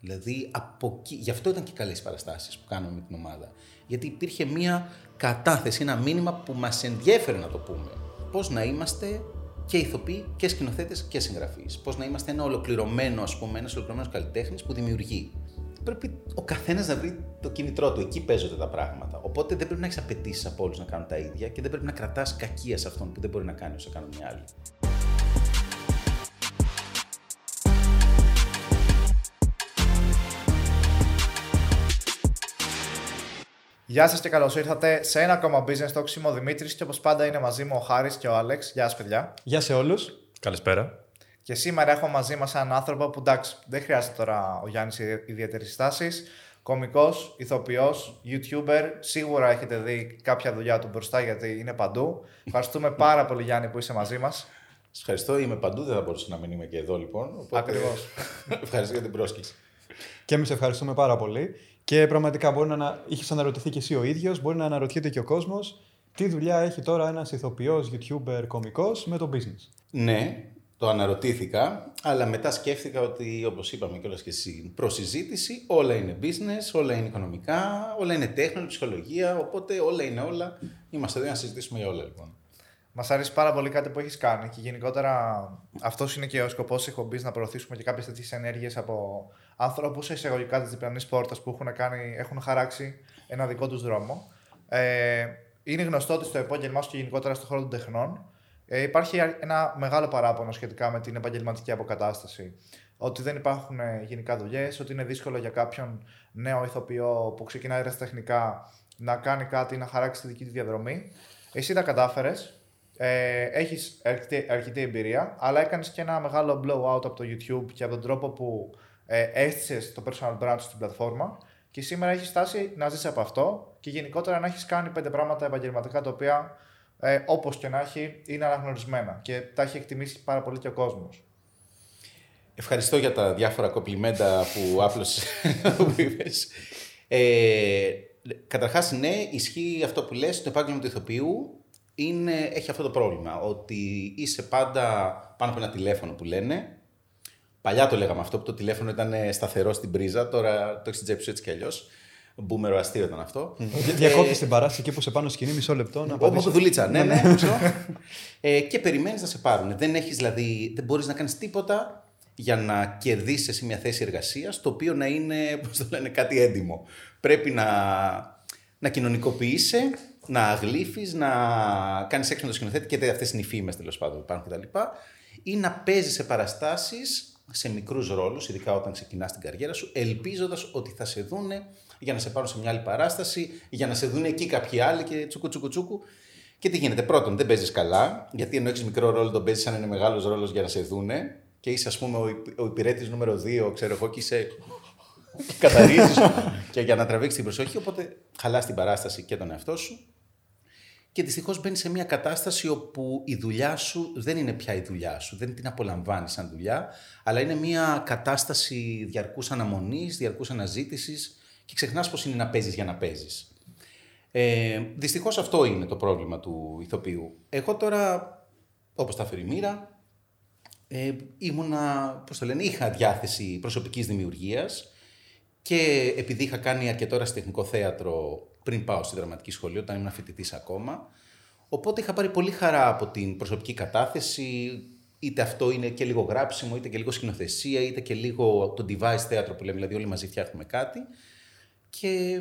Δηλαδή, από εκεί, γι' αυτό ήταν και καλές παραστάσεις που κάναμε με την ομάδα. Γιατί υπήρχε μια κατάθεση, ένα μήνυμα που μας ενδιέφερε να το πούμε. Πώς να είμαστε και ηθοποιοί και σκηνοθέτες και συγγραφείς. Πώς να είμαστε ένα ολοκληρωμένο, ας πούμε, ένας ολοκληρωμένος καλλιτέχνης που δημιουργεί. Πρέπει ο καθένας να βρει το κίνητρό του. Εκεί παίζονται τα πράγματα. Οπότε δεν πρέπει να έχεις απαιτήσεις από όλους να κάνουν τα ίδια και δεν πρέπει να κρατάς κακία σε αυτόν που δεν μπορεί να κάνει όσο κάνουν οι άλλοι. Γεια σας και καλώς ήρθατε σε ένα ακόμα business talk. Είμαι ο Δημήτρης και όπως πάντα είναι μαζί μου ο Χάρης και ο Άλεξ. Γεια σας, παιδιά. Γεια σε όλους. Καλησπέρα. Και σήμερα έχω μαζί μας έναν άνθρωπο που εντάξει, δεν χρειάζεται τώρα ο Γιάννης ιδιαίτερης στάσης. Κομικό, ηθοποιός, YouTuber. Σίγουρα έχετε δει κάποια δουλειά του μπροστά γιατί είναι παντού. Ευχαριστούμε πάρα πολύ, Γιάννη, που είσαι μαζί μας. Σα ευχαριστώ. Είμαι παντού. Δεν θα μπορούσα να μην είμαι και εδώ λοιπόν. Οπότε... Ακριβώς. ευχαριστώ για την πρόσκληση. Και εμείς ευχαριστούμε πάρα πολύ. Και πραγματικά μπορεί να είχες αναρωτηθεί και εσύ ο ίδιος, μπορεί να αναρωτιέται και ο κόσμος τι δουλειά έχει τώρα ένας ηθοποιός, YouTuber, κωμικός με το business. Ναι, το αναρωτήθηκα, αλλά μετά σκέφτηκα ότι, όπως είπαμε κιόλας και εσύ, προσυζήτηση, όλα είναι business, όλα είναι οικονομικά, όλα είναι τέχνη, ψυχολογία. Οπότε όλα είναι όλα. Είμαστε εδώ να συζητήσουμε για όλα λοιπόν. Μας αρέσει πάρα πολύ κάτι που έχεις κάνει και γενικότερα αυτός είναι και ο σκοπός της εκπομπής να προωθήσουμε και κάποιες τέτοιες ενέργειες από ανθρώπου εισαγωγικά της διπλανής πόρτας που έχουν, κάνει, έχουν χαράξει ένα δικό τους δρόμο. Ε, είναι γνωστό ότι στο επάγγελμά σου και γενικότερα στον χώρο των τεχνών ε, υπάρχει ένα μεγάλο παράπονο σχετικά με την επαγγελματική αποκατάσταση. Ότι δεν υπάρχουν ε, γενικά δουλειές, ότι είναι δύσκολο για κάποιον νέο ηθοποιό που ξεκινάει τεχνικά να κάνει κάτι, να χαράξει τη δική του διαδρομή. Εσύ τα κατάφερες, ε, έχεις αρκετή, εμπειρία, αλλά έκανες και ένα μεγάλο blowout από το YouTube και από τον τρόπο που ε, έστησες το personal brand στην πλατφόρμα και σήμερα έχεις φτάσει να ζεις από αυτό και γενικότερα να έχεις κάνει πέντε πράγματα επαγγελματικά τα οποία ε, όπως και να έχει είναι αναγνωρισμένα και τα έχει εκτιμήσει πάρα πολύ και ο κόσμος. Ευχαριστώ για τα διάφορα κοπλιμέντα που άπλωσες που είπες. Ε, καταρχάς, ναι, ισχύει αυτό που λες, το επάγγελμα του ηθοποιού είναι, έχει αυτό το πρόβλημα, ότι είσαι πάντα πάνω από ένα τηλέφωνο που λένε. Παλιά το λέγαμε αυτό, που το τηλέφωνο ήταν σταθερό στην πρίζα, τώρα το έχεις στην τσέπη σου έτσι κι αλλιώς. Μπούμερο αστείο ήταν αυτό. Διακόπτεις την παράσταση και που σε πάνω σκηνή μισό λεπτό να Όπω δουλίτσα, ναι, ναι. ε, και περιμένεις να σε πάρουν. Δεν έχεις δηλαδή, δεν μπορείς να κάνεις τίποτα για να κερδίσεις μια θέση εργασίας, το οποίο να είναι, πώς το λένε, κάτι έντιμο. Πρέπει να, να κοινωνικοποιείσαι, να αγλύφει, να κάνεις έξω με το σκηνοθέτη και αυτές είναι οι φήμες τέλος πάντων που υπάρχουν κτλ. Ή να παίζεις σε παραστάσεις σε μικρούς ρόλους, ειδικά όταν ξεκινάς την καριέρα σου, ελπίζοντας ότι θα σε δούνε για να σε πάρουν σε μια άλλη παράσταση, για να σε δούνε εκεί κάποιοι άλλοι και τσουκου τσουκου τσουκου. Και τι γίνεται, πρώτον, δεν παίζεις καλά, γιατί ενώ έχεις μικρό ρόλο, τον παίζεις σαν είναι μεγάλος ρόλος για να σε δούνε και είσαι, ας πούμε, ο υπηρέτης νούμερο 2, ξέρω εγώ, και είσαι καθαρίζει και για να τραβήξεις την προσοχή. Οπότε χαλάς την παράσταση και τον εαυτό σου και δυστυχώς μπαίνει σε μια κατάσταση όπου η δουλειά σου δεν είναι πια η δουλειά σου, δεν την απολαμβάνεις σαν δουλειά, αλλά είναι μια κατάσταση διαρκούς αναμονής, διαρκούς αναζήτησης και ξεχνάς πώ είναι να παίζεις για να παίζεις. Ε, Δυστυχώς αυτό είναι το πρόβλημα του ηθοποιού. Εγώ τώρα, όπως τα φέρει μοίρα, ε, ήμουνα, πώς το λένε, είχα διάθεση προσωπικής δημιουργίας και επειδή είχα κάνει αρκετό ώρα τεχνικό θέατρο πριν πάω στη δραματική σχολή, όταν ήμουν φοιτητής ακόμα. Οπότε είχα πάρει πολύ χαρά από την προσωπική κατάθεση. Είτε αυτό είναι και λίγο γράψιμο, είτε και λίγο σκηνοθεσία, είτε και λίγο το device θέατρο που λέμε, δηλαδή όλοι μαζί φτιάχνουμε κάτι. Και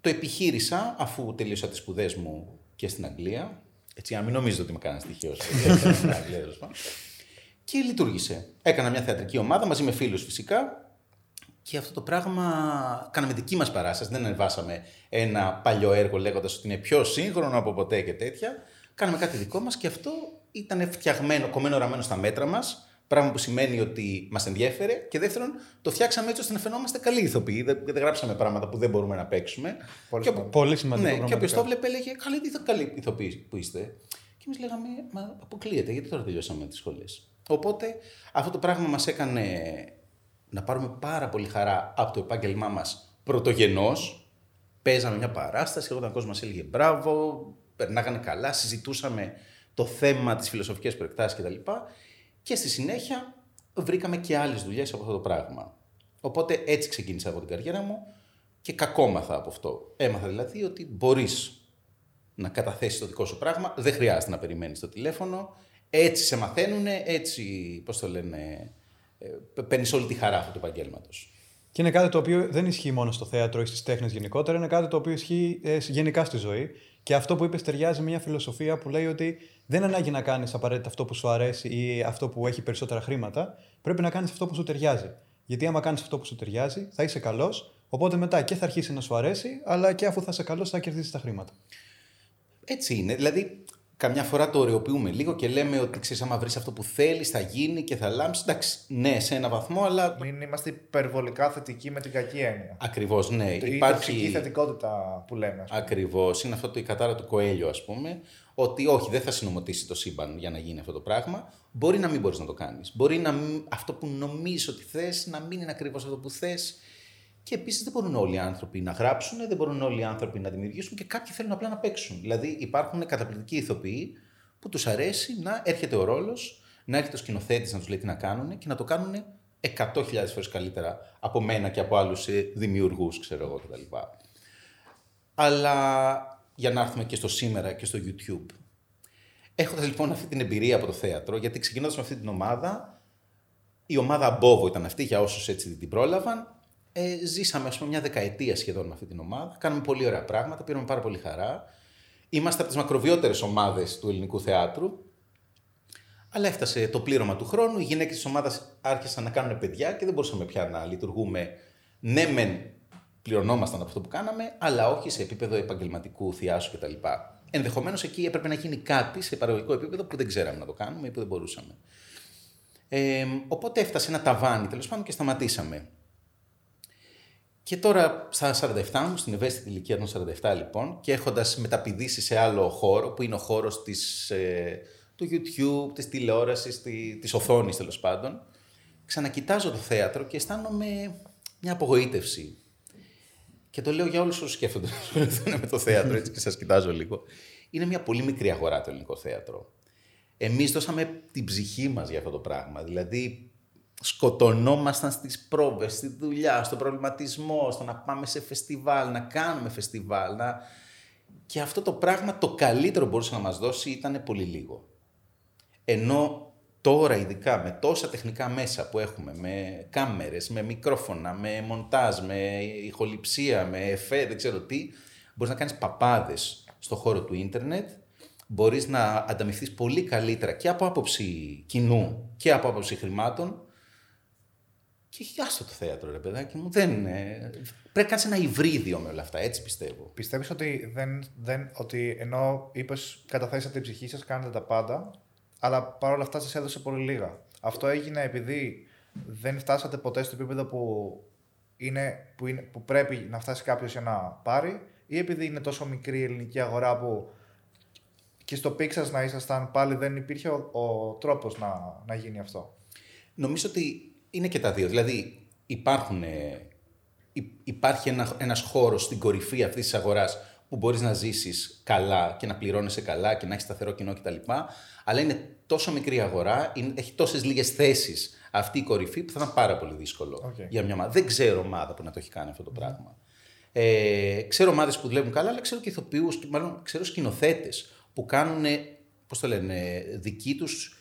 το επιχείρησα αφού τελείωσα τις σπουδές μου και στην Αγγλία. Έτσι, αν μην νομίζετε ότι με κάνανε στοιχείο και λειτουργήσε. Έκανα μια θεατρική ομάδα μαζί με φίλους φυσικά και αυτό το πράγμα κάναμε δική μας παράσταση. Δεν ανεβάσαμε ένα παλιό έργο λέγοντας ότι είναι πιο σύγχρονο από ποτέ και τέτοια. Κάναμε κάτι δικό μας και αυτό ήταν φτιαγμένο, κομμένο, ραμμένο στα μέτρα μας. Πράγμα που σημαίνει ότι μας ενδιέφερε. Και δεύτερον, το φτιάξαμε έτσι ώστε να φαινόμαστε καλοί ηθοποιοί. Δεν, δεν γράψαμε πράγματα που δεν μπορούμε να παίξουμε. Πολύ, και, πολύ σημαντικό. Ναι, και όποιος το βλέπε έλεγε Καλή, τι καλοί ηθοποιοί που είστε. Και εμείς λέγαμε Μα αποκλείεται, γιατί τώρα τελειώσαμε τις σχολές. Οπότε αυτό το πράγμα μας έκανε να πάρουμε πάρα πολύ χαρά από το επάγγελμά μας πρωτογενώς. Παίζαμε μια παράσταση, όταν ο κόσμο μας έλεγε μπράβο, περνάγανε καλά, συζητούσαμε το θέμα της φιλοσοφικής προεκτάσεις κτλ. Και στη συνέχεια βρήκαμε και άλλες δουλειές από αυτό το πράγμα. Οπότε έτσι ξεκίνησα από την καριέρα μου και κακόμαθα από αυτό. Έμαθα δηλαδή ότι μπορείς να καταθέσεις το δικό σου πράγμα, δεν χρειάζεται να περιμένεις το τηλέφωνο. Έτσι σε μαθαίνουν, έτσι, πώς το λένε, ε, παίρνεις όλη τη χαρά αυτού του επαγγέλματος. Και είναι κάτι το οποίο δεν ισχύει μόνο στο θέατρο ή στις τέχνες γενικότερα, είναι κάτι το οποίο ισχύει ε, γενικά στη ζωή. Και αυτό που είπες ταιριάζει με μια φιλοσοφία που λέει ότι δεν ανάγκη να κάνεις απαραίτητα αυτό που σου αρέσει ή αυτό που έχει περισσότερα χρήματα. Πρέπει να κάνεις αυτό που σου ταιριάζει. Γιατί άμα κάνεις αυτό που σου ταιριάζει, θα είσαι καλός. Οπότε μετά και θα αρχίσει να σου αρέσει, αλλά και αφού θα είσαι καλός, θα κερδίσει τα χρήματα. Έτσι είναι. Δηλαδή, καμιά φορά το ωρεοποιούμε λίγο και λέμε ότι ξέρεις, άμα βρεις αυτό που θέλεις, θα γίνει και θα λάμψεις. Εντάξει, ναι, σε ένα βαθμό, αλλά. Μην είμαστε υπερβολικά θετικοί με την κακή έννοια. Ακριβώς, ναι. Η Υπάρχει. τοξική θετικότητα που λέμε. ας πούμε. Ακριβώς. Είναι αυτό το η κατάρα του Κοέλιο, ας πούμε. Ότι όχι, δεν θα συνομωτήσει το σύμπαν για να γίνει αυτό το πράγμα. Μπορεί να μην μπορείς να το κάνεις. Μπορεί να μην- αυτό που νομίζεις ότι θες να μην είναι ακριβώς αυτό που θες. Και επίσης δεν μπορούν όλοι οι άνθρωποι να γράψουν, δεν μπορούν όλοι οι άνθρωποι να δημιουργήσουν και κάποιοι θέλουν απλά να παίξουν. Δηλαδή υπάρχουν καταπληκτικοί ηθοποιοί που τους αρέσει να έρχεται ο ρόλος, να έρχεται ο σκηνοθέτης να τους λέει τι να κάνουν και να το κάνουν 100.000 φορές καλύτερα από μένα και από άλλους δημιουργούς, ξέρω εγώ κτλ. Αλλά για να έρθουμε και στο σήμερα και στο YouTube. Έχοντας λοιπόν αυτή την εμπειρία από το θέατρο, γιατί ξεκινώντας με αυτή την ομάδα, η ομάδα Μπόβο ήταν αυτή, για όσους έτσι την πρόλαβαν. Ε, ζήσαμε, ας πούμε, μια δεκαετία σχεδόν με αυτή την ομάδα. Κάναμε πολύ ωραία πράγματα, πήραμε πάρα πολύ χαρά. Είμαστε από τις μακροβιότερες ομάδες του ελληνικού θεάτρου. Αλλά έφτασε το πλήρωμα του χρόνου, οι γυναίκες της ομάδας άρχισαν να κάνουν παιδιά και δεν μπορούσαμε πια να λειτουργούμε. Ναι, μεν πληρωνόμασταν από αυτό που κάναμε, αλλά όχι σε επίπεδο επαγγελματικού θειάσου κτλ. Ενδεχομένως εκεί έπρεπε να γίνει κάτι σε παραγωγικό επίπεδο που δεν ξέραμε να το κάνουμε ή που δεν μπορούσαμε. Ε, οπότε έφτασε ένα ταβάνι τέλος πάντων και σταματήσαμε. Και τώρα στα 47 μου, στην ευαίσθητη ηλικία των 47 λοιπόν, και έχοντας μεταπηδήσει σε άλλο χώρο, που είναι ο χώρος της, ε, του YouTube, της τηλεόρασης, τη, της οθόνης τέλος πάντων, ξανακοιτάζω το θέατρο και αισθάνομαι μια απογοήτευση. Και το λέω για όλους όσους σκέφτονται να ασχοληθούν με το θέατρο, έτσι και σας κοιτάζω λίγο. Είναι μια πολύ μικρή αγορά το ελληνικό θέατρο. Εμείς δώσαμε την ψυχή μας για αυτό το πράγμα. Δηλαδή, σκοτωνόμασταν στις πρόβες, στη δουλειά, στον προβληματισμό, στο να πάμε σε φεστιβάλ, να κάνουμε φεστιβάλ. Να... Και αυτό το πράγμα το καλύτερο που μπορούσε να μας δώσει ήταν πολύ λίγο. Ενώ τώρα ειδικά με τόσα τεχνικά μέσα που έχουμε, με κάμερες, με μικρόφωνα, με μοντάζ, με ηχοληψία, με εφέ, δεν ξέρω τι, μπορείς να κάνεις παπάδες στο χώρο του ίντερνετ, μπορείς να ανταμυφθείς πολύ καλύτερα και από άποψη κοινού και από άποψη χρημάτων και άστο το θέατρο, ρε παιδάκι μου. Δεν, ε, πρέπει να κάνεις ένα υβρίδιο με όλα αυτά, έτσι πιστεύω. Πιστεύεις ότι, δεν, δεν, ότι ενώ είπες καταθέσατε την ψυχή σας, κάνετε τα πάντα, αλλά παρόλα αυτά σας έδωσε πολύ λίγα. Αυτό έγινε επειδή δεν φτάσατε ποτέ στο επίπεδο που, είναι, που, είναι, που πρέπει να φτάσει κάποιος για να πάρει ή επειδή είναι τόσο μικρή η ελληνική αγορά που και στο peak σας να ήσασταν πάλι δεν υπήρχε ο, ο τρόπος να, να γίνει αυτό; Νομίζω ότι είναι και τα δύο. Δηλαδή υπάρχουν, ε, υ- υπάρχει ένα, ένας χώρος στην κορυφή αυτής της αγοράς που μπορείς να ζήσεις καλά και να πληρώνεσαι καλά και να έχεις σταθερό κοινό κτλ. Αλλά είναι τόσο μικρή αγορά, είναι, έχει τόσες λίγες θέσεις αυτή η κορυφή που θα ήταν πάρα πολύ δύσκολο Οκ. για μια ομάδα. Δεν ξέρω ομάδα που να το έχει κάνει αυτό το πράγμα. Ε, ξέρω ομάδες που δουλεύουν καλά, αλλά ξέρω και ηθοποιούς, μάλλον ξέρω σκηνοθέτες που κάνουν, πώς το λένε, δική τους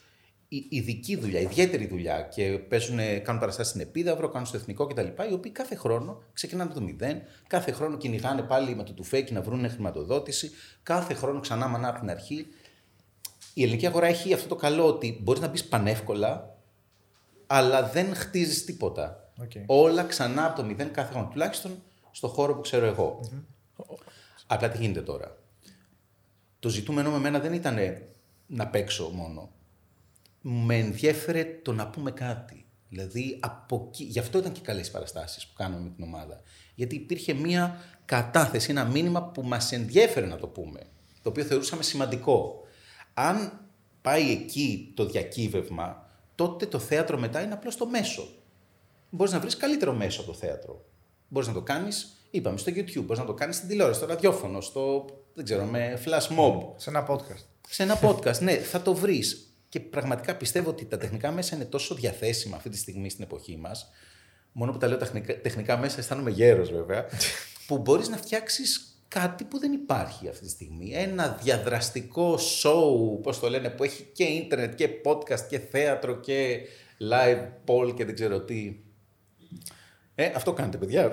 ειδική δουλειά, ιδιαίτερη δουλειά και παίζουν, κάνουν παραστάσεις στην Επίδαυρο, κάνουν στο Εθνικό κτλ. Οι οποίοι κάθε χρόνο ξεκινάνε από το μηδέν, κάθε χρόνο κυνηγάνε πάλι με το τουφέκι να βρουν χρηματοδότηση, κάθε χρόνο ξανά μανά από την αρχή. Η ελληνική αγορά έχει αυτό το καλό ότι μπορείς να μπεις πανεύκολα, αλλά δεν χτίζεις τίποτα. Οκ. Όλα ξανά από το μηδέν κάθε χρόνο. Τουλάχιστον στο χώρο που ξέρω εγώ. Απλά τι γίνεται τώρα. Το ζητούμενο με μένα δεν ήταν να παίξω μόνο. Με ενδιέφερε το να πούμε κάτι. Δηλαδή, από εκεί... γι' αυτό ήταν και καλές οι παραστάσεις που κάναμε με την ομάδα. Γιατί υπήρχε μία κατάθεση, ένα μήνυμα που μας ενδιέφερε να το πούμε. Το οποίο θεωρούσαμε σημαντικό. Αν πάει εκεί το διακύβευμα, τότε το θέατρο μετά είναι απλώς το μέσο. Μπορείς να βρεις καλύτερο μέσο από το θέατρο. Μπορείς να το κάνεις, είπαμε, στο YouTube, μπορείς να το κάνεις στην τηλεόραση, στο ραδιόφωνο, στο, δεν ξέρω, με flash mob. Σε ένα podcast. Σε ένα podcast, ναι, θα το βρεις. Και πραγματικά πιστεύω ότι τα τεχνικά μέσα είναι τόσο διαθέσιμα αυτή τη στιγμή στην εποχή μας, μόνο που τα λέω τεχνικά, τεχνικά μέσα αισθάνομαι γέρος βέβαια, που μπορείς να φτιάξεις κάτι που δεν υπάρχει αυτή τη στιγμή. Ένα διαδραστικό show, πώς το λένε, που έχει και ίντερνετ και podcast και θέατρο και live poll και δεν ξέρω τι. Ε, αυτό κάνετε παιδιά,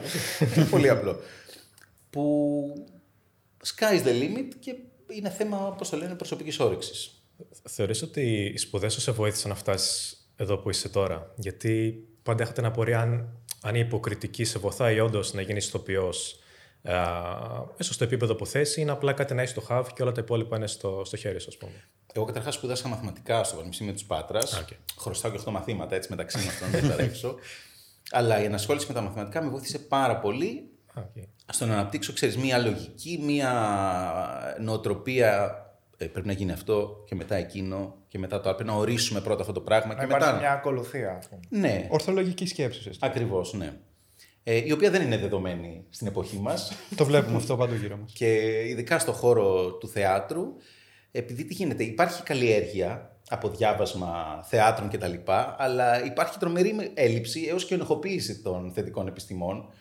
είναι πολύ απλό. Που sky's the limit και είναι θέμα, πώς το λένε, προσωπικής όρεξης. Θεωρείς ότι οι σπουδές σου σε βοήθησαν να φτάσεις εδώ που είσαι τώρα; Γιατί πάντα είχατε την απορία αν, αν η υποκριτική σε βοηθάει όντως να γίνεις ηθοποιός ίσως στο επίπεδο που θέσει, είναι απλά κάτι να έχεις στο χαβ και όλα τα υπόλοιπα είναι στο, στο χέρι σου, ας πούμε. Εγώ καταρχάς σπούδασα μαθηματικά στο Πανεπιστήμιο της Πάτρας. Okay. Χρωστάω και 8 μαθήματα έτσι μεταξύ μας, να δεν τα Αλλά η ανασχόληση με τα μαθηματικά με βοήθησε πάρα πολύ okay. στο να αναπτύξω, ξέρεις, μία λογική, μία νοοτροπία. Ε, πρέπει να γίνει αυτό και μετά εκείνο και μετά το άλλο. Πρέπει να ορίσουμε πρώτα αυτό το πράγμα. Να και υπάρχει μετά... μια ακολουθία, ας πούμε. Ναι. Ορθολογική σκέψη. Ακριβώς, ναι. Ε, η οποία δεν είναι δεδομένη στην εποχή μας. το βλέπουμε αυτό παντού γύρω μας. Και ειδικά στο χώρο του θεάτρου, επειδή τι γίνεται, υπάρχει καλλιέργεια από διάβασμα θεάτρων κτλ. Αλλά υπάρχει τρομερή έλλειψη έως και ενοχοποίηση των θετικών επιστημών.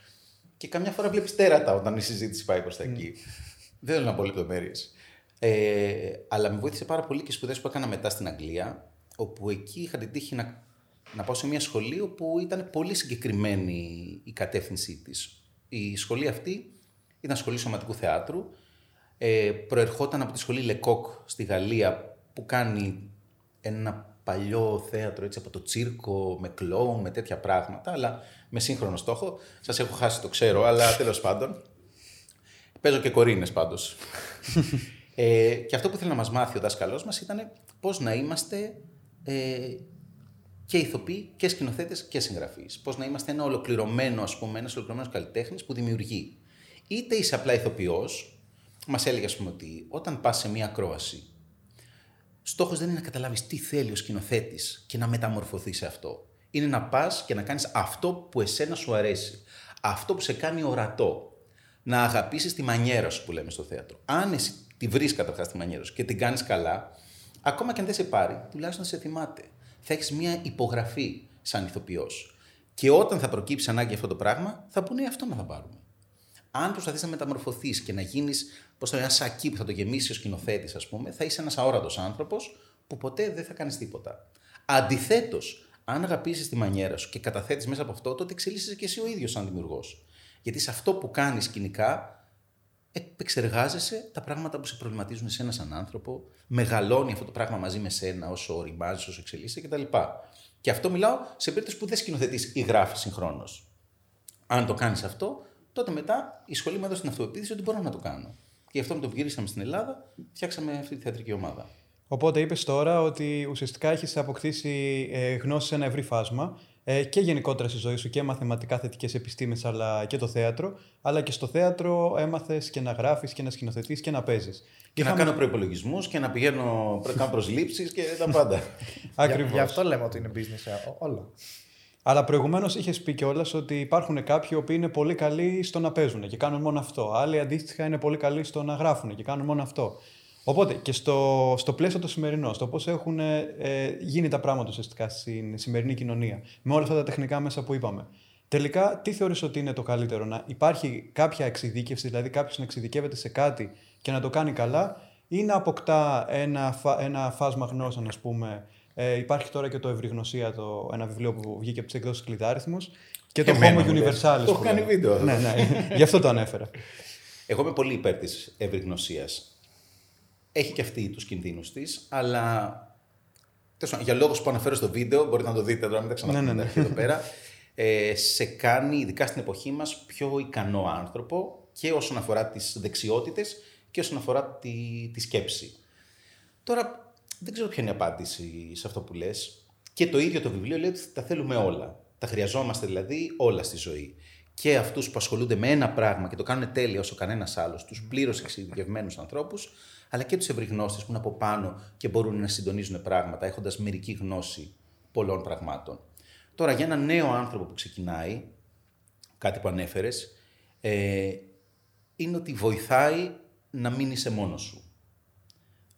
Και καμιά φορά βλέπεις τέρατα όταν η συζήτηση πάει προς τα εκεί. Δεν θέλω να πω λεπτομέρειες. Ε, αλλά με βοήθησε πάρα πολύ και οι σπουδές που έκανα μετά στην Αγγλία, όπου εκεί είχα την τύχη να, να πάω σε μια σχολή όπου ήταν πολύ συγκεκριμένη η κατεύθυνσή της. Η σχολή αυτή ήταν σχολή σωματικού θεάτρου. Ε, προερχόταν από τη σχολή Λεκόκ στη Γαλλία που κάνει ένα παλιό θέατρο έτσι, από το τσίρκο, με κλόουν, με τέτοια πράγματα, αλλά με σύγχρονο στόχο. Σας έχω χάσει, το ξέρω, αλλά τέλος πάντων. Παίζω και κορίνες πάντως. ε, και αυτό που ήθελε να μας μάθει ο δάσκαλός μας ήταν πώς να είμαστε ε, και ηθοποιοί και σκηνοθέτες και συγγραφείς. Πώς να είμαστε ένα ολοκληρωμένο, ας πούμε, ένας ολοκληρωμένος καλλιτέχνης που δημιουργεί. Είτε είσαι απλά ηθοποιός, μας έλεγε, ας πούμε, ότι όταν πας σε μία ακρόαση, στόχος δεν είναι να καταλάβεις τι θέλει ο σκηνοθέτης και να μεταμορφωθείς σε αυτό. Είναι να πας και να κάνεις αυτό που εσένα σου αρέσει. Αυτό που σε κάνει ορατό. Να αγαπήσεις τη μανιέρα σου που λέμε στο θέατρο. Αν εσύ τη βρεις καταρχάς τη μανιέρα σου και την κάνεις καλά, ακόμα και αν δεν σε πάρει, τουλάχιστον σε θυμάται. Θα έχεις μία υπογραφή σαν ηθοποιός. Και όταν θα προκύψει ανάγκη αυτό το πράγμα, θα πούνε αυτό να θα πάρουμε. Αν προσπαθείς να μεταμορφωθείς και να γίνεις, πώς το ένα σακί που θα το γεμίσεις ο σκηνοθέτης, ας πούμε, θα είσαι ένας αόρατος άνθρωπος που ποτέ δεν θα κάνεις τίποτα. Αντιθέτως, αν αγαπήσεις τη μανιέρα σου και καταθέτεις μέσα από αυτό, τότε εξελίσσεσαι και εσύ ο ίδιος σαν δημιουργός. Γιατί σε αυτό που κάνεις σκηνικά, επεξεργάζεσαι τα πράγματα που σε προβληματίζουν εσένα σαν άνθρωπο, μεγαλώνει αυτό το πράγμα μαζί με σένα όσο οριμάζεις, όσο εξελίσσεται κτλ. Και αυτό μιλάω σε περίπτωση που δεν σκηνοθετείς ή γράφεις συγχρόνως. Αν το κάνεις αυτό, τότε μετά η σχολή μου έδωσε την αυτοπεποίθηση ότι μπορώ να το κάνω. Και γι' αυτό με το που γυρίσαμε στην Ελλάδα, φτιάξαμε αυτή τη θεατρική ομάδα. Οπότε είπες τώρα ότι ουσιαστικά έχεις αποκτήσει ε, γνώση σε ένα ευρύ φάσμα ε, και γενικότερα στη ζωή σου και μαθηματικά θετικές επιστήμες, αλλά και το θέατρο. Αλλά και στο θέατρο έμαθες και να γράφεις και να σκηνοθετείς και να παίζεις. Και Είχαμε... να κάνω προπολογισμού και να πηγαίνω να κάνω προσλήψεις και τα πάντα. Ακριβώς. Γι' αυτό λέμε ότι είναι business ε, όλο. Αλλά προηγουμένως είχες πει κιόλας ότι υπάρχουν κάποιοι που είναι πολύ καλοί στο να παίζουν και κάνουν μόνο αυτό. Άλλοι αντίστοιχα είναι πολύ καλοί στο να γράφουν και κάνουν μόνο αυτό. Οπότε και στο, στο πλαίσιο το σημερινό, στο πώς έχουν ε, γίνει τα πράγματα ουσιαστικά στην σημερινή κοινωνία, με όλα αυτά τα τεχνικά μέσα που είπαμε. Τελικά, τι θεωρείς ότι είναι το καλύτερο, να υπάρχει κάποια εξειδίκευση, δηλαδή κάποιος να εξειδικεύεται σε κάτι και να το κάνει καλά, ή να αποκτά ένα, ένα φάσμα γνώσεων, ας πούμε. Ε, υπάρχει τώρα και το Ευρυγνωσία, το, ένα βιβλίο που βγήκε από τις εκδόσεις Κλειδάριθμου. Και το Homo Universalis. Το έχω κάνει βίντεο. ναι, ναι, γι' αυτό το ανέφερα. Εγώ είμαι πολύ υπέρ της ευρυγνωσίας έχει και αυτή τους κινδύνους της, αλλά για λόγους που αναφέρω στο βίντεο, μπορείτε να το δείτε τώρα, μην τα ξαναπείτε ναι, ναι, ναι. εδώ πέρα. Ε, σε κάνει, ειδικά στην εποχή μας, πιο ικανό άνθρωπο και όσον αφορά τις δεξιότητες και όσον αφορά τη, τη σκέψη. Τώρα, δεν ξέρω ποια είναι η απάντηση σε αυτό που λες. Και το ίδιο το βιβλίο λέει ότι τα θέλουμε όλα. Τα χρειαζόμαστε δηλαδή όλα στη ζωή. Και αυτούς που ασχολούνται με ένα πράγμα και το κάνουν τέλεια όσο κανένας άλλος, τους πλήρως εξειδικευμένους ανθρώπους, αλλά και τους ευρυγνώστες που είναι από πάνω και μπορούν να συντονίζουν πράγματα, έχοντας μερική γνώση πολλών πραγμάτων. Τώρα, για έναν νέο άνθρωπο που ξεκινάει, κάτι που ανέφερες, ε, είναι ότι βοηθάει να μην είσαι μόνος σου.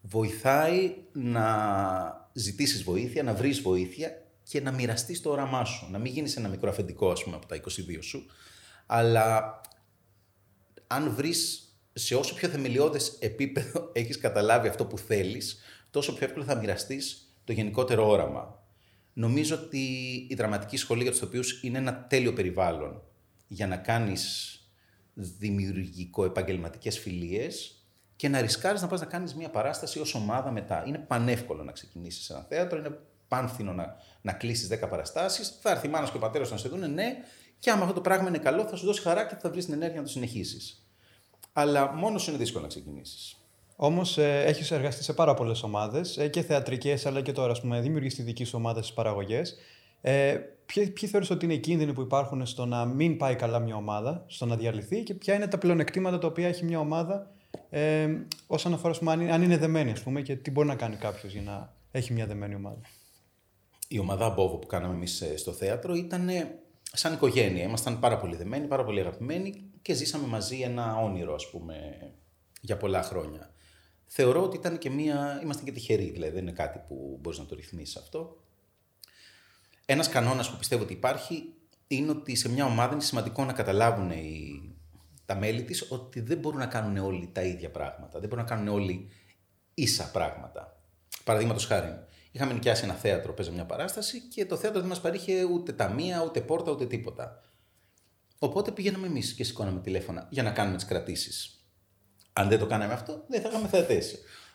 Βοηθάει να ζητήσεις βοήθεια, να βρεις βοήθεια και να μοιραστείς το όραμά σου. Να μην γίνεις ένα μικρό αφεντικό, ας πούμε, από τα 22 σου, αλλά αν βρεις σε όσο πιο θεμελιώδες επίπεδο έχεις καταλάβει αυτό που θέλεις, τόσο πιο εύκολα θα μοιραστείς το γενικότερο όραμα. Νομίζω ότι η δραματική σχολή για τους οποίους είναι ένα τέλειο περιβάλλον για να κάνεις δημιουργικο-επαγγελματικές φιλίες και να ρισκάρεις να πας να κάνεις μια παράσταση ως ομάδα μετά. Είναι πανεύκολο να ξεκινήσεις ένα θέατρο, είναι πάνθυνο να, να κλείσεις 10 παραστάσεις. Θα έρθει η μάνα και ο πατέρας να σε δουν, ναι, και άμα αυτό το πράγμα είναι καλό, θα σου δώσει χαρά και θα βρεις την ενέργεια να το συνεχίσεις. Αλλά μόνος σου είναι δύσκολο να ξεκινήσεις. Όμως ε, έχεις εργαστεί σε πάρα πολλές ομάδες ε, και θεατρικές, αλλά και τώρα, ας πούμε, δημιουργείς τη δική σου ομάδα στις παραγωγές. Ε, ποιοι, ποιοι θεωρείς ότι είναι οι κίνδυνοι που υπάρχουν στο να μην πάει καλά μια ομάδα, στο να διαλυθεί και ποια είναι τα πλεονεκτήματα τα οποία έχει μια ομάδα ε, όσον αφορά πούμε, αν, είναι δεμένη ας πούμε, και τι μπορεί να κάνει κάποιος για να έχει μια δεμένη ομάδα; Η ομάδα Μπόβο που κάναμε εμείς ε, στο θέατρο ήταν σαν οικογένεια. Ήμασταν πάρα πολύ δεμένοι, πάρα πολύ αγαπημένοι και ζήσαμε μαζί ένα όνειρο, ας πούμε, για πολλά χρόνια. Θεωρώ ότι ήταν και μία. Είμαστε και τυχεροί, δηλαδή δεν είναι κάτι που μπορείς να το ρυθμίσεις αυτό. Ένας κανόνας που πιστεύω ότι υπάρχει είναι ότι σε μια ομάδα είναι σημαντικό να καταλάβουν οι, τα μέλη της ότι δεν μπορούν να κάνουν όλοι τα ίδια πράγματα. Δεν μπορούν να κάνουν όλοι ίσα πράγματα. Παραδείγματος χάρη, είχαμε νοικιάσει ένα θέατρο, παίζαμε μια παράσταση και το θέατρο δεν μας παρήχε ούτε ταμεία, ούτε πόρτα, ούτε τίποτα. Οπότε πήγαμε εμείς και σηκώναμε τηλέφωνα για να κάνουμε τις κρατήσεις. Αν δεν το κάναμε αυτό, δεν θα είχαμε θεατέ.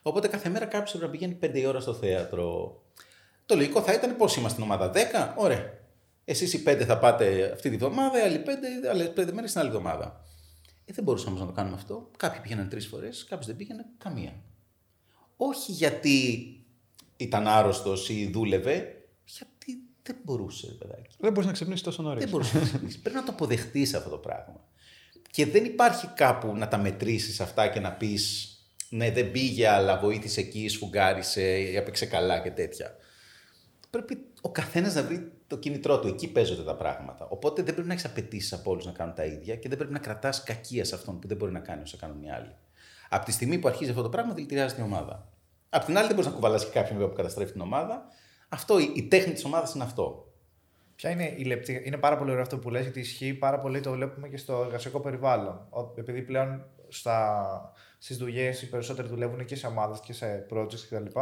Οπότε κάθε μέρα κάποιος έπρεπε να πηγαίνει 5 ώρα στο θέατρο. Το λογικό θα ήταν πώς είμαστε στην ομάδα 10, ωραία. Εσείς οι 5 θα πάτε αυτή τη βδομάδα, οι άλλοι 5, άλλες 5 μέρες την άλλη εβδομάδα. Ε, δεν μπορούσαμε να το κάνουμε αυτό. Κάποιοι πήγαιναν τρεις φορές, κάποιο δεν πήγαινε καμία. Όχι γιατί ήταν άρρωστος ή δούλευε, γιατί δεν μπορούσε, παιδάκι. Δεν μπορείς να ξυπνήσεις τόσο νωρίς. Δεν μπορούσες να ξυπνήσεις. Πρέπει να το αποδεχτείς αυτό το πράγμα. Και δεν υπάρχει κάπου να τα μετρήσεις αυτά και να πεις ναι, δεν πήγε, αλλά βοήθησε εκεί, σφουγγάρισε, έπαιξε καλά και τέτοια. Πρέπει ο καθένας να βρει το κίνητρό του. Εκεί παίζονται τα πράγματα. Οπότε δεν πρέπει να έχεις απαιτήσεις από όλους να κάνουν τα ίδια και δεν πρέπει να κρατάς κακία σε αυτόν που δεν μπορεί να κάνει όσο κάνουν οι άλλοι. Από τη στιγμή που αρχίζει αυτό το πράγμα, δηλητηριάζει την ομάδα. Απ' την άλλη, δεν μπορείς να κουβαλάσει κάποιον που καταστρέφει την ομάδα. Αυτό, η, η τέχνη της ομάδας είναι αυτό. Ποια είναι η λεπτή. Είναι πάρα πολύ ωραίο αυτό που λες, γιατί ισχύει πάρα πολύ, το βλέπουμε και στο εργασιακό περιβάλλον. Επειδή πλέον στις δουλειές οι περισσότεροι δουλεύουν και σε ομάδες και σε projects κτλ.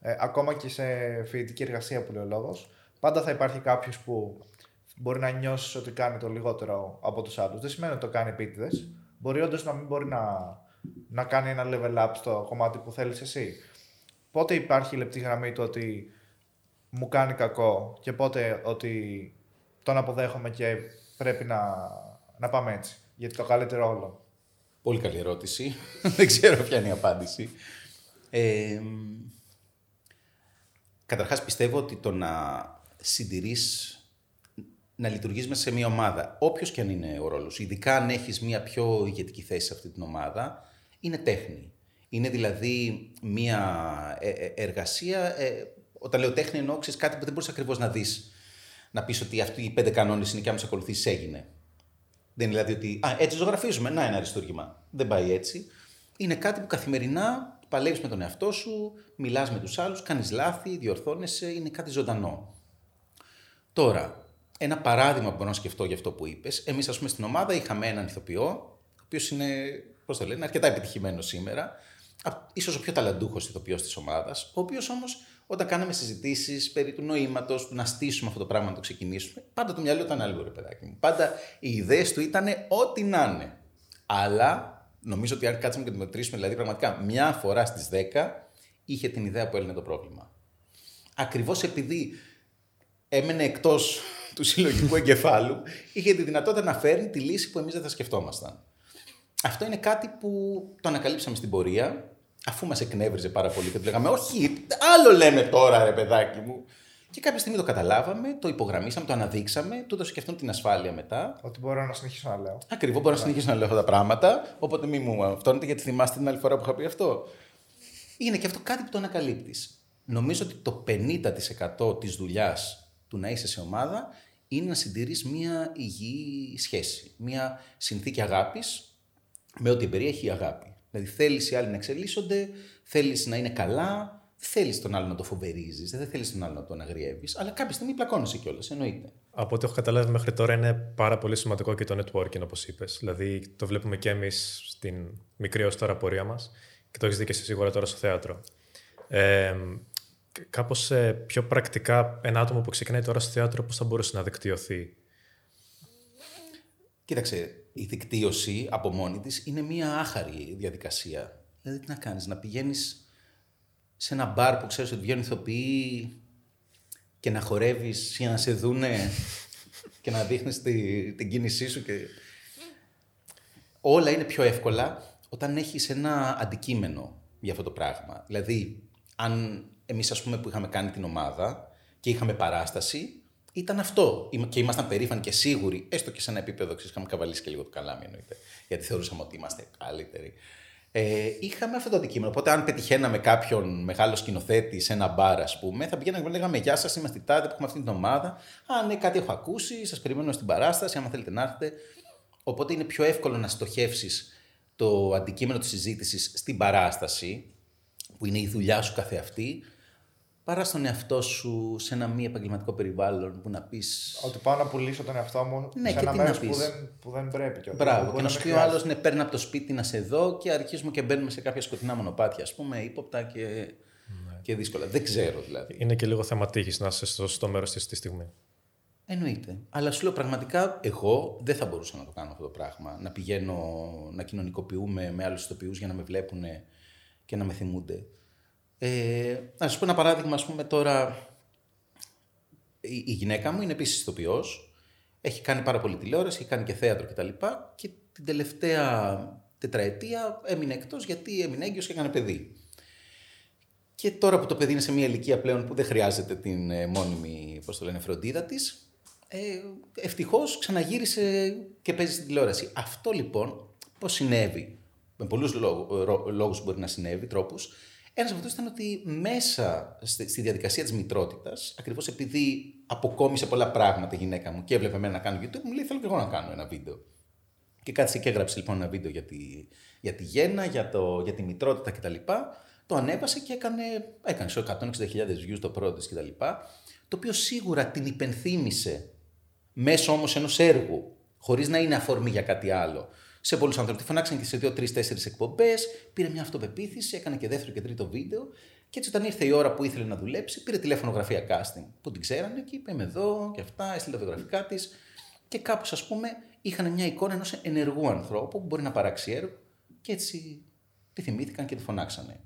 Ε, ακόμα και σε φοιτητική εργασία που λέει ο λόγος. Πάντα θα υπάρχει κάποιος που μπορεί να νιώσει ότι κάνει το λιγότερο από τους άλλους. Δεν σημαίνει ότι το κάνει επίτηδες. Μπορεί όντως να μην μπορεί να, να κάνει ένα level up στο κομμάτι που θέλεις εσύ. Πότε υπάρχει η λεπτή γραμμή του ότι μου κάνει κακό και πότε ότι τον αποδέχομαι και πρέπει να, να πάμε έτσι. Γιατί το καλύτερο όλο. Πολύ καλή ερώτηση. Δεν ξέρω ποια είναι η απάντηση. Ε, καταρχάς πιστεύω ότι το να συντηρείς, να λειτουργείς μέσα σε μια ομάδα, όποιος και αν είναι ο ρόλος, ειδικά αν έχεις μια πιο ηγετική θέση σε αυτή την ομάδα, είναι τέχνη. Είναι δηλαδή μια ε, ε, εργασία ε, όταν λέω τέχνη, εννοώ ξέρεις, κάτι που δεν μπορείς ακριβώς να δεις. Να πεις ότι αυτοί οι πέντε κανόνες είναι και άμα σε ακολουθήσει έγινε. Δεν είναι δηλαδή ότι. Α, έτσι ζωγραφίζουμε. Να ένα αριστούργημα. Δεν πάει έτσι. Είναι κάτι που καθημερινά παλεύεις με τον εαυτό σου, μιλάς με τους άλλους, κάνεις λάθη, διορθώνεσαι. Είναι κάτι ζωντανό. Τώρα, ένα παράδειγμα που μπορώ να σκεφτώ για αυτό που είπες. Εμείς, ας πούμε, στην ομάδα είχαμε έναν ηθοποιό, ο οποίος είναι, πώς το λένε, αρκετά επιτυχημένος σήμερα. ίσως ο πιο ταλαντούχος ηθοποιός της ομάδας, ο οποίος όμως όταν κάναμε συζητήσεις περί του νοήματος, του να στήσουμε αυτό το πράγμα, να το ξεκινήσουμε, πάντα το μυαλό ήταν άλλο, ρε παιδάκι μου. Πάντα οι ιδέες του ήταν ό,τι να είναι. Αλλά νομίζω ότι αν κάτσαμε και το μετρήσουμε, δηλαδή πραγματικά μια φορά στις 10 είχε την ιδέα που έλυνε το πρόβλημα. Ακριβώς επειδή έμενε εκτός του συλλογικού εγκεφάλου, είχε τη δυνατότητα να φέρνει τη λύση που εμείς δεν θα σκεφτόμασταν. Αυτό είναι κάτι που το ανακαλύψαμε στην πορεία αφού μας εκνεύριζε πάρα πολύ και του λέγαμε, Όχι, άλλο λέμε τώρα, ρε παιδάκι μου. Και κάποια στιγμή το καταλάβαμε, το υπογραμμίσαμε, το αναδείξαμε, του έδωσε και αυτόν την ασφάλεια μετά. Ότι μπορώ να συνεχίσω να λέω. Ακριβώς, μπορώ να συνεχίσω να λέω αυτά τα πράγματα. Οπότε μην μου αυτόνετε, γιατί θυμάστε την άλλη φορά που είχα πει αυτό. Είναι και αυτό κάτι που το ανακαλύπτεις. Νομίζω ότι το 50% της δουλειάς του να είσαι σε ομάδα είναι να συντηρείς μια υγιή σχέση. Μια συνθήκη αγάπης με ό,τι περιέχει η αγάπη. Δηλαδή θέλεις οι άλλοι να εξελίσσονται, θέλεις να είναι καλά, θέλεις τον άλλο να το φοβερίζεις, δεν θέλεις τον άλλο να τον αγριεύεις, αλλά κάποια στιγμή πλακώνεσαι κιόλας, εννοείται. Από ό,τι έχω καταλάβει μέχρι τώρα είναι πάρα πολύ σημαντικό και το networking, όπως είπες. Δηλαδή, το βλέπουμε και εμείς στην μικρή ως τώρα πορεία μας και το έχεις δει και εσύ σίγουρα τώρα στο θέατρο. Ε, Κάπως πιο πρακτικά, ένα άτομο που ξεκινάει τώρα στο θέατρο, πώς θα μπορούσε να δικτυωθεί; Κοίταξε, η δικτύωση από μόνη της είναι μια άχαρη διαδικασία. Δηλαδή, τι να κάνεις, να πηγαίνεις σε ένα μπαρ που ξέρεις ότι βγαίνουν ηθοποιοί και να χορεύεις για να σε δούνε και να δείχνεις τη, την κίνησή σου. Και... Όλα είναι πιο εύκολα όταν έχεις ένα αντικείμενο για αυτό το πράγμα. Δηλαδή, αν εμείς, ας πούμε, που είχαμε κάνει την ομάδα και είχαμε παράσταση, ήταν αυτό. Και ήμασταν περήφανοι και σίγουροι, έστω και σε ένα επίπεδο, ξέρεις, είχαμε καβαλήσει και λίγο το καλάμι εννοείται. Γιατί θεωρούσαμε ότι είμαστε καλύτεροι. Ε, είχαμε αυτό το αντικείμενο. Οπότε, αν πετυχαίναμε κάποιον μεγάλο σκηνοθέτη σε ένα μπαρ, ας πούμε, θα πηγαίναμε και λέγαμε Γεια σας, είμαστε τάδε που έχουμε αυτή την ομάδα. Α, ναι, κάτι έχω ακούσει, σας περιμένω στην παράσταση, άμα θέλετε να έρθετε. Οπότε είναι πιο εύκολο να στοχεύσεις το αντικείμενο της συζήτησης στην παράσταση, που είναι η δουλειά σου καθεαυτή, παρά στον εαυτό σου σε ένα μη επαγγελματικό περιβάλλον που να πει. Ότι πάω να πουλήσω τον εαυτό μου ναι, σε ένα μέρος που δεν, που δεν πρέπει. Και Μπράβο. Και να σου πει ο άλλος, ναι, παίρνει από το σπίτι να σε δω και αρχίζουμε και μπαίνουμε σε κάποια σκοτεινά μονοπάτια, ας πούμε, ύποπτα και, ναι. και δύσκολα. Δεν ξέρω δηλαδή. Είναι και λίγο θέμα τύχης να είσαι στο σωστό μέρος της στιγμή. Εννοείται. Αλλά σου λέω πραγματικά, εγώ δεν θα μπορούσα να το κάνω αυτό το πράγμα. Να πηγαίνω να κοινωνικοποιούμε με άλλους ηθοποιούς για να με βλέπουν και να με θυμούνται. Ε, να σα πω ένα παράδειγμα, ας πούμε τώρα, η, η γυναίκα μου είναι επίσης ηθοποιός. Έχει κάνει πάρα πολύ τηλεόραση, έχει κάνει και θέατρο κτλ. Και, και την τελευταία τετραετία έμεινε εκτός γιατί έμεινε έγκυος και έκανε παιδί. Και τώρα που το παιδί είναι σε μια ηλικία πλέον που δεν χρειάζεται την ε, μόνιμη πώς το λένε, φροντίδα της, ε, ευτυχώς ξαναγύρισε και παίζει στην τηλεόραση. Αυτό λοιπόν πώς συνέβη, με πολλούς λόγους μπορεί να συνέβη, τρόπους, ένας από αυτούς ήταν ότι μέσα στη διαδικασία της μητρότητας, ακριβώς επειδή αποκόμισε πολλά πράγματα η γυναίκα μου και έβλεπε εμένα να κάνω YouTube, μου λέει: Θέλω και εγώ να κάνω ένα βίντεο. Και κάθισε και έγραψε λοιπόν ένα βίντεο για τη, για τη γέννα, για, το, για τη μητρότητα κτλ. Το ανέβασε και έκανε, έκανε 160.000 views το πρώτο της κτλ. Το οποίο σίγουρα την υπενθύμησε μέσω όμως ενός έργου, χωρίς να είναι αφορμή για κάτι άλλο σε πολλούς ανθρώπους. Τη φωνάξαν και σε δύο, τρεις, τέσσερις εκπομπές. Πήρε μια αυτοπεποίθηση, έκανε και δεύτερο και τρίτο βίντεο. Και έτσι, όταν ήρθε η ώρα που ήθελε να δουλέψει, πήρε τηλέφωνο γραφεία casting που την ξέρανε και είπε: Είμαι εδώ και αυτά, έστειλε τα βιογραφικά της. Και κάπως, ας πούμε, είχαν μια εικόνα ενός ενεργού ανθρώπου που μπορεί να παράξει έργο. Και έτσι τη θυμήθηκαν και τη φωνάξανε.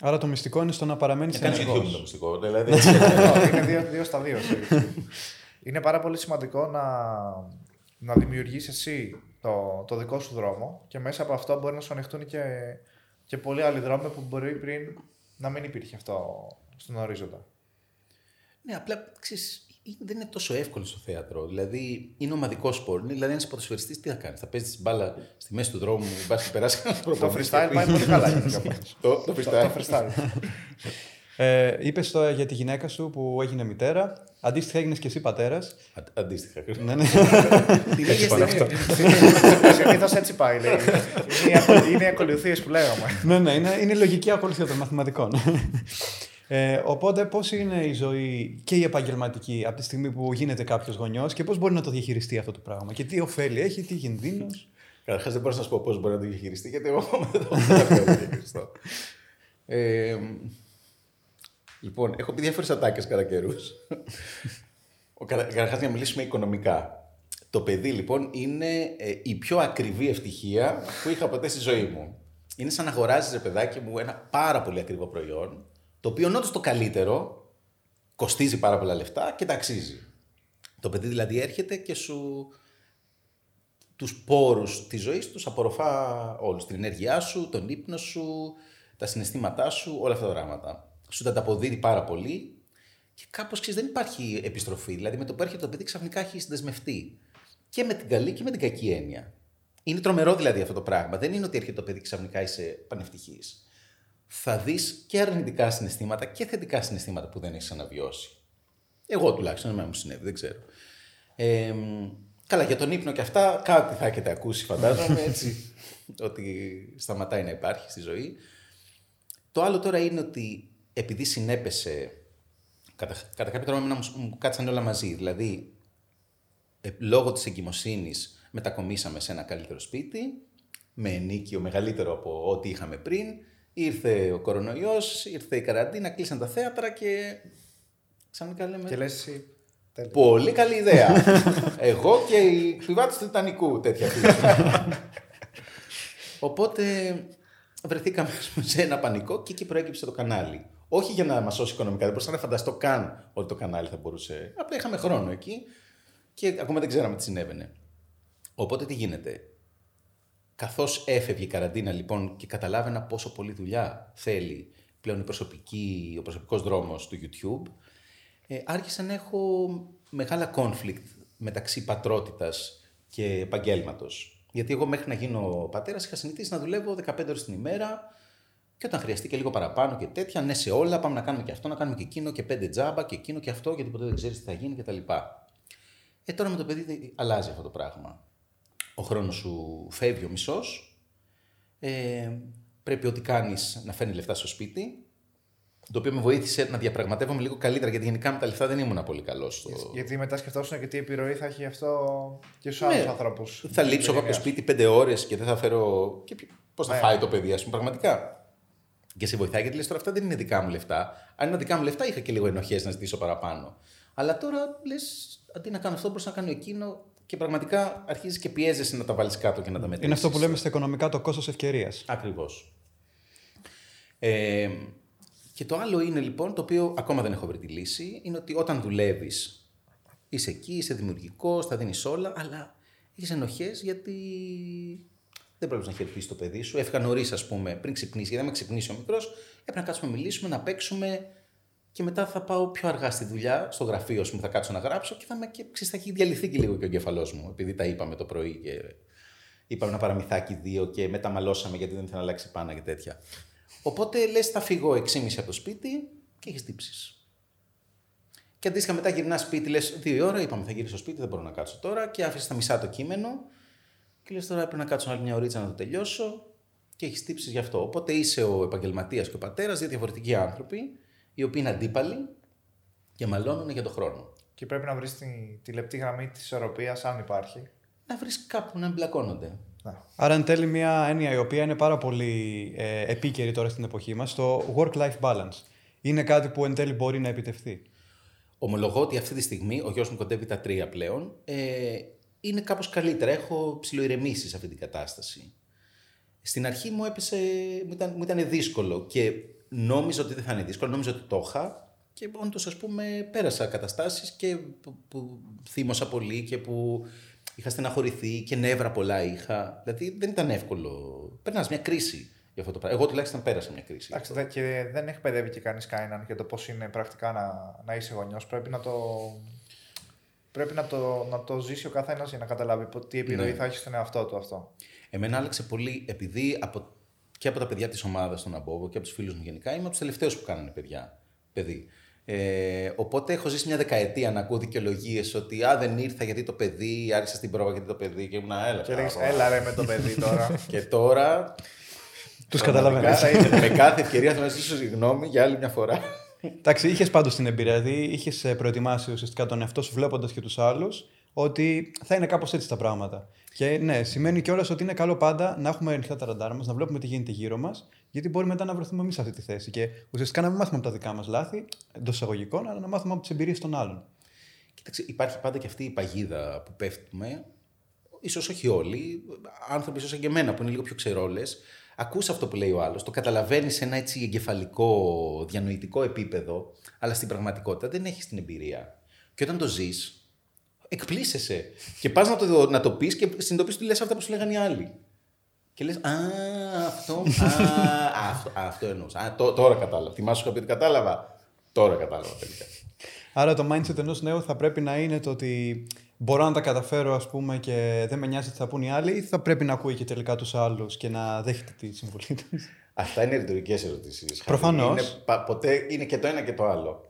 Άρα το μυστικό είναι στο να παραμένεις σε ενεργός. Είναι το μυστικό, δηλαδή. είναι δύο, δύο στα δύο. είναι πάρα πολύ σημαντικό να, να δημιουργήσει εσύ το, το δικό σου δρόμο και μέσα από αυτό μπορεί να σου ανοιχτούν και, και πολλοί άλλοι δρόμοι που μπορεί πριν να μην υπήρχε αυτό στον ορίζοντα. Ναι, απλά ξέρεις, δεν είναι τόσο εύκολο στο θέατρο. Δηλαδή είναι ομαδικό σπορ. Δηλαδή, ένας ποδοσφαιριστή τι θα κάνει, θα παίζεις την μπάλα στη μέση του δρόμου, μπα και περάσει ένας Το freestyle πάει πολύ καλά. το, το freestyle. Ε, Είπες τώρα για τη γυναίκα σου που έγινε μητέρα. Αντίστοιχα έγινες και εσύ πατέρας. Αντίστοιχα. Ναι, ναι. Τι λέγε αυτό. Συνήθως έτσι πάει. Είναι οι ακολουθίες που λέγαμε. ναι, ναι, είναι, είναι λογική ακολουθία των μαθηματικών. Ε, οπότε, πώς είναι η ζωή και η επαγγελματική από τη στιγμή που γίνεται κάποιος γονιός και πώς μπορεί να το διαχειριστεί αυτό το πράγμα και τι ωφέλη έχει, τι κινδύνους; Καταρχάς, δεν μπορώ να σας πω πώς μπορεί να το διαχειριστεί, γιατί εγώ δεν το διαχειριστώ. Ε, Λοιπόν, έχω πει διάφορες ατάκες κατά καιρούς. Καταρχάς, για να μιλήσουμε οικονομικά. Το παιδί, λοιπόν, είναι ε, η πιο ακριβή ευτυχία που είχα ποτέ στη ζωή μου. Είναι σαν να αγοράζεις, ρε παιδάκι μου, ένα πάρα πολύ ακριβό προϊόν, το οποίο όντως το καλύτερο κοστίζει πάρα πολλά λεφτά και ταξίζει. Το παιδί δηλαδή έρχεται και σου τους πόρους της ζωής τους απορροφά όλους. Την ενέργειά σου, τον ύπνο σου, τα συναισθήματά σου, όλα αυτά τα πράγματα σου τα αποδίδει πάρα πολύ και κάπως δεν υπάρχει επιστροφή. Δηλαδή με το που έρχεται το παιδί ξαφνικά έχει δεσμευτεί. Και με την καλή και με την κακή έννοια. Είναι τρομερό δηλαδή αυτό το πράγμα. Δεν είναι ότι έρχεται το παιδί ξαφνικά είσαι πανευτυχής. Θα δεις και αρνητικά συναισθήματα και θετικά συναισθήματα που δεν έχεις αναβιώσει. Εγώ τουλάχιστον, εμένα μου συνέβη, δεν ξέρω. Ε, καλά, για τον ύπνο και αυτά, κάτι θα έχετε ακούσει, φαντάζομαι, έτσι, ότι σταματάει να υπάρχει στη ζωή. Το άλλο τώρα είναι ότι επειδή συνέπεσε, κατά, κατά κάποιο τρόπο εμένα μου, μου κάτσαν όλα μαζί. Δηλαδή, ε, λόγω της εγκυμοσύνης μετακομίσαμε σε ένα καλύτερο σπίτι, με ενίκιο μεγαλύτερο από ό,τι είχαμε πριν. Ήρθε ο κορονοϊός, ήρθε η καραντίνα, κλείσαν τα θέατρα και ξαφνικά λέμε... Και λες εσύ, τέλειο. Πολύ καλή ιδέα. Εγώ και οι πιβάτες του Τιτανικού τέτοια φύση. Οπότε βρεθήκαμε ας πούμε, σε ένα πανικό και εκεί προέκυψε το κανάλι. Όχι για να μας σώσει οικονομικά, δεν μπορούσα να φανταστώ καν ότι το κανάλι θα μπορούσε. Απλά είχαμε χρόνο εκεί και ακόμα δεν ξέραμε τι συνέβαινε. Οπότε τι γίνεται; Καθώς έφευγε η καραντίνα λοιπόν και καταλάβαινα πόσο πολλή δουλειά θέλει πλέον η προσωπική, ο προσωπικός δρόμος του YouTube, ε, άρχισα να έχω μεγάλα conflict μεταξύ πατρότητας και επαγγέλματος. Γιατί εγώ μέχρι να γίνω πατέρας είχα συνηθίσει να δουλεύω 15 ώρες την ημέρα και όταν χρειαστεί και λίγο παραπάνω και τέτοια, ναι σε όλα, πάμε να κάνουμε και αυτό, να κάνουμε και εκείνο και πέντε τζάμπα και εκείνο και αυτό, γιατί ποτέ δεν ξέρεις τι θα γίνει κτλ. Ε, τώρα με το παιδί αλλάζει αυτό το πράγμα. Ο χρόνος σου φεύγει ο μισός. Ε, πρέπει ό,τι κάνεις να φέρνει λεφτά στο σπίτι. Το οποίο με βοήθησε να διαπραγματεύομαι λίγο καλύτερα, γιατί γενικά με τα λεφτά δεν ήμουν πολύ καλός. Στο... Γιατί μετά σκεφτόσουν και τι επιρροή θα έχει αυτό και στους Ναι. άλλους ανθρώπους. Θα λείψω εγώ από το σπίτι πέντε ώρες και δεν θα φέρω. Και πώς θα Ναι. φάει το παιδί, ας πούμε, πραγματικά. Και σε βοηθάει γιατί λες τώρα αυτά δεν είναι δικά μου λεφτά. Αν είναι δικά μου λεφτά, είχα και λίγο ενοχές να ζητήσω παραπάνω. Αλλά τώρα λες, αντί να κάνω αυτό, μπορούσα να κάνω εκείνο. Και πραγματικά αρχίζεις και πιέζεσαι να τα βάλεις κάτω και να τα μετρήσεις. Είναι αυτό που λέμε στα οικονομικά το κόστος ευκαιρίας. Ακριβώς. Ε, και το άλλο είναι λοιπόν, το οποίο ακόμα δεν έχω βρει τη λύση, είναι ότι όταν δουλεύεις, είσαι εκεί, είσαι δημιουργικός, τα δίνεις όλα, αλλά έχεις ενοχές γιατί δεν πρέπει να χαιρετήσει το παιδί σου. Έφυγα νωρίς, ας πούμε, πριν ξυπνήσει, γιατί δεν με ξυπνήσει ο μικρός, έπρεπε να κάτσουμε να μιλήσουμε, να παίξουμε και μετά θα πάω πιο αργά στη δουλειά, στο γραφείο μου, θα κάτσω να γράψω και θα, με, και, ξέρεις, θα έχει διαλυθεί και λίγο και ο εγκεφαλός μου, επειδή τα είπαμε το πρωί και είπαμε ένα παραμυθάκι δύο και μεταμαλώσαμε γιατί δεν ήθελα να αλλάξει πάνω και τέτοια. Οπότε λες, θα φύγω 6,5 από το σπίτι και έχεις τύψεις. Και αντίστοιχα μετά γυρνάς σπίτι, λες: Δύο ώρα είπαμε θα γυρίσω σπίτι, δεν μπορώ να κάτσω τώρα. Και άφησες τα μισά το κείμενο. Και λε: Τώρα πρέπει να κάτσω άλλη μια ωρίτσα να το τελειώσω. Και έχεις τύψεις γι' αυτό. Οπότε είσαι ο επαγγελματίας και ο πατέρας, δύο διαφορετικοί άνθρωποι, οι οποίοι είναι αντίπαλοι και μαλώνουν για τον χρόνο. Και πρέπει να βρεις τη, τη λεπτή γραμμή της ισορροπίας, αν υπάρχει. Να βρεις κάπου να εμπλακώνονται. Να. Άρα, εν τέλει, μια έννοια η οποία είναι πάρα πολύ ε, επίκαιρη τώρα στην εποχή μας, το work-life balance. Είναι κάτι που εν τέλει μπορεί να επιτευχθεί. Ομολογώ ότι αυτή τη στιγμή ο γιος μου κοντεύει τα τρία πλέον. Ε, είναι κάπως καλύτερα. Έχω ψιλοειρεμήσει σε αυτή την κατάσταση. Στην αρχή μου έπεσε, μου ήταν, μου ήταν δύσκολο και νόμιζα ότι δεν θα είναι δύσκολο, νόμιζα ότι το είχα και όντως ας πούμε πέρασα καταστάσεις και που, που θύμωσα πολύ και που είχα στεναχωρηθεί και νεύρα πολλά είχα. Δηλαδή δεν ήταν εύκολο. Περνάς μια κρίση για αυτό το πράγμα. Εγώ τουλάχιστον πέρασα μια κρίση. Εντάξει, δε- και δεν εκπαιδεύει και κανείς κανέναν για το πώς είναι πρακτικά να, να είσαι γονιός. Πρέπει να το. Πρέπει να το, να το ζήσει ο καθένας για να καταλάβει πο- τι επιρροή Ναι. θα έχει στον εαυτό του αυτό. Εμένα άλλαξε πολύ επειδή από, και από τα παιδιά της ομάδας στον Αμπόβο και από τους φίλους μου γενικά είμαι από τους τελευταίους που κάνανε παιδιά. Παιδί. Ε, οπότε έχω ζήσει μια δεκαετία να ακούω δικαιολογίες ότι Α, δεν ήρθα γιατί το παιδί, άρχισα στην πρόβα γιατί το παιδί και ήμουν έλα. Και λέγεις, τώρα». έλα ρε με το παιδί τώρα. Και τώρα. Τους πραγματικά καταλαβαίνω. θα ήθελα με κάθε ευκαιρία θα να ζητήσω συγγνώμη για άλλη μια φορά. Εντάξει, είχες πάντως την εμπειρία. Δηλαδή, είχες προετοιμάσει ουσιαστικά τον εαυτό σου βλέποντας και τους άλλους ότι θα είναι κάπως έτσι τα πράγματα. Και ναι, σημαίνει κιόλας ότι είναι καλό πάντα να έχουμε ανοιχτά τα ραντάρ μας, να βλέπουμε τι γίνεται γύρω μας, γιατί μπορεί μετά να βρεθούμε εμείς σε αυτή τη θέση. Και ουσιαστικά να μην μάθουμε από τα δικά μας λάθη, εντός εισαγωγικών, αλλά να μάθουμε από τις εμπειρίες των άλλων. Κοίταξε, υπάρχει πάντα και αυτή η παγίδα που πέφτουμε. Ίσως όχι όλοι, άνθρωποι ίσως και εμένα που είναι λίγο πιο ξερόλες, ακούς αυτό που λέει ο άλλος, το καταλαβαίνεις σε ένα έτσι εγκεφαλικό, διανοητικό επίπεδο, αλλά στην πραγματικότητα δεν έχεις την εμπειρία. Και όταν το ζεις, εκπλήσεσαι. Και πας να το, να το πεις και συνειδητοποιείς ότι λες αυτά που σου λέγανε οι άλλοι. Και λες, α, αυτό, α, αυτό, α, αυτό εννοούσα. Α, τω- τώρα κατάλαβα. Θυμάσαι σου πει ότι κατάλαβα; Τώρα κατάλαβα τελικά. Άρα το mindset ενός νέου θα πρέπει να είναι το ότι μπορώ να τα καταφέρω, ας πούμε, και δεν με νοιάζει τι θα πούν οι άλλοι, ή θα πρέπει να ακούει και τελικά τους άλλους και να δέχεται τη συμβουλή τους. Αυτά είναι ρητορικές ερωτήσεις. Προφανώς. Είναι, πα- ποτέ είναι και το ένα και το άλλο.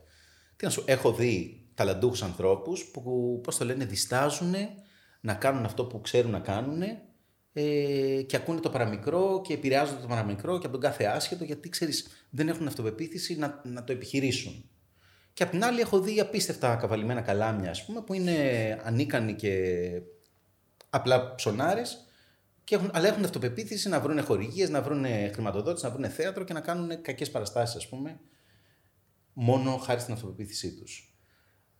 Τι να σου, έχω δει ταλαντούχους ανθρώπους που, πώς το λένε, διστάζουν να κάνουν αυτό που ξέρουν να κάνουν ε, και ακούνε το παραμικρό και επηρεάζονται το παραμικρό και από τον κάθε άσχετο γιατί ξέρεις δεν έχουν αυτοπεποίθηση να, να το επιχειρήσουν. Και απ' την άλλη έχω δει απίστευτα καβαλημένα καλάμια ας πούμε που είναι ανίκανοι και απλά ψωνάρες και έχουν, αλλά έχουν αυτοπεποίθηση να βρουν χορηγίες, να βρουν χρηματοδότηση, να βρουν θέατρο και να κάνουν κακές παραστάσεις, ας πούμε, μόνο χάρη στην αυτοπεποίθησή τους.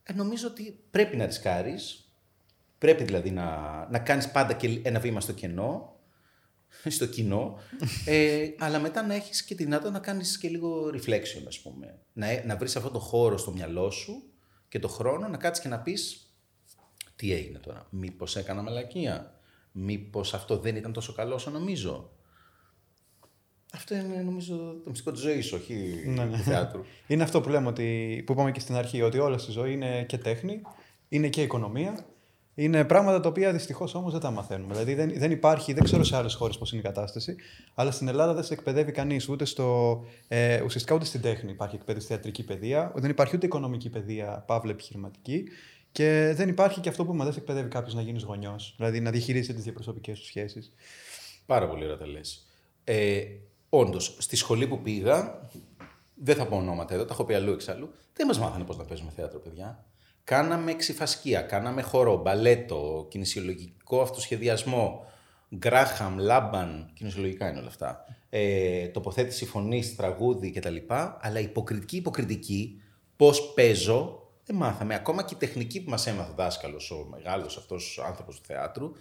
Ε, νομίζω ότι πρέπει να ρισκάρεις. Πρέπει δηλαδή να, να κάνεις πάντα και ένα βήμα στο κενό, στο κοινό, ε, αλλά μετά να έχεις και τη δυνατότητα να κάνεις και λίγο reflection, ας πούμε. Να, να βρεις αυτό το χώρο στο μυαλό σου και το χρόνο να κάτσεις και να πεις τι έγινε τώρα. Μήπως έκανα μαλακία. Μήπως αυτό δεν ήταν τόσο καλό όσο νομίζω. Αυτό είναι νομίζω το μυστικό της ζωής, όχι ναι, ναι. του θεάτρου. Είναι αυτό που λέμε ότι, που είπαμε και στην αρχή, ότι όλα στη ζωή είναι και τέχνη, είναι και οικονομία. Είναι πράγματα τα οποία δυστυχώς όμως δεν τα μαθαίνουμε. Δηλαδή δεν, δεν υπάρχει, δεν ξέρω σε άλλες χώρες πώς είναι η κατάσταση, αλλά στην Ελλάδα δεν σε εκπαιδεύει κανείς ούτε στο. Ε, ουσιαστικά ούτε στην τέχνη υπάρχει εκπαίδευση θεατρική παιδεία, δεν υπάρχει ούτε οικονομική παιδεία, παύλα επιχειρηματική. Και δεν υπάρχει και αυτό που μα δεν σε εκπαιδεύει κάποιος να γίνεις γονιός, δηλαδή να διαχειρίζεσαι τις διαπροσωπικές σου σχέσεις. Πάρα πολύ ωραία τα λες. Ε, Όντως, στη σχολή που πήγα, δεν θα πω ονόματα εδώ, τα έχω πει αλλού εξαλλού, δεν μας μάθανε πώς να παίζουμε θέατρο, παιδιά. Κάναμε ξυφασκία, κάναμε χορό, μπαλέτο, κινησιολογικό αυτοσχεδιασμό, γκράχαμ, λάμπαν, κινησιολογικά είναι όλα αυτά. Ε, τοποθέτηση φωνής, τραγούδι κτλ. Αλλά υποκριτική, υποκριτική, πώς παίζω, δεν μάθαμε. Ακόμα και η τεχνική που μας έμαθε ο δάσκαλος, ο μεγάλος αυτός άνθρωπος του θεάτρου,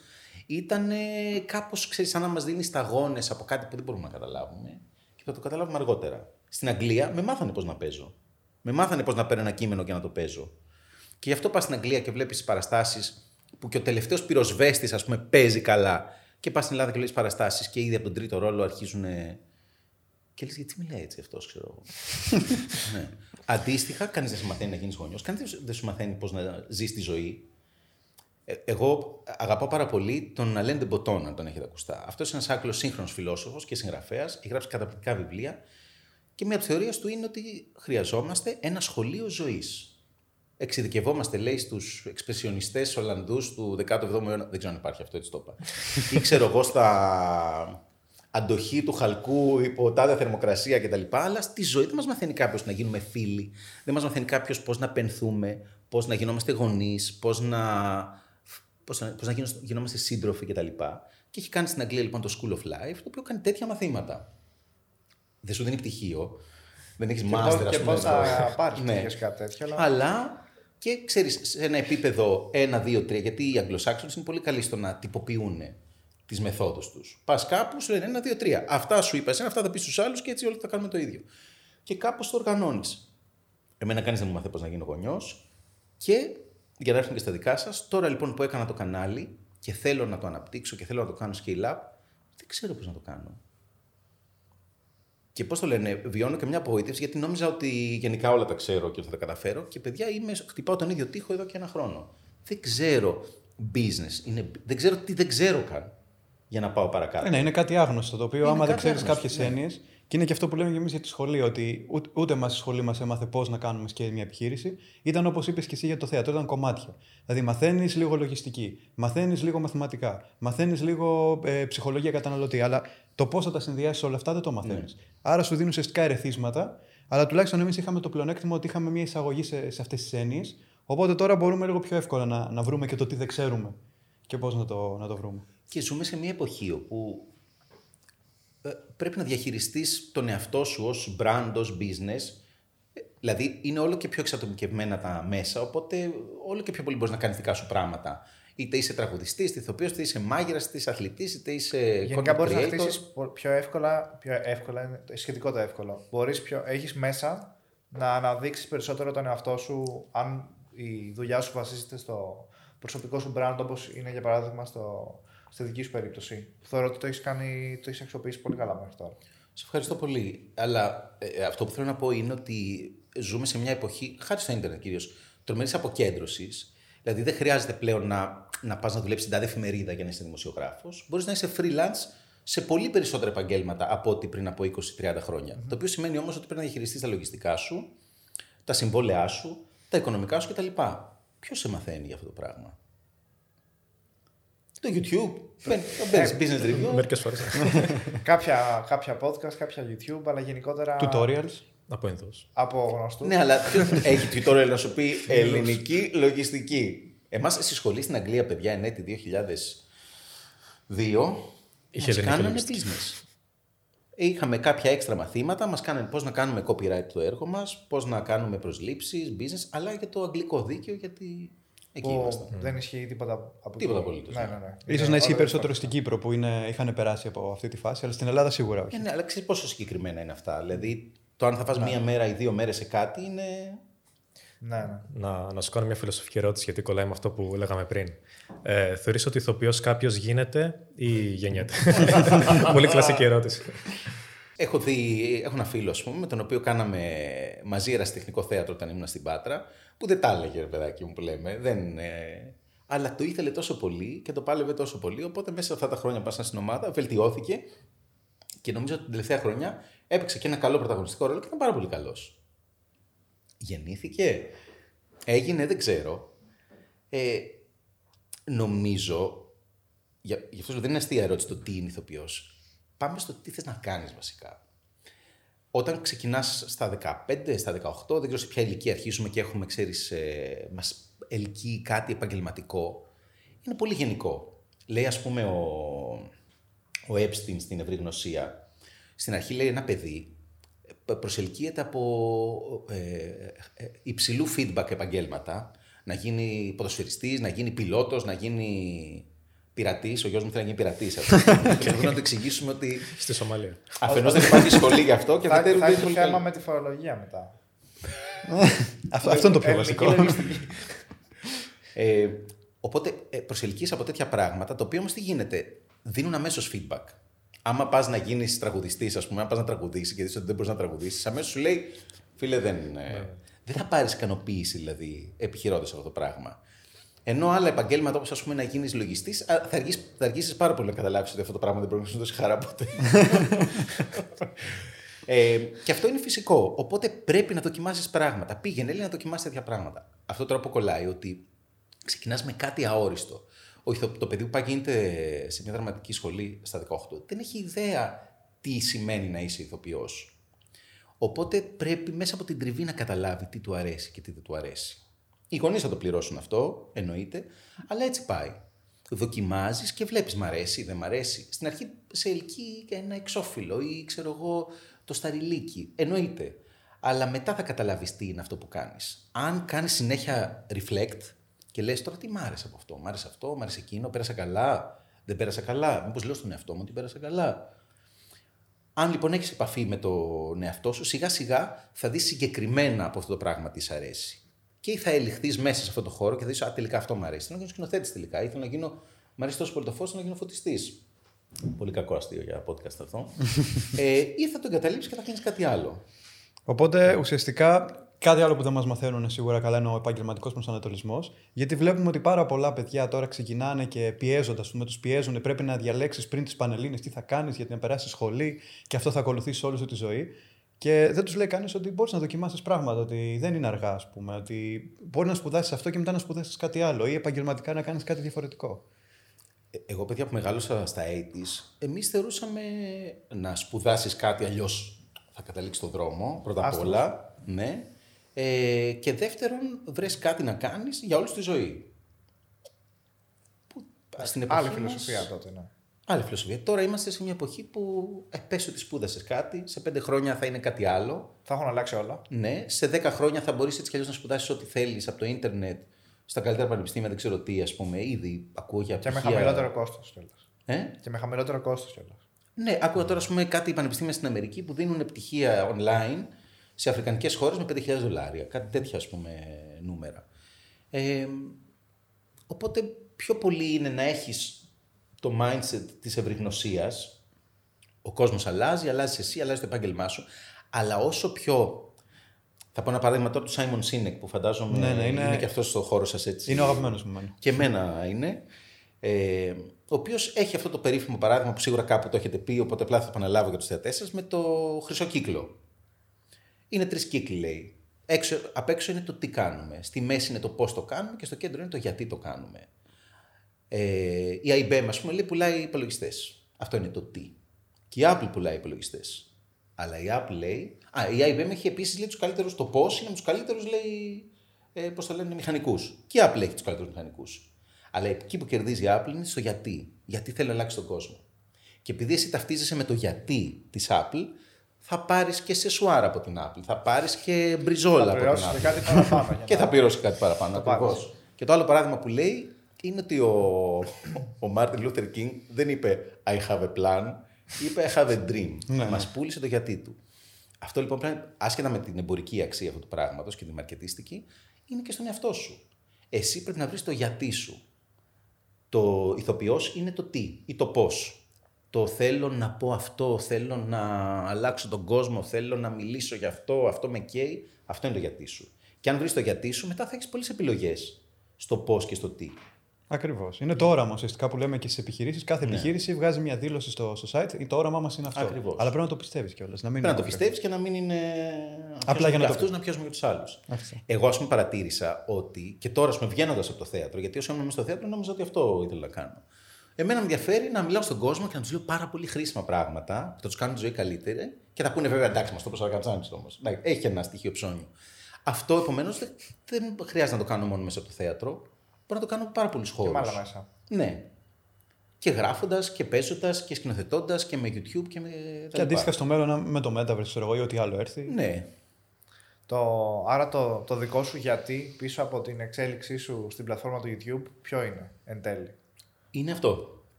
ήταν κάπως, ξέρεις, σαν να μας δίνει σταγόνες από κάτι που δεν μπορούμε να καταλάβουμε και θα το καταλάβουμε αργότερα. Στην Αγγλία με μάθανε πώς να παίζω. Με μάθανε πώς να παίρνω ένα κείμενο και να το παίζω. Και γι' αυτό πας στην Αγγλία και βλέπεις παραστάσεις που και ο τελευταίος πυροσβέστης, ας πούμε, παίζει καλά. Και πας στην Ελλάδα και βλέπεις παραστάσεις και ήδη από τον τρίτο ρόλο αρχίζουν. Και λες, γιατί μιλάει έτσι αυτός, ξέρω εγώ. ναι. Αντίστοιχα, κανείς δεν σου μαθαίνει να γίνεις γονιός, κανείς δεν σου μαθαίνει πώς να ζεις τη ζωή. Ε, εγώ αγαπάω πάρα πολύ τον Αλέν Ντεμποτόν, αν τον έχετε ακουστά. Αυτός είναι ένας άκρο σύγχρονος φιλόσοφος και συγγραφέας. Έχει γράψει καταπληκτικά βιβλία. Και μία από τις θεωρίες του είναι ότι χρειαζόμαστε ένα σχολείο ζωής. Εξειδικευόμαστε, λέει, στους εξπρεσιονιστές Ολλανδούς του 17ου αιώνα. Δεν ξέρω αν υπάρχει αυτό, έτσι το είπα. ή ξέρω εγώ στα αντοχή του χαλκού υπό τάδε θερμοκρασία κτλ. Αλλά στη ζωή δεν μας μαθαίνει κάποιος να γίνουμε φίλοι. Δεν μας μαθαίνει κάποιος πώς να πενθούμε, πώς να γινόμαστε γονείς, πώς να, πώς να, πώς να γινόμαστε σύντροφοι κτλ. Και, και έχει κάνει στην Αγγλία λοιπόν το School of Life, το οποίο κάνει τέτοια μαθήματα. Δεν σου δίνει πτυχίο. Δεν έχεις μάστερ, ας πούμε. Και πώ θα πάρεις ναι. κάτι τέτοιο. Αλλά... αλλά και ξέρεις, σε ένα επίπεδο 1, 2, 3, γιατί οι Αγγλοσάξονες είναι πολύ καλοί στο να τυποποιούν τις μεθόδους τους. Πας κάπου, σου λένε ένα, δύο, τρία. Αυτά σου είπα εσένα, αυτά θα πεις στους άλλους και έτσι όλοι θα κάνουμε το ίδιο. Και κάπως το οργανώνεις. Εμένα κανείς δεν μου μάθε πώς να γίνω γονιός. Και για να έρθουν και στα δικά σας, τώρα λοιπόν που έκανα το κανάλι και θέλω να το αναπτύξω και θέλω να το κάνω scale up, δεν ξέρω πώς να το κάνω. Και πώς το λένε, βιώνω και μια απογοήτευση γιατί νόμιζα ότι γενικά όλα τα ξέρω και ότι θα τα καταφέρω. Και παιδιά, είμαι, χτυπάω τον ίδιο τοίχο εδώ και ένα χρόνο. Δεν ξέρω business. Είναι, δεν ξέρω τι δεν ξέρω καν για να πάω παρακάτω. Ναι, είναι κάτι άγνωστο το οποίο, είναι άμα δεν ξέρεις κάποιες ναι. έννοιες. Και είναι και αυτό που λέμε και εμείς για τη σχολή, ότι ούτε, ούτε μας η σχολή μας έμαθε πώς να κάνουμε και μια επιχείρηση. Ήταν όπως είπες και εσύ για το θέατρο, ήταν κομμάτια. Δηλαδή, μαθαίνεις λίγο λογιστική, μαθαίνεις λίγο μαθηματικά, μαθαίνεις λίγο ε, ψυχολογία καταναλωτή. Αλλά το πώς θα τα συνδυάσεις όλα αυτά δεν το μαθαίνεις. Ναι. Άρα σου δίνουν ουσιαστικά ερεθίσματα, αλλά τουλάχιστον εμείς είχαμε το πλεονέκτημα ότι είχαμε μια εισαγωγή σε, σε αυτές τις έννοιες. Οπότε τώρα μπορούμε λίγο πιο εύκολα να, να βρούμε και το τι δεν ξέρουμε και πώς να το, να το βρούμε. Και ζούμε σε μια εποχή όπου ε, πρέπει να διαχειριστείς τον εαυτό σου ως brand, ως business. Ε, δηλαδή είναι όλο και πιο εξατομικευμένα τα μέσα, οπότε όλο και πιο πολύ μπορείς να κάνεις δικά σου πράγματα. Είτε είσαι τραγουδιστής, είτε ηθοποιός, είτε είσαι μάγειρας, είτε είσαι αθλητής, είτε είσαι. Γενικά μπορείς να χτίσεις πιο εύκολα. Πιο εύκολα είναι σχετικό το εύκολο. Μπορείς πιο, έχεις μέσα να αναδείξεις περισσότερο τον εαυτό σου αν η δουλειά σου βασίζεται στο προσωπικό σου brand, όπως είναι για παράδειγμα στο, στη δική σου περίπτωση. Θεωρώ ότι το έχεις κάνει, το έχεις αξιοποιήσει πολύ καλά μέχρι τώρα. Σε ευχαριστώ πολύ. Αλλά ε, αυτό που θέλω να πω είναι ότι ζούμε σε μια εποχή, χάρη στο Ιντερνετ κυρίως, τρομερής αποκέντρωσης. Δηλαδή δεν χρειάζεται πλέον να, να πας να δουλέψεις την τάδε εφημερίδα για να είσαι δημοσιογράφος. Μπορείς να είσαι freelance σε πολύ περισσότερα επαγγέλματα από ό,τι πριν από 20-30 χρόνια. Mm-hmm. Το οποίο σημαίνει όμως ότι πρέπει να διαχειριστείς τα λογιστικά σου, τα συμβόλαιά σου, τα οικονομικά σου κτλ. Ποιος σε μαθαίνει για αυτό το πράγμα; Το YouTube. Μπαίνει business review. Μερικές φορές. κάποια, κάποια podcast, κάποια YouTube, αλλά γενικότερα. Tutorials. Από ενδό. Από γνωστούς. Ναι, αλλά ποιο- έχει tutorial να σου πει ελληνική λογιστική. Εμάς στη σχολή στην Αγγλία, παιδιά, εν έτη 2002, Είχε μας ελληνική κάνανε λογιστική. business. Είχαμε κάποια έξτρα μαθήματα, μας κάνανε πώς να κάνουμε copyright το έργο μας, πώς να κάνουμε προσλήψεις, business, αλλά και το αγγλικό δίκαιο, γιατί εκεί που ήμασταν. δεν ισχύει τίποτα από Τίποτα εκεί. απολύτως, Ναι, ναι. ναι, ναι. Ίσως Είναι να ισχύει όλα περισσότερο διαφορετικά. στην Κύπρο που είναι, είχαν περάσει από αυτή τη φάση, αλλά στην Ελλάδα σίγουρα Ε, όχι. ναι, αλλά ξέρεις πόσο συγκεκριμένα είναι αυτά. Δηλαδή, το αν θα φας μία μέρα ή δύο μέρες σε κάτι είναι... Ναι, ναι. Να, να σου κάνω μια φιλοσοφική ερώτηση γιατί κολλάει με αυτό που λέγαμε πριν. Ε, θεωρείς ότι ηθοποιός κάποιος γίνεται ή γεννιέται; Πολύ κλασική ερώτηση. Έχω, δει, έχω ένα φίλο, ας πούμε, με τον οποίο κάναμε μαζί ερασιτεχνικό θέατρο όταν ήμουν στην Πάτρα, που δεν τα έλεγε, ρε παιδάκι μου, που λέμε. Δεν, ε, αλλά το ήθελε τόσο πολύ και το πάλευε τόσο πολύ, οπότε μέσα σε αυτά τα χρόνια που ήμασταν στην ομάδα βελτιώθηκε και νομίζω ότι την τελευταία χρονιά έπαιξε και ένα καλό πρωταγωνιστικό ρόλο και ήταν πάρα πολύ καλός. Γεννήθηκε, έγινε, δεν ξέρω. Ε, νομίζω, για, γι' αυτό σου λέω, δεν είναι αστεία ερώτηση το τι είναι ηθοποιός. Πάμε στο τι θες να κάνεις βασικά. Όταν ξεκινάς στα 15, στα 18, δεν ξέρω σε ποια ηλικία αρχίζουμε και έχουμε, ξέρεις, ε, μας ελκύει κάτι επαγγελματικό, είναι πολύ γενικό. Λέει, ας πούμε, ο, ο Epstein στην ευρύ γνωσία, στην αρχή λέει ένα παιδί ε, προσελκύεται από ε, ε, υψηλού feedback επαγγέλματα, να γίνει ποδοσφαιριστής, να γίνει πιλότος, να γίνει πειρατής. Ο γιος μου θέλει να γίνει πειρατής. και πρέπει να το εξηγήσουμε ότι Στη Σομαλία. αφενός δεν υπάρχει σχολή γι' αυτό και Θα, αφετέρου θα δεν έχει είναι πολύ θέμα καλή. με τη φορολογία μετά. Αυτό, αυτό είναι το πιο Ελληνική βασικό. λογιστική. Ε, οπότε ε, προσελκύεις από τέτοια πράγματα, το οποίο όμως τι γίνεται, δίνουν αμέσως feedback. Άμα πας να γίνεις τραγουδιστής, ας πούμε, αν πας να τραγουδήσεις και δεις ότι δεν μπορείς να τραγουδήσεις, αμέσως σου λέει, φίλε δεν, ε, δεν θα πάρεις ικανοποίηση δηλαδή επιχειρώντας αυτό το πράγμα. Ενώ άλλα επαγγέλματα όπως ας πούμε να γίνεις λογιστής, α, θα αργήσεις, θα αργήσεις πάρα πολύ να καταλάβεις ότι αυτό το πράγμα δεν μπορεί να σου δώσει χαρά ποτέ. Ε, και αυτό είναι φυσικό. Οπότε πρέπει να δοκιμάσεις πράγματα. Πήγαινε, λέει να δοκιμάσεις τέτοια πράγματα. Αυτό τώρα που κολλάει, ότι ξεκινάς με κάτι αόριστο. Ο ηθο- το παιδί που πάει γίνεται σε μια δραματική σχολή στα 18 δεν έχει ιδέα τι σημαίνει να είσαι ηθοποιός. Οπότε πρέπει μέσα από την τριβή να καταλάβει τι του αρέσει και τι δεν του αρέσει. Οι γονείς θα το πληρώσουν αυτό, εννοείται, αλλά έτσι πάει. Δοκιμάζεις και βλέπεις, μ' αρέσει, δεν μ' αρέσει. Στην αρχή σε ελκύει και ένα εξώφυλλο ή ξέρω εγώ το σταριλίκι. Εννοείται. Αλλά μετά θα καταλάβεις τι είναι αυτό που κάνεις. Αν κάνεις συνέχεια reflect και λες τώρα τι μ' άρεσε από αυτό, μ' άρεσε αυτό, μ' άρεσε εκείνο, πέρασα καλά, δεν πέρασα καλά. Μήπως λέω στον εαυτό μου ότι πέρασα καλά. Αν λοιπόν έχεις επαφή με τον εαυτό σου, σιγά σιγά θα δεις συγκεκριμένα από αυτό το πράγμα τι σ' αρέσει. Και θα ελιχθείς μέσα σε αυτό το χώρο και θα δεις, Α, τελικά αυτό μου αρέσει. Θέλω να γίνω σκηνοθέτης τελικά. Ή θέλω να γίνω. Μ' αρέσει τόσο πολύ το φως, θέλω να γίνω φωτιστής. Πολύ κακό αστείο για podcast αυτό. ε, ή θα το εγκαταλείψεις και θα κάνεις κάτι άλλο. Οπότε ουσιαστικά κάτι άλλο που δεν μας μαθαίνουν σίγουρα καλά είναι ο επαγγελματικός προσανατολισμό. Γιατί βλέπουμε ότι πάρα πολλά παιδιά τώρα ξεκινάνε και πιέζονται, ας πούμε, τους πιέζουν. Πρέπει να διαλέξεις πριν τις πανελίνε τι θα κάνεις γιατί να περάσεις σχολή και αυτό θα ακολουθήσει όλη σου τη ζωή. Και δεν τους λέει κανείς ότι μπορείς να δοκιμάσεις πράγματα, ότι δεν είναι αργά, ας πούμε. Ότι μπορεί να σπουδάσεις αυτό και μετά να σπουδάσεις κάτι άλλο ή επαγγελματικά να κάνεις κάτι διαφορετικό. Ε, Εγώ, παιδιά που μεγάλωσα στα 80s, εμείς θεωρούσαμε να σπουδάσεις κάτι αλλιώς θα καταλήξεις στον δρόμο, πρώτα απ' Άστρος. όλα. Ναι. Ε, και δεύτερον, βρες κάτι να κάνεις για όλη σου τη ζωή. Που, στην εποχή Άλλη μας- φιλοσοφία τότε, ναι. Άλλη φιλοσοφία. Τώρα είμαστε σε μια εποχή που ε, πες ότι σπούδασες κάτι, σε πέντε χρόνια θα είναι κάτι άλλο. Θα έχουν αλλάξει όλα. Ναι, σε 10 χρόνια θα μπορείς έτσι κι αλλιώς να σπουδάσεις ό,τι θέλεις από το ίντερνετ, στα καλύτερα πανεπιστήμια, δεν ξέρω τι, ας πούμε. Ήδη ακούω για Και με πτυχία- χαμηλότερο κόστος κιόλας. Ε; Και με χαμηλότερο κόστος κιόλας. Ναι, άκουγα τώρα ας πούμε, κάτι πανεπιστήμια στην Αμερική που δίνουν πτυχία online σε αφρικανικές χώρες με 5.000 δολάρια. Κάτι τέτοια ας πούμε νούμερα. Ε, οπότε πιο πολύ είναι να έχεις το mindset της ευρυγνωσίας. Ο κόσμος αλλάζει, αλλάζει εσύ, αλλάζει το επάγγελμά σου. Αλλά όσο πιο... Θα πω ένα παράδειγμα τώρα του Σάιμον Σίνεκ που φαντάζομαι Ναι, ναι, είναι... είναι- και αυτός στο χώρο σας έτσι. Είναι ο αγαπημένος μου. εμένα. Και εμένα είναι. Ε, ο οποίος έχει αυτό το περίφημο παράδειγμα που σίγουρα κάπου το έχετε πει, οπότε απλά θα το επαναλάβω για τους θεατές σας, με το χρυσό κύκλο. Είναι τρεις κύκλοι, λέει. Έξω, απ' έξω είναι το τι κάνουμε. Στη μέση είναι το πώς το κάνουμε και στο κέντρο είναι το γιατί το κάνουμε. Ε, η IBM, ας πούμε, λέει πουλάει υπολογιστές. Αυτό είναι το τι. Και η Apple πουλάει υπολογιστές. Αλλά η Apple λέει. Α, η IBM έχει επίσης τους καλύτερους. Το πώ είναι με τους καλύτερους, λέει. Ε, Πώς το λένε, μηχανικούς. Και η Apple έχει τους καλύτερους μηχανικούς. Αλλά εκεί που κερδίζει η Apple είναι στο γιατί. Γιατί θέλει να αλλάξει τον κόσμο. Και επειδή εσύ ταυτίζεσαι με το γιατί της Apple, θα πάρεις και σεσουάρα από την Apple. Θα πάρεις και μπριζόλα Θα από την πληρώσεις Apple. κάτι παραπάνω. για Και να- θα πληρώσει κάτι παραπάνω. Το ακριβώς. πάρεις. Και το άλλο παράδειγμα που λέει είναι ότι ο, ο Martin Luther King δεν είπε I have a plan, είπε I have a dream. Ναι, Μας πούλησε το γιατί του. Αυτό λοιπόν πρέπει, άσχετα με την εμπορική αξία αυτού του πράγματος και τη μαρκετίστικη, είναι και στον εαυτό σου. Εσύ πρέπει να βρεις το γιατί σου. Το ηθοποιός είναι το τι ή το πώς. Το θέλω να πω αυτό, θέλω να αλλάξω τον κόσμο, θέλω να μιλήσω γι' αυτό, αυτό με καίει. Αυτό είναι το γιατί σου. Και αν βρεις το γιατί σου, μετά θα έχεις πολλές επιλογές στο πώς και στο τι. Ακριβώς. Είναι το όραμα ουσιαστικά που λέμε και στις επιχειρήσεις. Κάθε επιχείρηση βγάζει μια δήλωση στο, στο site. Το όραμά μας είναι αυτό. Ακριβώς. Αλλά πρέπει να το πιστεύεις κιόλας. Να μην Πρέπει να το είναι πιστεύεις και να μην είναι. Απλά για να το αυτούς να πιάσουμε για τους άλλους. Αυτό. Εγώ, ας πούμε, παρατήρησα ότι. και τώρα, ας πούμε, βγαίνοντας από το θέατρο, γιατί όσο ήμουν στο θέατρο, νόμιζα ότι αυτό ήθελα να κάνω. Εμένα με ενδιαφέρει να μιλάω στον κόσμο και να τους λέω πάρα πολύ χρήσιμα πράγματα που θα τους κάνουν τη ζωή καλύτερη και θα πούνε βέβαια εντάξει, μας το προσαρκαψάνει όμως. Έχει ένα στοιχείο ψώνιο. Αυτό επομένως δεν, δεν χρειάζεται να το κάνω μόνο μέσα από το θέατρο. Μπορώ να το κάνω από πάρα πολλού χώρου. Και με άλλα μέσα. Ναι. Και γράφοντας και παίζοντας και σκηνοθετώντας και με YouTube και με. τα Και λοιπά. αντίστοιχα στο μέλλον με το Metaverse, ξέρω εγώ, ή ό,τι άλλο έρθει. Ναι, Το, άρα το, το δικό σου γιατί πίσω από την εξέλιξή σου στην πλατφόρμα του YouTube, ποιο είναι εν τέλει; Είναι αυτό.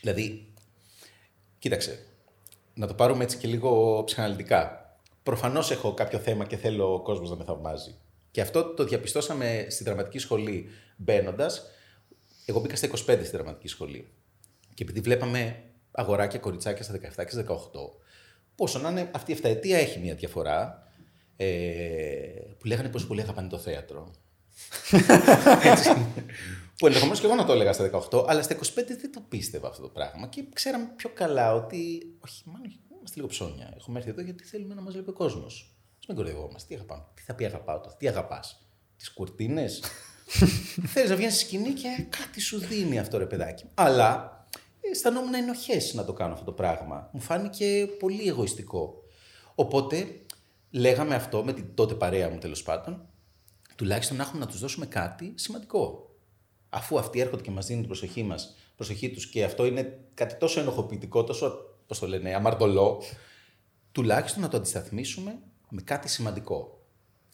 Δηλαδή, κοίταξε, να το πάρουμε έτσι και λίγο ψυχαναλυτικά. Προφανώς έχω κάποιο θέμα και θέλω ο κόσμος να με θαυμάζει. Και αυτό το διαπιστώσαμε στη δραματική σχολή μπαίνοντας. Εγώ μπήκα στα 25 στη δραματική σχολή. Και επειδή βλέπαμε αγοράκια κοριτσάκια στα 17 και στα 18, πόσο να είναι αυτή η εφταετία έχει μια διαφορά. Ε, που λέγανε πόσο πολύ αγαπάνε το θέατρο. Έτσι. που ενδεχομένως και εγώ να το έλεγα στα 18, αλλά στα 25 δεν το πίστευα αυτό το πράγμα. Και ξέραμε πιο καλά ότι. Όχι, μάλλον είμαστε λίγο ψώνια. Έχουμε έρθει εδώ γιατί θέλουμε να μας βλέπει ο κόσμος. Α μην κοροϊδευόμαστε. Τι αγαπάμε. Τι θα πει αγαπάω το. Τι αγαπάς. Τις κουρτίνες; Θέλεις να βγαίνεις στη σκηνή και κάτι σου δίνει αυτό ρε παιδάκι. Αλλά αισθανόμουν ενοχές να το κάνω αυτό το πράγμα. Μου φάνηκε πολύ εγωιστικό. Οπότε λέγαμε αυτό με την τότε παρέα μου τέλος πάντων, τουλάχιστον να έχουμε να τους δώσουμε κάτι σημαντικό. Αφού αυτοί έρχονται και μας δίνουν την προσοχή μας, προσοχή τους και αυτό είναι κάτι τόσο ενοχοποιητικό, τόσο, πώς το λένε, αμαρτωλό, τουλάχιστον να το αντισταθμίσουμε με κάτι σημαντικό.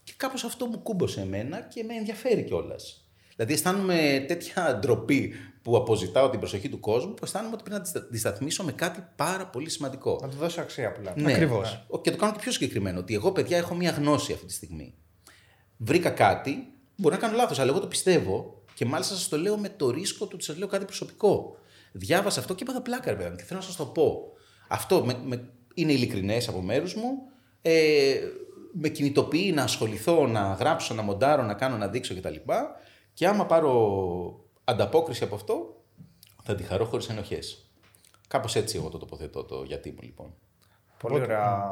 Και κάπως αυτό μου κούμπωσε εμένα και με ενδιαφέρει κιόλας. Δηλαδή αισθάνομαι τέτοια ντροπή που αποζητάω την προσοχή του κόσμου, που αισθάνομαι ότι πρέπει να τη αντισταθμίσω με κάτι πάρα πολύ σημαντικό. Να του δώσει αξία που λέμε. Ναι. Ακριβώς. Ο- Και το κάνω και πιο συγκεκριμένο. Ότι εγώ, παιδιά, έχω μία γνώση αυτή τη στιγμή. Βρήκα κάτι, μπορεί να κάνω λάθος, αλλά εγώ το πιστεύω και μάλιστα σας το λέω με το ρίσκο του ότι σας λέω κάτι προσωπικό. Διάβασα αυτό και είπα πλάκα, ρε παιδάκι, και θέλω να σας το πω. Αυτό με, με- είναι ειλικρινές από μέρους μου. Ε, με κινητοποιεί να ασχοληθώ, να γράψω, να μοντάρω, να κάνω, να δείξω κτλ. Και άμα πάρω ανταπόκριση από αυτό, θα τη χαρώ χωρίς ενοχές. Κάπως έτσι εγώ το τοποθετώ το γιατί μου λοιπόν. Πολύ ωραία.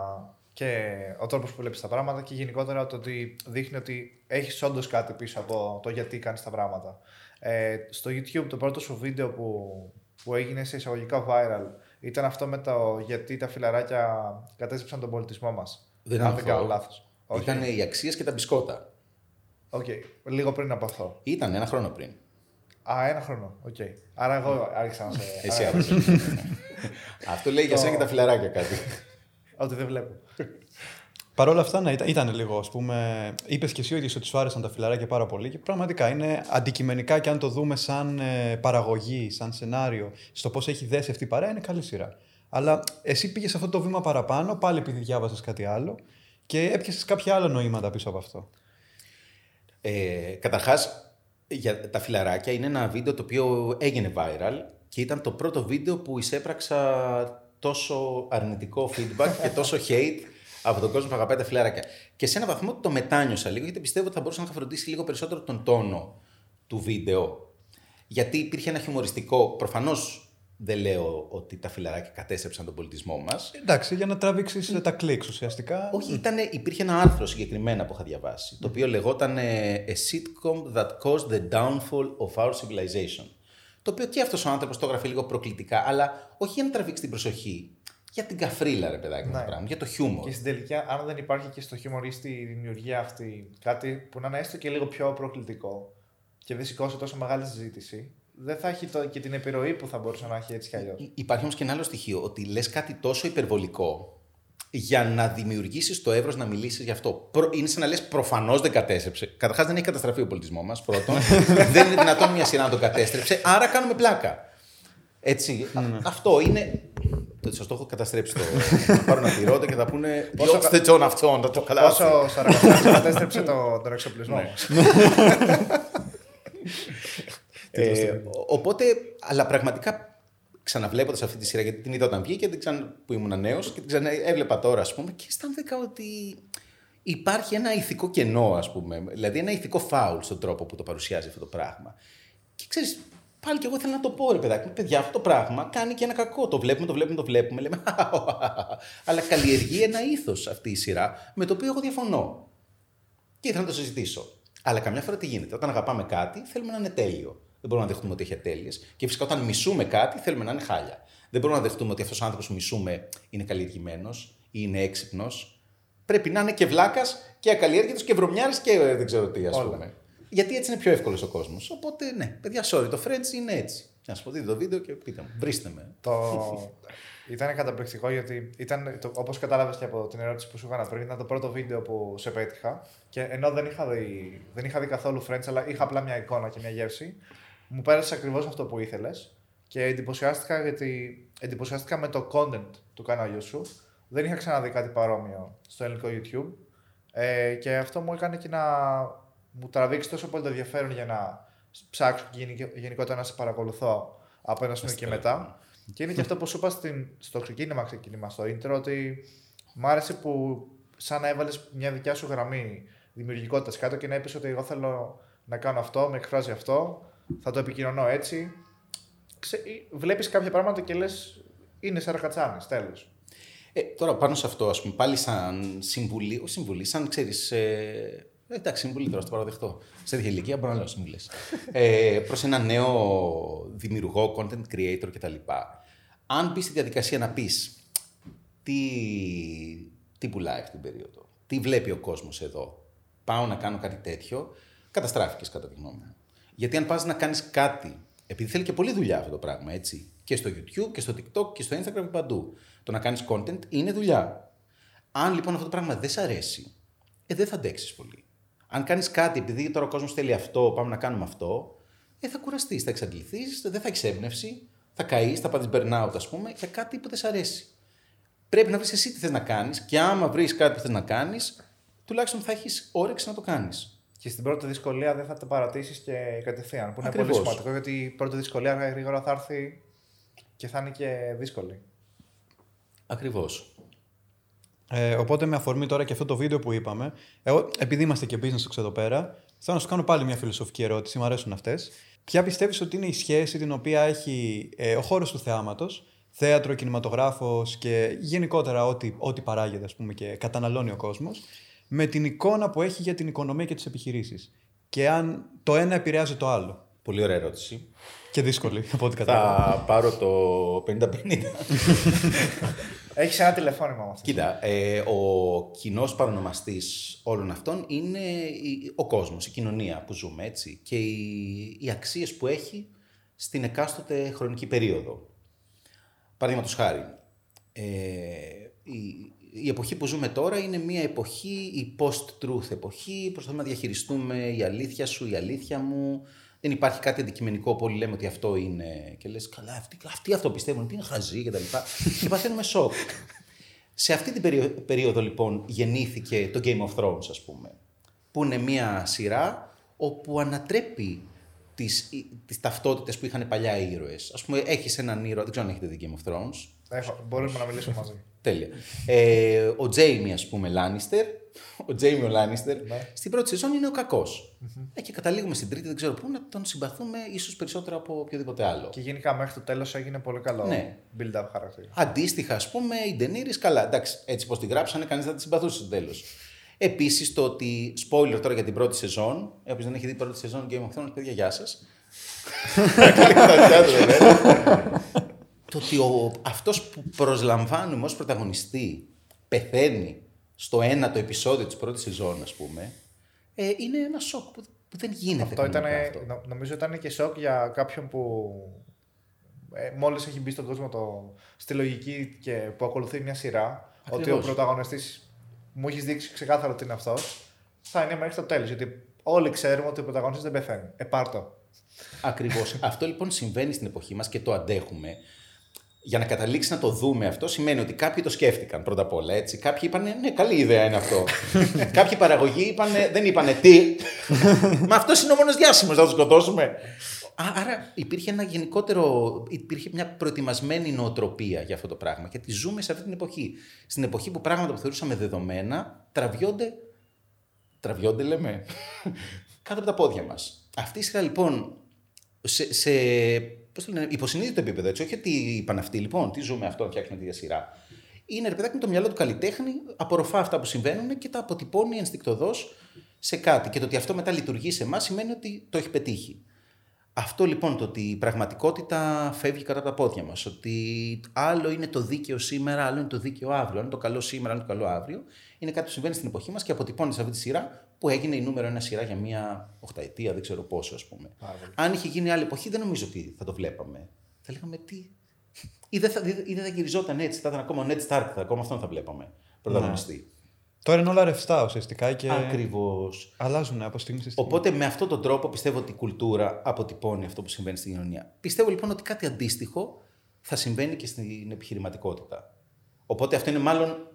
Και ο τρόπος που βλέπεις τα πράγματα και γενικότερα το ότι δείχνει ότι έχεις όντως κάτι πίσω από το γιατί κάνεις τα πράγματα. Ε, στο YouTube το πρώτο σου βίντεο που, που έγινε σε εισαγωγικά viral ήταν αυτό με το γιατί τα φιλαράκια κατέστρεψαν τον πολιτισμό μας. Δεν Αν είναι δεν αυτό. κάνω λάθο. Όχι. Ήταν οι αξίες και τα μπισκότα. Οκ. Λίγο πριν από αυτό. Ήταν ένα χρόνο πριν. Α, ένα χρόνο. Οκ. Άρα εγώ άρχισα να σε. Εσύ Άρα- άκουσες. Αυτό λέει για σένα και τα φιλαράκια κάτι. Ότι δεν βλέπω. Παρ' όλα αυτά, ναι, ήταν, ήταν λίγο, ας πούμε. Είπες και εσύ ο ίδιος ότι σου άρεσαν τα φιλαράκια πάρα πολύ και πραγματικά είναι αντικειμενικά και αν το δούμε σαν ε, παραγωγή, σαν σενάριο, στο πώς έχει δέσει αυτή η παρέα, είναι καλή σειρά. Αλλά εσύ πήγες αυτό το βήμα παραπάνω, πάλι επειδή διάβασες κάτι άλλο και έπιασες κάποια άλλα νοήματα πίσω από αυτό. Ε, Καταρχάς, για τα φιλαράκια είναι ένα βίντεο το οποίο έγινε viral και ήταν το πρώτο βίντεο που εισέπραξα τόσο αρνητικό feedback και τόσο hate από τον κόσμο που αγαπάει τα φιλαράκια. Και σε έναν βαθμό το μετάνιωσα λίγο γιατί πιστεύω ότι θα μπορούσα να είχα φροντίσει λίγο περισσότερο τον τόνο του βίντεο. Γιατί υπήρχε ένα χιουμοριστικό. Προφανώς δεν λέω ότι τα φιλαράκια κατέστρεψαν τον πολιτισμό μας. Εντάξει, για να τραβήξεις τα κλικ ουσιαστικά. Όχι, ήτανε, υπήρχε ένα άρθρο συγκεκριμένα που είχα διαβάσει, το οποίο λεγόταν ε, A sitcom that caused the downfall of our civilization. Το οποίο και αυτός ο άνθρωπος το έγραφε λίγο προκλητικά, αλλά όχι για να τραβήξει την προσοχή. Για την καφρίλα, ρε παιδάκι μου, Ναι. το πράγμα, για το χιούμορ. Και στην τελική, αν δεν υπάρχει και στο χιούμορ ή στη δημιουργία αυτή κάτι που να είναι έστω και λίγο πιο προκλητικό και δεν σηκώσει τόσο μεγάλη συζήτηση, δεν θα έχει το, και την επιρροή που θα μπορούσε να έχει έτσι κι αλλιώς. Υ- Υπάρχει όμως και ένα άλλο στοιχείο, ότι λες κάτι τόσο υπερβολικό για να δημιουργήσεις το εύρος να μιλήσεις γι' αυτό. Προ- Είναι σαν να λες προφανώς δεν κατέστρεψε. Καταρχάς δεν έχει καταστραφεί ο πολιτισμός μας. Πρώτον. δεν είναι δυνατόν μια σειρά να τον κατέστρεψε. Άρα κάνουμε πλάκα. Έτσι. α- αυτό είναι. Το σας το έχω καταστρέψει το. θα πάρουν να τυρώνται και θα πούνε. Πόσο Διώξτε Τζον αυτόν, θα το χαλάσει. Πόσο Σαρακοστάκη κατέστρεψε το, τον εξοπλισμό Ναι. μας. Ε, ο- οπότε, αλλά πραγματικά ξαναβλέποντας αυτή τη σειρά, γιατί την είδα όταν βγήκε, την ξανα, που ήμουν νέος και την ξανά έβλεπα τώρα, ας πούμε, και αισθάνθηκα ότι υπάρχει ένα ηθικό κενό, ας πούμε. Δηλαδή, ένα ηθικό φάουλ στον τρόπο που το παρουσιάζει αυτό το πράγμα. Και ξέρεις, πάλι και εγώ ήθελα να το πω, ρε παιδάκι μου, παιδιά, αυτό το πράγμα κάνει και ένα κακό. Το βλέπουμε, το βλέπουμε, το βλέπουμε. Λέμε, αλλά καλλιεργεί ένα ήθος αυτή η σειρά, με το οποίο εγώ διαφωνώ. Και ήθελα να το συζητήσω. Αλλά καμιά φορά τι γίνεται. Όταν αγαπάμε κάτι, θέλουμε να είναι τέλειο. Δεν μπορούμε να δεχτούμε ότι έχει ατέλειες. Και φυσικά όταν μισούμε κάτι, θέλουμε να είναι χάλια. Δεν μπορούμε να δεχτούμε ότι αυτός ο άνθρωπος που μισούμε είναι καλλιεργημένος ή είναι έξυπνος. Πρέπει να είναι και βλάκας και ακαλλιέργητος και βρωμιάρης και ε, δεν ξέρω τι, ας Όλα. πούμε. Γιατί έτσι είναι πιο εύκολος ο κόσμος. Οπότε, ναι, παιδιά, sorry, το Friends είναι έτσι. Να σα πω, δείτε το βίντεο και πείτε μου, βρίστε με. Το... ήταν καταπληκτικό γιατί ήταν, το, όπως κατάλαβες και από την ερώτηση που σου έκανα πριν, ήταν το πρώτο βίντεο που σε πέτυχα και ενώ δεν είχα δει, δεν είχα δει καθόλου Friends αλλά είχα απλά μια εικόνα και μια γεύση, μου πέρασε ακριβώς αυτό που ήθελες και εντυπωσιάστηκα γιατί εντυπωσιάστηκα με το content του καναλιού σου. Δεν είχα ξαναδεί κάτι παρόμοιο στο ελληνικό YouTube ε, και αυτό μου έκανε και να μου τραβήξει τόσο πολύ το ενδιαφέρον για να ψάξω και γενικ- γενικότερα να σε παρακολουθώ από ένα σημείο και μετά. Και είναι και αυτό που σου είπα στην, στο ξεκίνημα, ξεκίνημα στο intro, ότι μ' άρεσε που σαν να έβαλες μια δικιά σου γραμμή δημιουργικότητας κάτω και να είπες ότι εγώ θέλω να κάνω αυτό, με εκφράζει αυτό, θα το επικοινωνώ έτσι. Ξε, βλέπεις κάποια πράγματα και λες είναι σαρακατσάνες, τέλος. Ε, τώρα πάνω σε αυτό, ας πούμε, πάλι σαν συμβουλή, όχι συμβουλή, σαν ξέρεις. Ε, εντάξει, συμβουλή τώρα, το παραδεχτώ. Σε τέτοια ηλικία μπορώ να λέω συμβουλές. ε, Προς ένα νέο δημιουργό, content creator κτλ. Αν μπεις στη διαδικασία να πεις τι, τι πουλάει αυτή την περίοδο, τι βλέπει ο κόσμος εδώ, πάω να κάνω κάτι τέτοιο, καταστράφηκες κατά τη γνώμη μου. Γιατί αν πας να κάνεις κάτι, επειδή θέλει και πολλή δουλειά αυτό το πράγμα, έτσι. Και στο YouTube και στο TikTok και στο Instagram και παντού. Το να κάνεις content είναι δουλειά. Αν λοιπόν αυτό το πράγμα δεν σ' αρέσει, ε, δεν θα αντέξεις πολύ. Αν κάνεις κάτι επειδή τώρα ο κόσμος θέλει αυτό, πάμε να κάνουμε αυτό, ε, θα κουραστείς, θα εξαντληθείς, δεν θα έχεις έμπνευση, θα καείς, θα πάθεις burnout, ας πούμε, για κάτι που δεν σ' αρέσει. Πρέπει να βρεις εσύ τι θες να κάνεις και άμα βρεις κάτι που θες να κάνεις, τουλάχιστον θα έχεις όρεξη να το κάνεις. Και στην πρώτη δυσκολία δεν θα το παρατήσεις και κατευθείαν. Που είναι Ακριβώς. πολύ σημαντικό γιατί η πρώτη δυσκολία αργά ή γρήγορα θα έρθει και θα είναι και δύσκολη. Ακριβώς. Ε, οπότε με αφορμή τώρα και αυτό το βίντεο που είπαμε, εγώ επειδή είμαστε και business εδώ πέρα, θέλω να σου κάνω πάλι μια φιλοσοφική ερώτηση, μου αρέσουν αυτές. Ποια πιστεύεις ότι είναι η σχέση την οποία έχει ε, ο χώρος του θεάματος, θέατρο, κινηματογράφος και γενικότερα ό,τι, ό,τι παράγεται ας πούμε, και καταναλώνει ο κόσμος, με την εικόνα που έχει για την οικονομία και τις επιχειρήσεις. Και αν το ένα επηρεάζει το άλλο. Πολύ ωραία ερώτηση. Και δύσκολη, από ό,τι κατάλαβα. Θα πάρω το 50-50. Έχεις ένα τηλεφώνημα μα. Κοίτα, ε, ο κοινός παρονομαστής όλων αυτών είναι η- ο κόσμος, η κοινωνία που ζούμε έτσι και οι, οι αξίες που έχει στην εκάστοτε χρονική περίοδο. Παραδείγματος χάρη, ε, η, η εποχή που ζούμε τώρα είναι μια εποχή, η post-truth εποχή. Προσπαθούμε να διαχειριστούμε η αλήθεια σου, η αλήθεια μου. Δεν υπάρχει κάτι αντικειμενικό που όλοι λέμε ότι αυτό είναι. Και λες, καλά, αυτοί, αυτοί αυτό πιστεύουν, ότι είναι χαζοί κτλ. Και, και παθαίνουμε σοκ. Σε αυτή την περίοδο, περίοδο λοιπόν γεννήθηκε το Game of Thrones ας πούμε. Που είναι μια σειρά όπου ανατρέπει τις, τις ταυτότητες που είχαν παλιά οι ήρωες. Ας πούμε έχεις έναν ήρωα, δεν ξέρω αν έχετε δει Game of Thrones. Έχω, μπορούμε να μιλήσουμε μαζί. Τέλεια. Ε, ο Τζέιμι, ας πούμε, Λάνιστερ, ο Τζέιμι ο Λάνιστερ, στην πρώτη σεζόν είναι ο κακος Ε, και καταλήγουμε στην τρίτη, δεν ξέρω πού, να τον συμπαθούμε ίσως περισσότερο από οποιοδήποτε άλλο. Και γενικά μέχρι το τέλος έγινε πολύ καλό Ναι. build-up χαρακτήρα. Αντίστοιχα, ας πούμε, η Ντενίρης, καλά, εντάξει, έτσι πώ τη γράψανε, κανείς δεν τη συμπαθούσε στο τέλος. Επίσης, το ότι. Spoiler τώρα για την πρώτη σεζόν. Όποιος δεν έχει δει πρώτη σεζόν Game of Thrones, παιδιά, γεια σας. το ότι ο, αυτός που προσλαμβάνουμε ως πρωταγωνιστή πεθαίνει στο ένα το επεισόδιο της πρώτης σεζόν, ας πούμε, ε, είναι ένα σοκ που, που δεν γίνεται. Αυτό ήταν, κανονικά αυτό. νο- νομίζω ήταν και σοκ για κάποιον που ε, μόλις έχει μπει στον κόσμο το, στη λογική και που ακολουθεί μια σειρά, ότι ο Ακριβώς. πρωταγωνιστής μου έχεις δείξει ξεκάθαρο ότι είναι αυτός, θα είναι μέχρι το τέλος. Γιατί όλοι ξέρουμε ότι ο πρωταγωνιστής δεν πεθαίνει. Ε, πάρ' το. Ακριβώς. αυτό λοιπόν συμβαίνει στην εποχή μας και το αντέχουμε. Για να καταλήξει να το δούμε αυτό, σημαίνει ότι κάποιοι το σκέφτηκαν πρώτα απ' όλα. Έτσι. Κάποιοι είπαν, Ναι, καλή ιδέα είναι αυτό. κάποιοι παραγωγοί είπαν, δεν είπαν τι. Μα αυτό είναι ο μόνος διάσημος, θα το σκοτώσουμε. Α, άρα υπήρχε ένα γενικότερο, υπήρχε μια προετοιμασμένη νοοτροπία για αυτό το πράγμα. Γιατί ζούμε σε αυτή την εποχή. Στην εποχή που πράγματα που θεωρούσαμε δεδομένα τραβιόνται. Τραβιόνται, λέμε. κάτω από τα πόδια μας. Αυτή η σειρά λοιπόν σε, σε πώς το λένε, υποσυνείδητο επίπεδο, έτσι. Όχι ότι είπαν αυτοί, λοιπόν, τι ζούμε αυτό, να φτιάξουμε τη σειρά. Είναι ρε παιδάκι με το μυαλό του καλλιτέχνη, απορροφά αυτά που συμβαίνουν και τα αποτυπώνει ενστικτοδός σε κάτι. Και το ότι αυτό μετά λειτουργεί σε εμάς σημαίνει ότι το έχει πετύχει. Αυτό λοιπόν το ότι η πραγματικότητα φεύγει κατά τα πόδια μας. Ότι άλλο είναι το δίκαιο σήμερα, άλλο είναι το δίκαιο αύριο. Αν είναι το καλό σήμερα, άλλο είναι το καλό αύριο. Είναι κάτι που συμβαίνει στην εποχή μας και αποτυπώνει σε αυτή τη σειρά που έγινε η νούμερο ένα σειρά για μία οχταετία, δεν ξέρω πόσο, ας πούμε. Αν είχε γίνει άλλη εποχή, δεν νομίζω ότι θα το βλέπαμε. Θα λέγαμε τι; Ή δεν θα, ή δεν θα γυριζόταν έτσι, θα ήταν ακόμα ο Ned Stark, θα, ακόμα αυτόν θα βλέπαμε. Πρωταγωνιστή. Τώρα είναι όλα ρευστά ουσιαστικά και Ακριβώς. αλλάζουν από στιγμή σε στιγμή. Οπότε με αυτόν τον τρόπο πιστεύω ότι η κουλτούρα αποτυπώνει αυτό που συμβαίνει στην κοινωνία. Πιστεύω λοιπόν ότι κάτι αντίστοιχο θα συμβαίνει και στην επιχειρηματικότητα. Οπότε αυτό είναι μάλλον.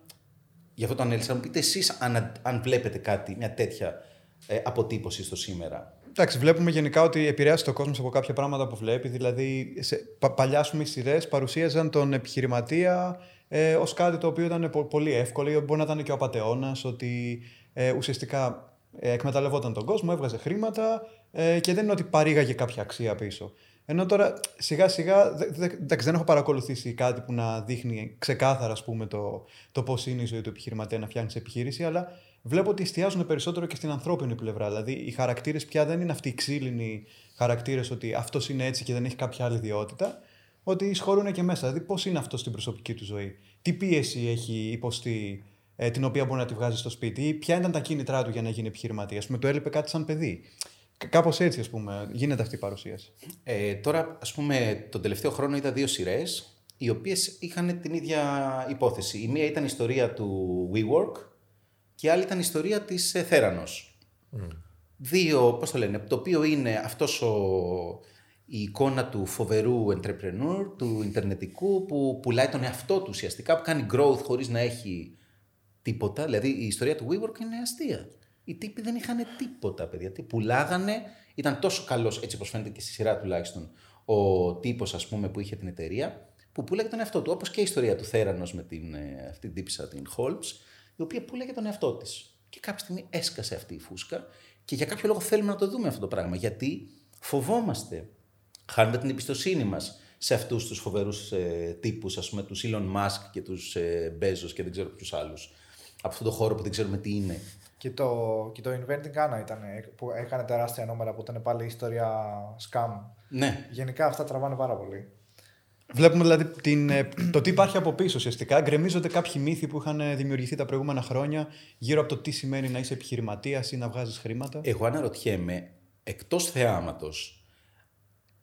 Γι' αυτό το ανέλησα. Να μου πείτε εσείς αν, αν βλέπετε κάτι, μια τέτοια ε, αποτύπωση στο σήμερα. Εντάξει, βλέπουμε γενικά ότι επηρεάζει το κόσμος από κάποια πράγματα που βλέπει. Δηλαδή, σε, πα, παλιά ας πούμε, οι σειρές παρουσίαζαν τον επιχειρηματία ε, ως κάτι το οποίο ήταν πο- πολύ εύκολο, ή μπορεί να ήταν και ο απαταιώνας, ότι ε, ουσιαστικά ε, εκμεταλλευόταν τον κόσμο, έβγαζε χρήματα ε, και δεν είναι ότι παρήγαγε κάποια αξία πίσω. Ενώ τώρα σιγά σιγά δε- δε- εντάξει, δεν έχω παρακολουθήσει κάτι που να δείχνει ξεκάθαρα ας πούμε, το, το πώς είναι η ζωή του επιχειρηματία να φτιάχνει επιχείρηση, αλλά βλέπω ότι εστιάζουν περισσότερο και στην ανθρώπινη πλευρά. Δηλαδή οι χαρακτήρες πια δεν είναι αυτοί οι ξύλινοι χαρακτήρες ότι αυτός είναι έτσι και δεν έχει κάποια άλλη ιδιότητα. Ότι σχωρούν και μέσα. Δηλαδή πώς είναι αυτό στην προσωπική του ζωή; Τι πίεση έχει υποστεί ε, την οποία μπορεί να τη βγάζει στο σπίτι ή ποια ήταν τα κίνητρά του για να γίνει επιχειρηματίας; Α πούμε, του έλειπε κάτι σαν παιδί. Κάπως έτσι, ας πούμε, γίνεται αυτή η παρουσίαση. Ε, τώρα, ας πούμε, τον τελευταίο χρόνο είδα δύο σειρές, οι οποίες είχαν την ίδια υπόθεση. Η μία ήταν η ιστορία του WeWork και η άλλη ήταν η ιστορία της ε, Θέρανος. Δύο, πώς το λένε, το οποίο είναι αυτός ο, η εικόνα του φοβερού entrepreneur, του ιντερνετικού, που πουλάει τον εαυτό του ουσιαστικά, που κάνει growth χωρίς να έχει τίποτα. Δηλαδή η ιστορία του WeWork είναι αστεία. Οι τύποι δεν είχαν τίποτα, παιδιά. Τι πουλάγανε, ήταν τόσο καλός, έτσι όπως φαίνεται και στη σειρά τουλάχιστον, ο τύπος, ας πούμε, που είχε την εταιρεία, που πουλάγε τον εαυτό του. Όπως και η ιστορία του Θέρανος με την, ε, αυτή την τύψα, την Holmes, η οποία πουλάγε τον εαυτό της. Και κάποια στιγμή έσκασε αυτή η φούσκα και για κάποιο λόγο θέλουμε να το δούμε αυτό το πράγμα. Γιατί φοβόμαστε, χάνουμε την εμπιστοσύνη μας σε αυτούς τους φοβερούς ε, τύπους, ας πούμε, τους Elon Musk και τους ε, Bezos και δεν ξέρω ποιους άλλους. Από αυτόν τον χώρο που δεν ξέρουμε τι είναι. Και το, και το Inventing Anna ήταν που έκανε τεράστια νούμερα που ήταν πάλι ιστορία scam. Ναι, Γενικά αυτά τραβάνε πάρα πολύ. Βλέπουμε δηλαδή την, ε, το τι υπάρχει από πίσω ουσιαστικά. Γκρεμίζονται κάποιοι μύθοι που είχαν ε, δημιουργηθεί τα προηγούμενα χρόνια γύρω από το τι σημαίνει να είσαι επιχειρηματίας ή να βγάζεις χρήματα. Εγώ αναρωτιέμαι, εκτός θεάματος,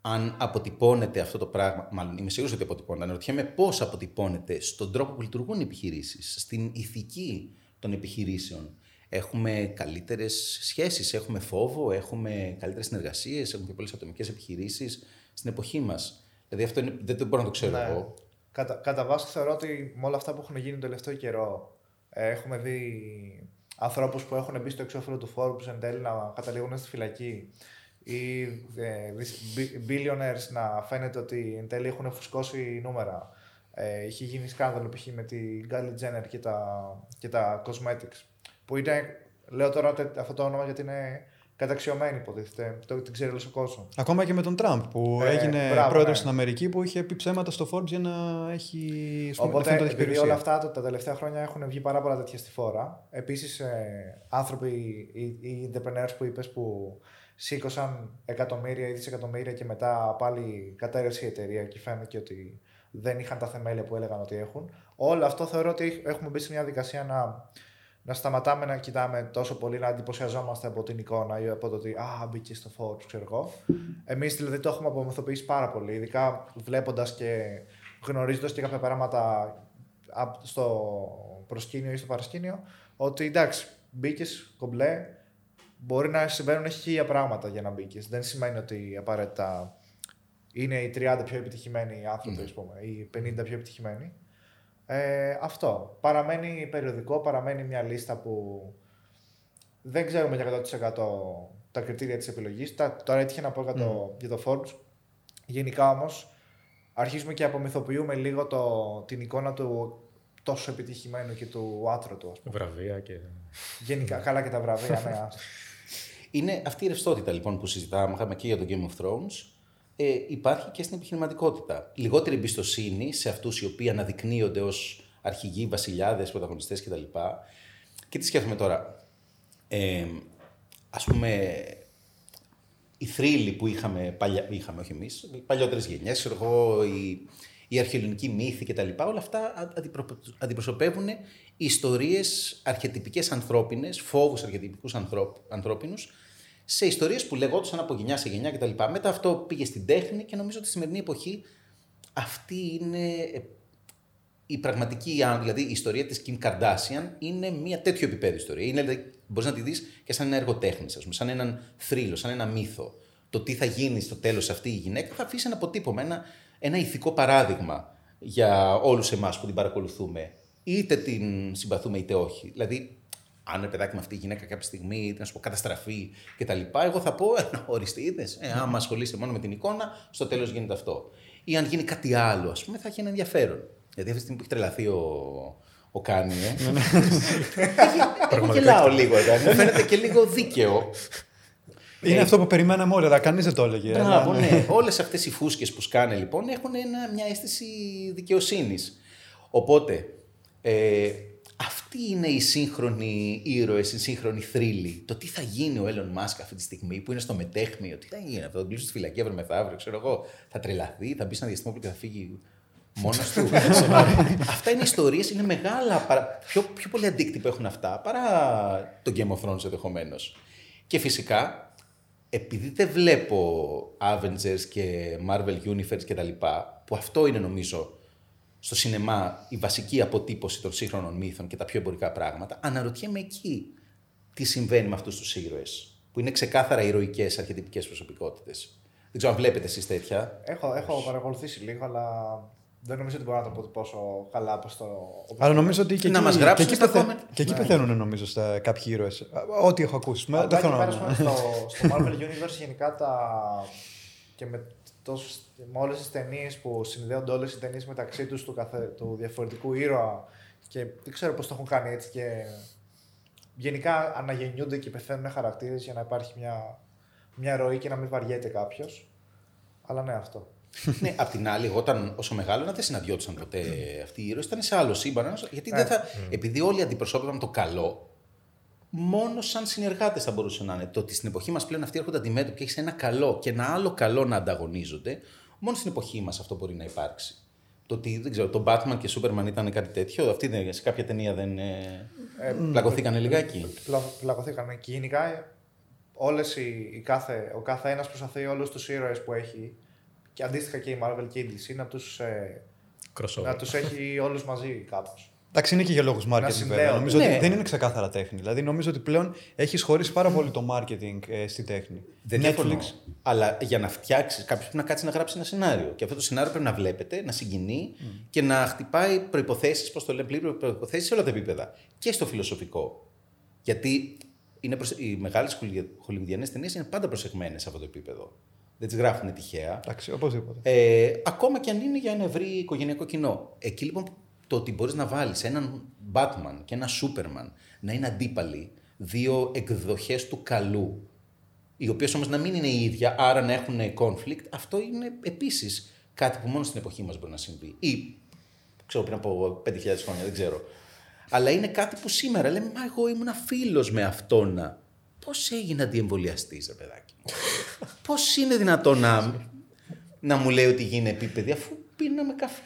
αν αποτυπώνεται αυτό το πράγμα, μάλλον είμαι σίγουρος ότι αποτυπώνεται, αναρωτιέμαι πώς αποτυπώνεται στον τρόπο που λειτουργούν οι επιχειρήσεις, στην ηθική των επιχειρήσεων. Έχουμε καλύτερες σχέσεις, έχουμε φόβο, έχουμε καλύτερες συνεργασίες, έχουμε και πολλές ατομικές επιχειρήσεις στην εποχή μας. Δηλαδή αυτό είναι, δεν, δεν μπορώ να το ξέρω εγώ. Κατά, κατά βάση θεωρώ ότι με όλα αυτά που έχουν γίνει τον τελευταίο καιρό ε, έχουμε δει ανθρώπους που έχουν μπει στο εξώφυλλο του Forbes εν τέλει να καταλήγουν στη φυλακή ή ε, δις- μπι- billionaires να φαίνεται ότι εν τέλει έχουν φουσκώσει νούμερα. Ε, είχε γίνει σκάνδαλο π.χ. με την Kylie Jenner και τα, και τα cosmetics. Που είναι, λέω τώρα τε- αυτό το όνομα γιατί είναι καταξιωμένη υποτίθεται. Το, την ξέρει όλος ο κόσμος. Ακόμα και με τον Τραμπ που Ε, έγινε μπράβο, πρόεδρος ναι. στην Αμερική που είχε πει ψέματα στο Forbes για να έχει ας πούμε, Οπότε, να φαίνεται ότι έχει επειδή περιουσία. όλα αυτά τα, τα τελευταία χρόνια έχουν βγει πάρα πολλά τέτοια στη φόρα, επίσης ε, άνθρωποι, οι, οι entrepreneurs που είπες που σήκωσαν εκατομμύρια ή δισεκατομμύρια και μετά πάλι κατέρευσε η εταιρεία και φαίνεται ότι δεν είχαν τα θεμέλια που έλεγαν ότι έχουν. Όλο αυτό θεωρώ ότι έχουμε μπει σε μια δικασία να, να σταματάμε να κοιτάμε τόσο πολύ, να εντυπωσιαζόμαστε από την εικόνα ή από το ότι Α, μπήκε στο φω, ξέρω εγώ. Εμείς δηλαδή το έχουμε απομυθοποιήσει πάρα πολύ, ειδικά βλέποντας και γνωρίζοντας και κάποια πράγματα στο προσκήνιο ή στο παρασκήνιο, ότι εντάξει, μπήκες κομπλέ, μπορεί να συμβαίνουν χίλια πράγματα για να μπήκες. Δεν σημαίνει ότι απαραίτητα είναι οι 30 πιο επιτυχημένοι άνθρωποι, mm. πούμε, ή 50 πιο επιτυχημένοι. Ε, αυτό. Παραμένει περιοδικό, παραμένει μια λίστα που δεν ξέρουμε για 100% τα κριτήρια της επιλογής. Τώρα έτυχε να πω για το, για το Forbes. Γενικά όμως, αρχίζουμε και απομυθοποιούμε λίγο το, την εικόνα του τόσο επιτυχημένου και του άτρου του. Βραβεία και... Γενικά, καλά και τα βραβεία, ναι. Είναι αυτή η ρευστότητα λοιπόν που συζητάμε, είχαμε και για το Game of Thrones, ε, υπάρχει και στην επιχειρηματικότητα. Λιγότερη εμπιστοσύνη σε αυτούς οι οποίοι αναδεικνύονται ως αρχηγοί, βασιλιάδες, πρωταγωνιστές κτλ. Και τι σκέφτομαι τώρα. Ε, ας πούμε, οι θρύλοι που είχαμε, παλιά, είχαμε όχι εμείς, παλιότερες γενιές, εγώ, οι, οι αρχαιολογικοί μύθοι κτλ. Όλα αυτά αντιπροσωπεύουν ιστορίες αρχιετυπικές ανθρώπινες, φόβους αρχιετυπικούς ανθρώπινους, σε ιστορίες που λεγόντουσαν από γενιά σε γενιά κτλ. Μετά αυτό πήγε στην τέχνη και νομίζω ότι στη σημερινή εποχή αυτή είναι ε, η πραγματική, δηλαδή η ιστορία της Kim Kardashian είναι μια τέτοιο επίπεδο ιστορία. Είναι, δηλαδή, μπορείς να τη δεις και σαν ένα έργο τέχνης, σαν έναν θρύλο, σαν ένα μύθο. Το τι θα γίνει στο τέλος αυτή η γυναίκα θα αφήσει ένα αποτύπωμα, ένα, ένα ηθικό παράδειγμα για όλους εμάς που την παρακολουθούμε. Είτε την συμπαθούμε είτε όχι. Δηλαδή, αν παιδάκι με αυτή η γυναίκα κάποια στιγμή να σου πω καταστραφεί κτλ. Εγώ θα πω, ε, οριστείς, είδε. Ε, άμα ασχολείσαι μόνο με την εικόνα, στο τέλος γίνεται αυτό. Ή αν γίνει κάτι άλλο, ας πούμε, θα έχει ένα ενδιαφέρον. Γιατί αυτή τη στιγμή που έχει τρελαθεί ο, ο Κάνι, ε. Ναι, ναι. Εγώ γελάω λίγο εδώ. Μου φαίνεται και λίγο δίκαιο. Είναι αυτό που περιμέναμε όλοι, αλλά κανείς δεν το έλεγε. Μπράβο, ναι. Όλες αυτές οι φούσκες που σκάνε λοιπόν έχουν ένα, μια αίσθηση δικαιοσύνης. Οπότε, ε, αυτή είναι η σύγχρονη ήρωες, η σύγχρονη θρύλη. Το τι θα γίνει ο Έλλον Μάσκ αυτή τη στιγμή που είναι στο μετέχμιο, τι θα γίνει, θα τον κλείσει στη φυλακή αύριο μεθαύριο, ξέρω εγώ, θα τρελαθεί, θα μπει σε ένα διαστημόπλαιο και θα φύγει μόνος του. αυτά είναι ιστορίες, είναι μεγάλα. Πιο, πιο πολύ αντίκτυπο έχουν αυτά παρά το Game of Thrones ενδεχομένως. Και φυσικά, επειδή δεν βλέπω Avengers και Marvel Universe κτλ., που αυτό είναι νομίζω στο σινεμά η βασική αποτύπωση των σύγχρονων μύθων και τα πιο εμπορικά πράγματα, αναρωτιέμαι εκεί τι συμβαίνει με αυτούς τους ήρωες, που είναι ξεκάθαρα ηρωικές αρχιετυπικές προσωπικότητες. Δεν ξέρω αν βλέπετε εσείς τέτοια. Έχω, έχω παρακολουθήσει λίγο, αλλά δεν νομίζω ότι μπορώ να το πω πόσο καλά όπως το. Αλλά νομίζω ότι και να εκεί, μας και εκεί, πεθα... και εκεί ναι. πεθαίνουν νομίζω στα κάποιοι ήρωες. Ό,τι έχω ακούσει. δεν θέλω να. στο, στο Marvel Universe γενικά τα. και με τόσο, με όλες τις ταινίες που συνδέονται όλες οι ταινίες μεταξύ τους του, του διαφορετικού ήρωα και δεν ξέρω πώς το έχουν κάνει έτσι και γενικά αναγεννιούνται και πεθαίνουν χαρακτήρες για να υπάρχει μια, μια ροή και να μην βαριέται κάποιος. Αλλά ναι, αυτό. ναι, απ' την άλλη, όταν όσο μεγάλο δεν συναντιόντουσαν ποτέ αυτοί οι ήρωες, ήταν σε άλλο σύμπαν. Γιατί δεν ναι. θα. Επειδή όλοι αντιπροσώπευαν το καλό, μόνο σαν συνεργάτες θα μπορούσε να είναι. Το ότι στην εποχή μας πλέον αυτοί έρχονται αντιμέτωποι και έχεις ένα καλό και ένα άλλο καλό να ανταγωνίζονται, μόνο στην εποχή μας αυτό μπορεί να υπάρξει. Το ότι δεν ξέρω, το Batman και Superman ήταν κάτι τέτοιο, αυτή σε κάποια ταινία δεν. Ε, ε, πλακωθήκανε λιγάκι; Πλα, πλακωθήκανε. Και γενικά όλες οι, η κάθε, ο κάθε ένας προσπαθεί όλους τους ήρωες που έχει και αντίστοιχα και η Marvel και η DC να τους, ε, να τους έχει όλους μαζί κάπως. Εντάξει, είναι και για λόγους marketing βέβαια. Νομίζω ναι. ότι δεν είναι ξεκάθαρα τέχνη. Δηλαδή, νομίζω ότι πλέον έχεις χωρίσει πάρα πολύ το marketing ε, στη τέχνη. Δεν Netflix. Διαφωνώ. Αλλά για να φτιάξεις, κάποιος πρέπει να κάτσει να γράψει ένα σενάριο. Και αυτό το σενάριο πρέπει να βλέπετε, να συγκινεί mm. και να χτυπάει προποθέσει, πώς το λέμε, πλήρω προποθέσει σε όλα τα επίπεδα. Και στο φιλοσοφικό. Γιατί είναι προσ... οι μεγάλες χολιγουδιανές ταινίες είναι πάντα προσεγμένες σε αυτό το επίπεδο. Δεν τις γράφουν τυχαία. Εντάξει, οπωσδήποτε. Ε, ακόμα και αν είναι για ένα ευρύ οικογενειακό κοινό. Εκεί λοιπόν το ότι μπορείς να βάλεις έναν Batman και ένα Superman να είναι αντίπαλοι, δύο εκδοχές του καλού, οι οποίες όμως να μην είναι η ίδια, άρα να έχουν conflict, αυτό είναι επίσης κάτι που μόνο στην εποχή μας μπορεί να συμβεί. Ή ξέρω πριν από 5.000 χρόνια, δεν ξέρω. Αλλά είναι κάτι που σήμερα λέμε, Μα εγώ ήμουν φίλος με αυτόν. Πώς έγινε αντιεμβολιαστής, ρε παιδάκι. Πώς είναι δυνατόν να, να μου λέει ότι γίνει επίπεδη αφού πίναμε καφέ;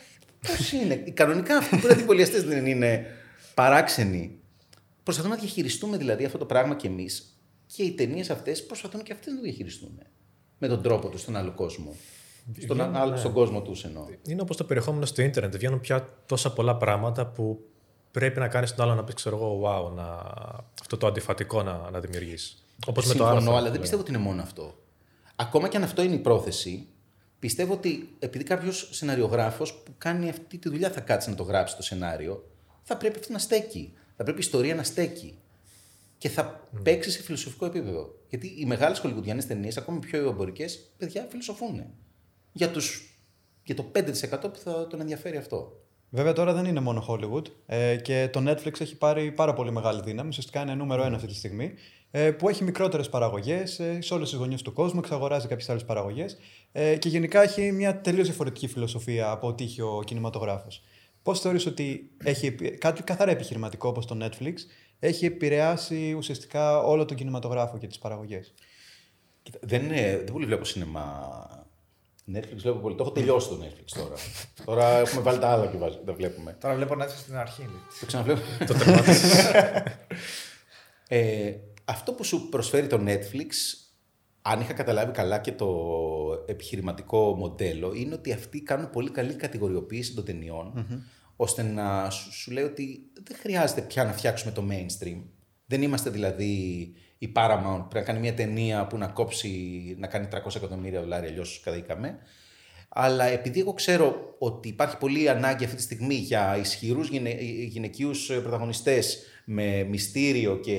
Πώς είναι; Κανονικά αυτοί που είναι αντιεμβολιαστέ δεν είναι παράξενοι. Προσπαθούμε να διαχειριστούμε δηλαδή αυτό το πράγμα κι εμείς και οι ταινίες αυτές προσπαθούν και αυτές να το διαχειριστούν. Με τον τρόπο τους στον άλλο κόσμο. Στον, Βγαίνουν, άλλο, ναι. στον κόσμο τους εννοώ. Είναι όπως το περιεχόμενο στο ίντερνετ. Βγαίνουν πια τόσα πολλά πράγματα που πρέπει να κάνεις τον άλλο να πεις, ξέρω εγώ, wow, να... αυτό το αντιφατικό να, να δημιουργήσει. Όπως με το Συμφωνώ, άρθρο. αλλά δεν που πιστεύω ότι είναι μόνο αυτό. Ακόμα και αν αυτό είναι η πρόθεση, πιστεύω ότι επειδή κάποιος σεναριογράφος που κάνει αυτή τη δουλειά θα κάτσει να το γράψει το σενάριο, θα πρέπει αυτό να στέκει. Θα πρέπει η ιστορία να στέκει. Και θα παίξει σε φιλοσοφικό επίπεδο. Γιατί οι μεγάλες χολικουδιανέ ταινίες, ακόμη πιο εμπορικές, παιδιά φιλοσοφούν. Για, τους, για το 5% που θα τον ενδιαφέρει αυτό. Βέβαια τώρα δεν είναι μόνο Hollywood ε, και το Netflix έχει πάρει πάρα πολύ μεγάλη δύναμη. Ουσιαστικά είναι νούμερο ένα αυτή τη στιγμή. Ε, που έχει μικρότερες παραγωγές ε, σε όλες τις γωνιές του κόσμου, εξαγοράζει κάποιες άλλες παραγωγές ε, και γενικά έχει μια τελείως διαφορετική φιλοσοφία από ό,τι είχε ο κινηματογράφος. Πώς θεωρείς ότι έχει επι- κάτι καθαρά επιχειρηματικό όπως το Netflix έχει επηρεάσει ουσιαστικά όλο τον κινηματογράφο και τις παραγωγές; Κοίτα, δεν, είναι, δεν πολύ βλέπω σινεμά. Netflix βλέπω πολύ. Το έχω τελειώσει το Netflix τώρα. τώρα έχουμε βάλει τα άλλα και βάζ- τα βλέπουμε. Τώρα βλέπω Netflix στην αρχή. λέει. Το ξαναβλέπω. Το τερμάτισες. Ε, αυτό που σου προσφέρει το Netflix, αν είχα καταλάβει καλά και το επιχειρηματικό μοντέλο, είναι ότι αυτοί κάνουν πολύ καλή κατηγοριοποίηση των ταινιων ώστε να σου, σου λέει ότι δεν χρειάζεται πια να φτιάξουμε το mainstream. Δεν είμαστε δηλαδή η Paramount που πρέπει να κάνει μια ταινία που να κόψει, να κάνει 300 εκατομμύρια δολάρια, αλλιώς καταδίκαμε. Αλλά επειδή εγώ ξέρω ότι υπάρχει πολλή ανάγκη αυτή τη στιγμή για ισχυρούς γυναι... γυναικείους πρωταγωνιστές με μυστήριο και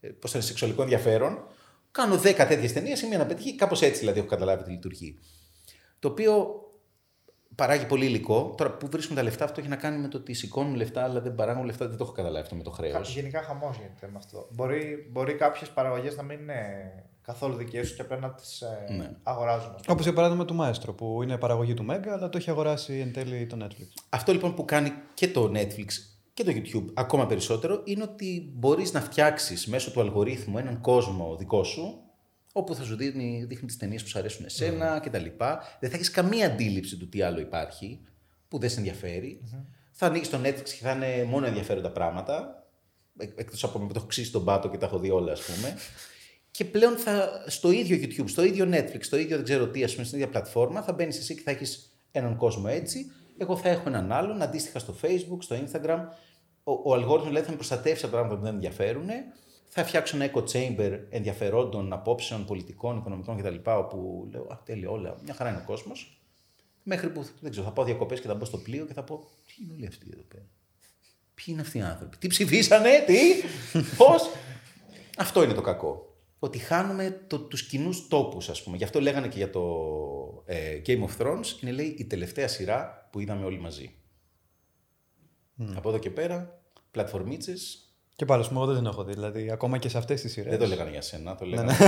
ε, πώς θα είναι, σεξουαλικό ενδιαφέρον, κάνω 10 τέτοιες ταινίες, η μία να πετύχει, κάπως έτσι δηλαδή έχω καταλάβει τη λειτουργεί. Το οποίο παράγει πολύ υλικό. Τώρα που βρίσκουν τα λεφτά, αυτό έχει να κάνει με το ότι σηκώνουν λεφτά, αλλά δεν παράγουν λεφτά. Δεν το έχω καταλάβει αυτό με το χρέος. Κα- Γενικά χαμός γίνεται με αυτό. Μπορεί, μπορεί κάποιες παραγωγές να μην είναι καθόλου δικές σου και απλά να τις ε, Ναι. αγοράζουν. ας πούμε. Όπως για παράδειγμα του Maestro που είναι παραγωγή του Mega, αλλά το έχει αγοράσει εν τέλει το Netflix. Αυτό λοιπόν που κάνει και το Netflix και το YouTube ακόμα περισσότερο είναι ότι μπορείς να φτιάξεις μέσω του αλγορίθμου έναν κόσμο δικό σου όπου θα σου δίνει, δείχνει τις ταινίες που σου αρέσουν εσένα κτλ. Δεν θα έχεις καμία αντίληψη του τι άλλο υπάρχει που δεν σε ενδιαφερει Θα ανοίξει το Netflix και θα είναι μόνο ενδιαφέροντα πράγματα. Εκτός από που το έχω ξύσει τον πάτο και τα έχω δει όλα, ας πούμε. Και πλέον θα, στο ίδιο YouTube, στο ίδιο Netflix, στο ίδιο δεν ξέρω τι, ας πούμε, στην ίδια πλατφόρμα, θα μπαίνεις εσύ και θα έχεις έναν κόσμο έτσι. Εγώ θα έχω έναν άλλον, αντίστοιχα στο Facebook, στο Instagram. Ο, ο αλγόριθμος δηλαδή θα με προστατεύσει από πράγματα που δεν με ενδιαφέρουν. Θα φτιάξω ένα echo chamber ενδιαφερόντων, απόψεων, πολιτικών, οικονομικών κτλ. Όπου λέω, Α, τέλεια, όλα, μια χαρά είναι ο κόσμος. Μέχρι που δεν ξέρω, θα πάω διακοπές και θα μπω στο πλοίο και θα πω, Τι είναι όλοι αυτοί εδώ πέρα; Ποιοι είναι αυτοί οι άνθρωποι, τι ψηφίσανε, τι, πώς; Αυτό είναι το κακό. Ότι χάνουμε το, τους κοινούς τόπους, ας πούμε. Γι' αυτό λέγανε και για το ε, Game of Thrones, είναι λέει η τελευταία σειρά που είδαμε όλοι μαζί. Από εδώ και πέρα, πλατφορμίτσες, Και πάλι, ας πούμε, εγώ δεν την έχω δει. Δηλαδή, ακόμα και σε αυτές τις σειρές. δεν το λέγανε για σένα, το λέγανε.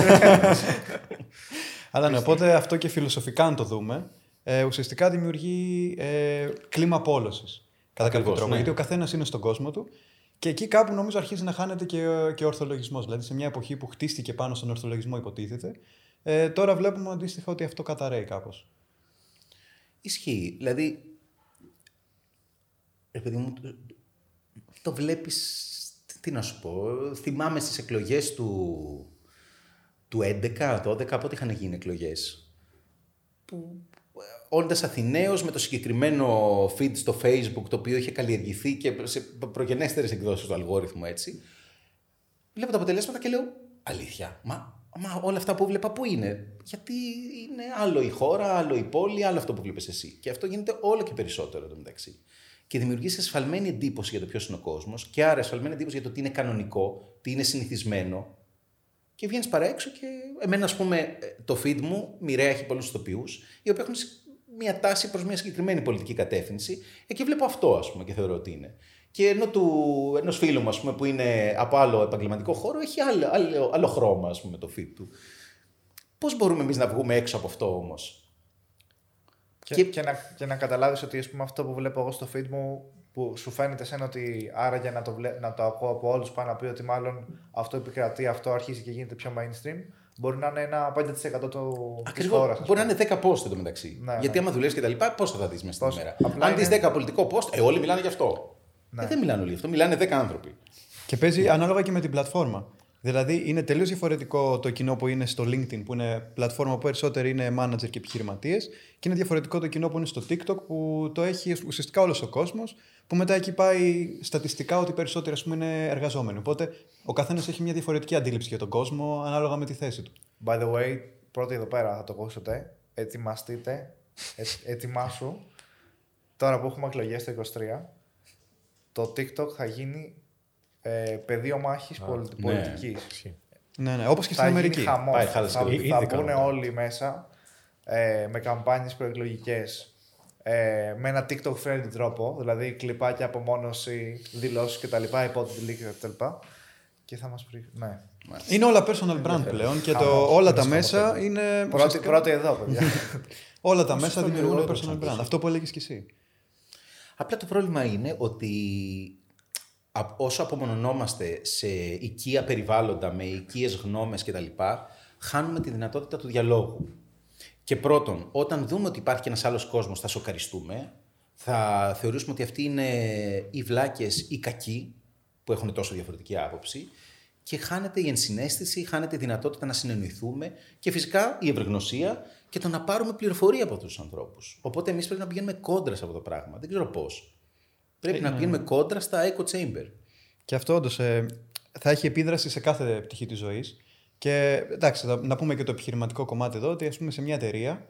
Αλλά ναι, οπότε αυτό και φιλοσοφικά, αν το δούμε, ε, ουσιαστικά δημιουργεί ε, κλίμα απόλωση. Κατά κάποιο Ακριβώς, τρόπο. ναι. Γιατί ο καθένας είναι στον κόσμο του και εκεί κάπου νομίζω αρχίζει να χάνεται και, και ο ορθολογισμός. Δηλαδή, σε μια εποχή που χτίστηκε πάνω στον ορθολογισμό, υποτίθεται, ε, τώρα βλέπουμε αντίστοιχα ότι αυτό καταραίει κάπως. Ισχύει. Δηλαδή, ρε παιδί μου, το, το βλέπεις, τι να σου πω, θυμάμαι στις εκλογές του, του 11, 12, πότε είχαν γίνει εκλογές. Που όντας Αθηναίος με το συγκεκριμένο feed στο facebook το οποίο είχε καλλιεργηθεί και σε προγενέστερες εκδόσεις του αλγόριθμου έτσι, βλέπω τα αποτελέσματα και λέω αλήθεια, μα, μα όλα αυτά που βλέπα πού είναι; Γιατί είναι άλλο η χώρα, άλλο η πόλη, άλλο αυτό που βλέπεις εσύ. Και αυτό γίνεται όλο και περισσότερο εδώ μεταξύ. Και δημιουργείς ασφαλμένη εντύπωση για το ποιος είναι ο κόσμος και άρα ασφαλμένη εντύπωση για το τι είναι κανονικό, τι είναι συνηθισμένο. Και βγαίνεις παρά έξω και εμένα, ας πούμε, το feed μου μοιραία έχει πολλούς ηθοποιούς, οι οποίοι έχουν μια τάση προς μια συγκεκριμένη πολιτική κατεύθυνση. Εκεί βλέπω αυτό, ας πούμε, και θεωρώ ότι είναι. Και ενώ του ενός φίλου μου, ας πούμε, που είναι από άλλο επαγγελματικό χώρο, έχει άλλο, άλλο, άλλο χρώμα, ας πούμε, το feed του. Πώς μπορούμε εμείς να βγούμε έξω από αυτό όμως; Και, Και- και... να, και να καταλάβεις ότι ας πούμε, αυτό που βλέπω εγώ στο feed μου που σου φαίνεται σένα ότι άραγε να το, βλέ... να το ακούω από όλους πάνω να πει ότι μάλλον αυτό επικρατεί, αυτό αρχίζει και γίνεται πιο mainstream. Μπορεί να είναι ένα 5% του της Ακριβώς. χώρας, ας Μπορεί να είναι 10 post εντωμεταξύ. Ναι, Γιατί ναι. άμα δουλεύεις και τα λοιπά, πόσο θα δεις μέσα στην Πόσο. ημέρα. Απλά Αν δεις είναι- 10 πολιτικό post, ε, όλοι μιλάνε γι' αυτό. Ναι. Ε, δεν μιλάνε όλοι γι' αυτό, μιλάνε 10 άνθρωποι. Και παίζει ανάλογα και με την πλατφόρμα. Δηλαδή είναι τελείως διαφορετικό το κοινό που είναι στο LinkedIn, που είναι πλατφόρμα που περισσότεροι είναι manager και επιχειρηματίες, και είναι διαφορετικό το κοινό που είναι στο TikTok, που το έχει ουσιαστικά όλος ο κόσμος, που μετά εκεί πάει στατιστικά ότι περισσότεροι ας πούμε, είναι εργαζόμενοι. Οπότε ο καθένας έχει μια διαφορετική αντίληψη για τον κόσμο ανάλογα με τη θέση του. By the way, πρώτοι εδώ πέρα θα το ακούσετε. Ετοιμαστείτε. Ε, ετοιμάσου. Τώρα που έχουμε εκλογές το 23, το TikTok θα γίνει ε, πεδίο μάχης πολιτι- ναι. πολιτικής. Ισχύει. Ναι, ναι, όπως και στην Θα γίνει Αμερική. χαμός. Πάει χάλασε Θα, και ήδη θα κάνουν μπουν αυτό. όλοι μέσα ε, με καμπάνιες προεκλογικές ε, με ένα TikTok friendly τρόπο, δηλαδή κλιπάκια απομόνωση, δηλώσεις κτλ, υπότιτλοι κτλ. Και θα μας πει, ναι. Είναι όλα personal brand πλέον και το, Χαμός. όλα τα μέσα είναι. Πρώτη, ουσιαστικά- πρώτη εδώ, παιδιά. Όλα τα μέσα το δημιουργούν λιγότερο personal brand. σαν Αυτό που έλεγες κι εσύ. Απλά το πρόβλημα είναι ότι α- όσο απομονωνόμαστε σε οικία περιβάλλοντα με οικίες γνώμες κτλ. χάνουμε τη δυνατότητα του διαλόγου. Και πρώτον, όταν δούμε ότι υπάρχει και ένας άλλος κόσμος θα σοκαριστούμε, θα θεωρήσουμε ότι αυτοί είναι οι βλάκες ή κακοί που έχουν τόσο διαφορετική άποψη και χάνεται η ενσυναίσθηση, χάνεται η δυνατότητα να συνεννοηθούμε και φυσικά η ευρεγνωσία και το να πάρουμε πληροφορία από αυτούς τους ανθρώπους. Οπότε εμείς πρέπει να πηγαίνουμε κόντρας σε αυτό το πράγμα. Δεν ξέρω πώς. Πρέπει να πηγαίνουμε κόντρα στα echo chamber. Και αυτό όντως θα έχει επίδραση σε κάθε πτυχή της ζωής. Και εντάξει, θα- να πούμε και το επιχειρηματικό κομμάτι εδώ, ότι ας πούμε σε μια εταιρεία,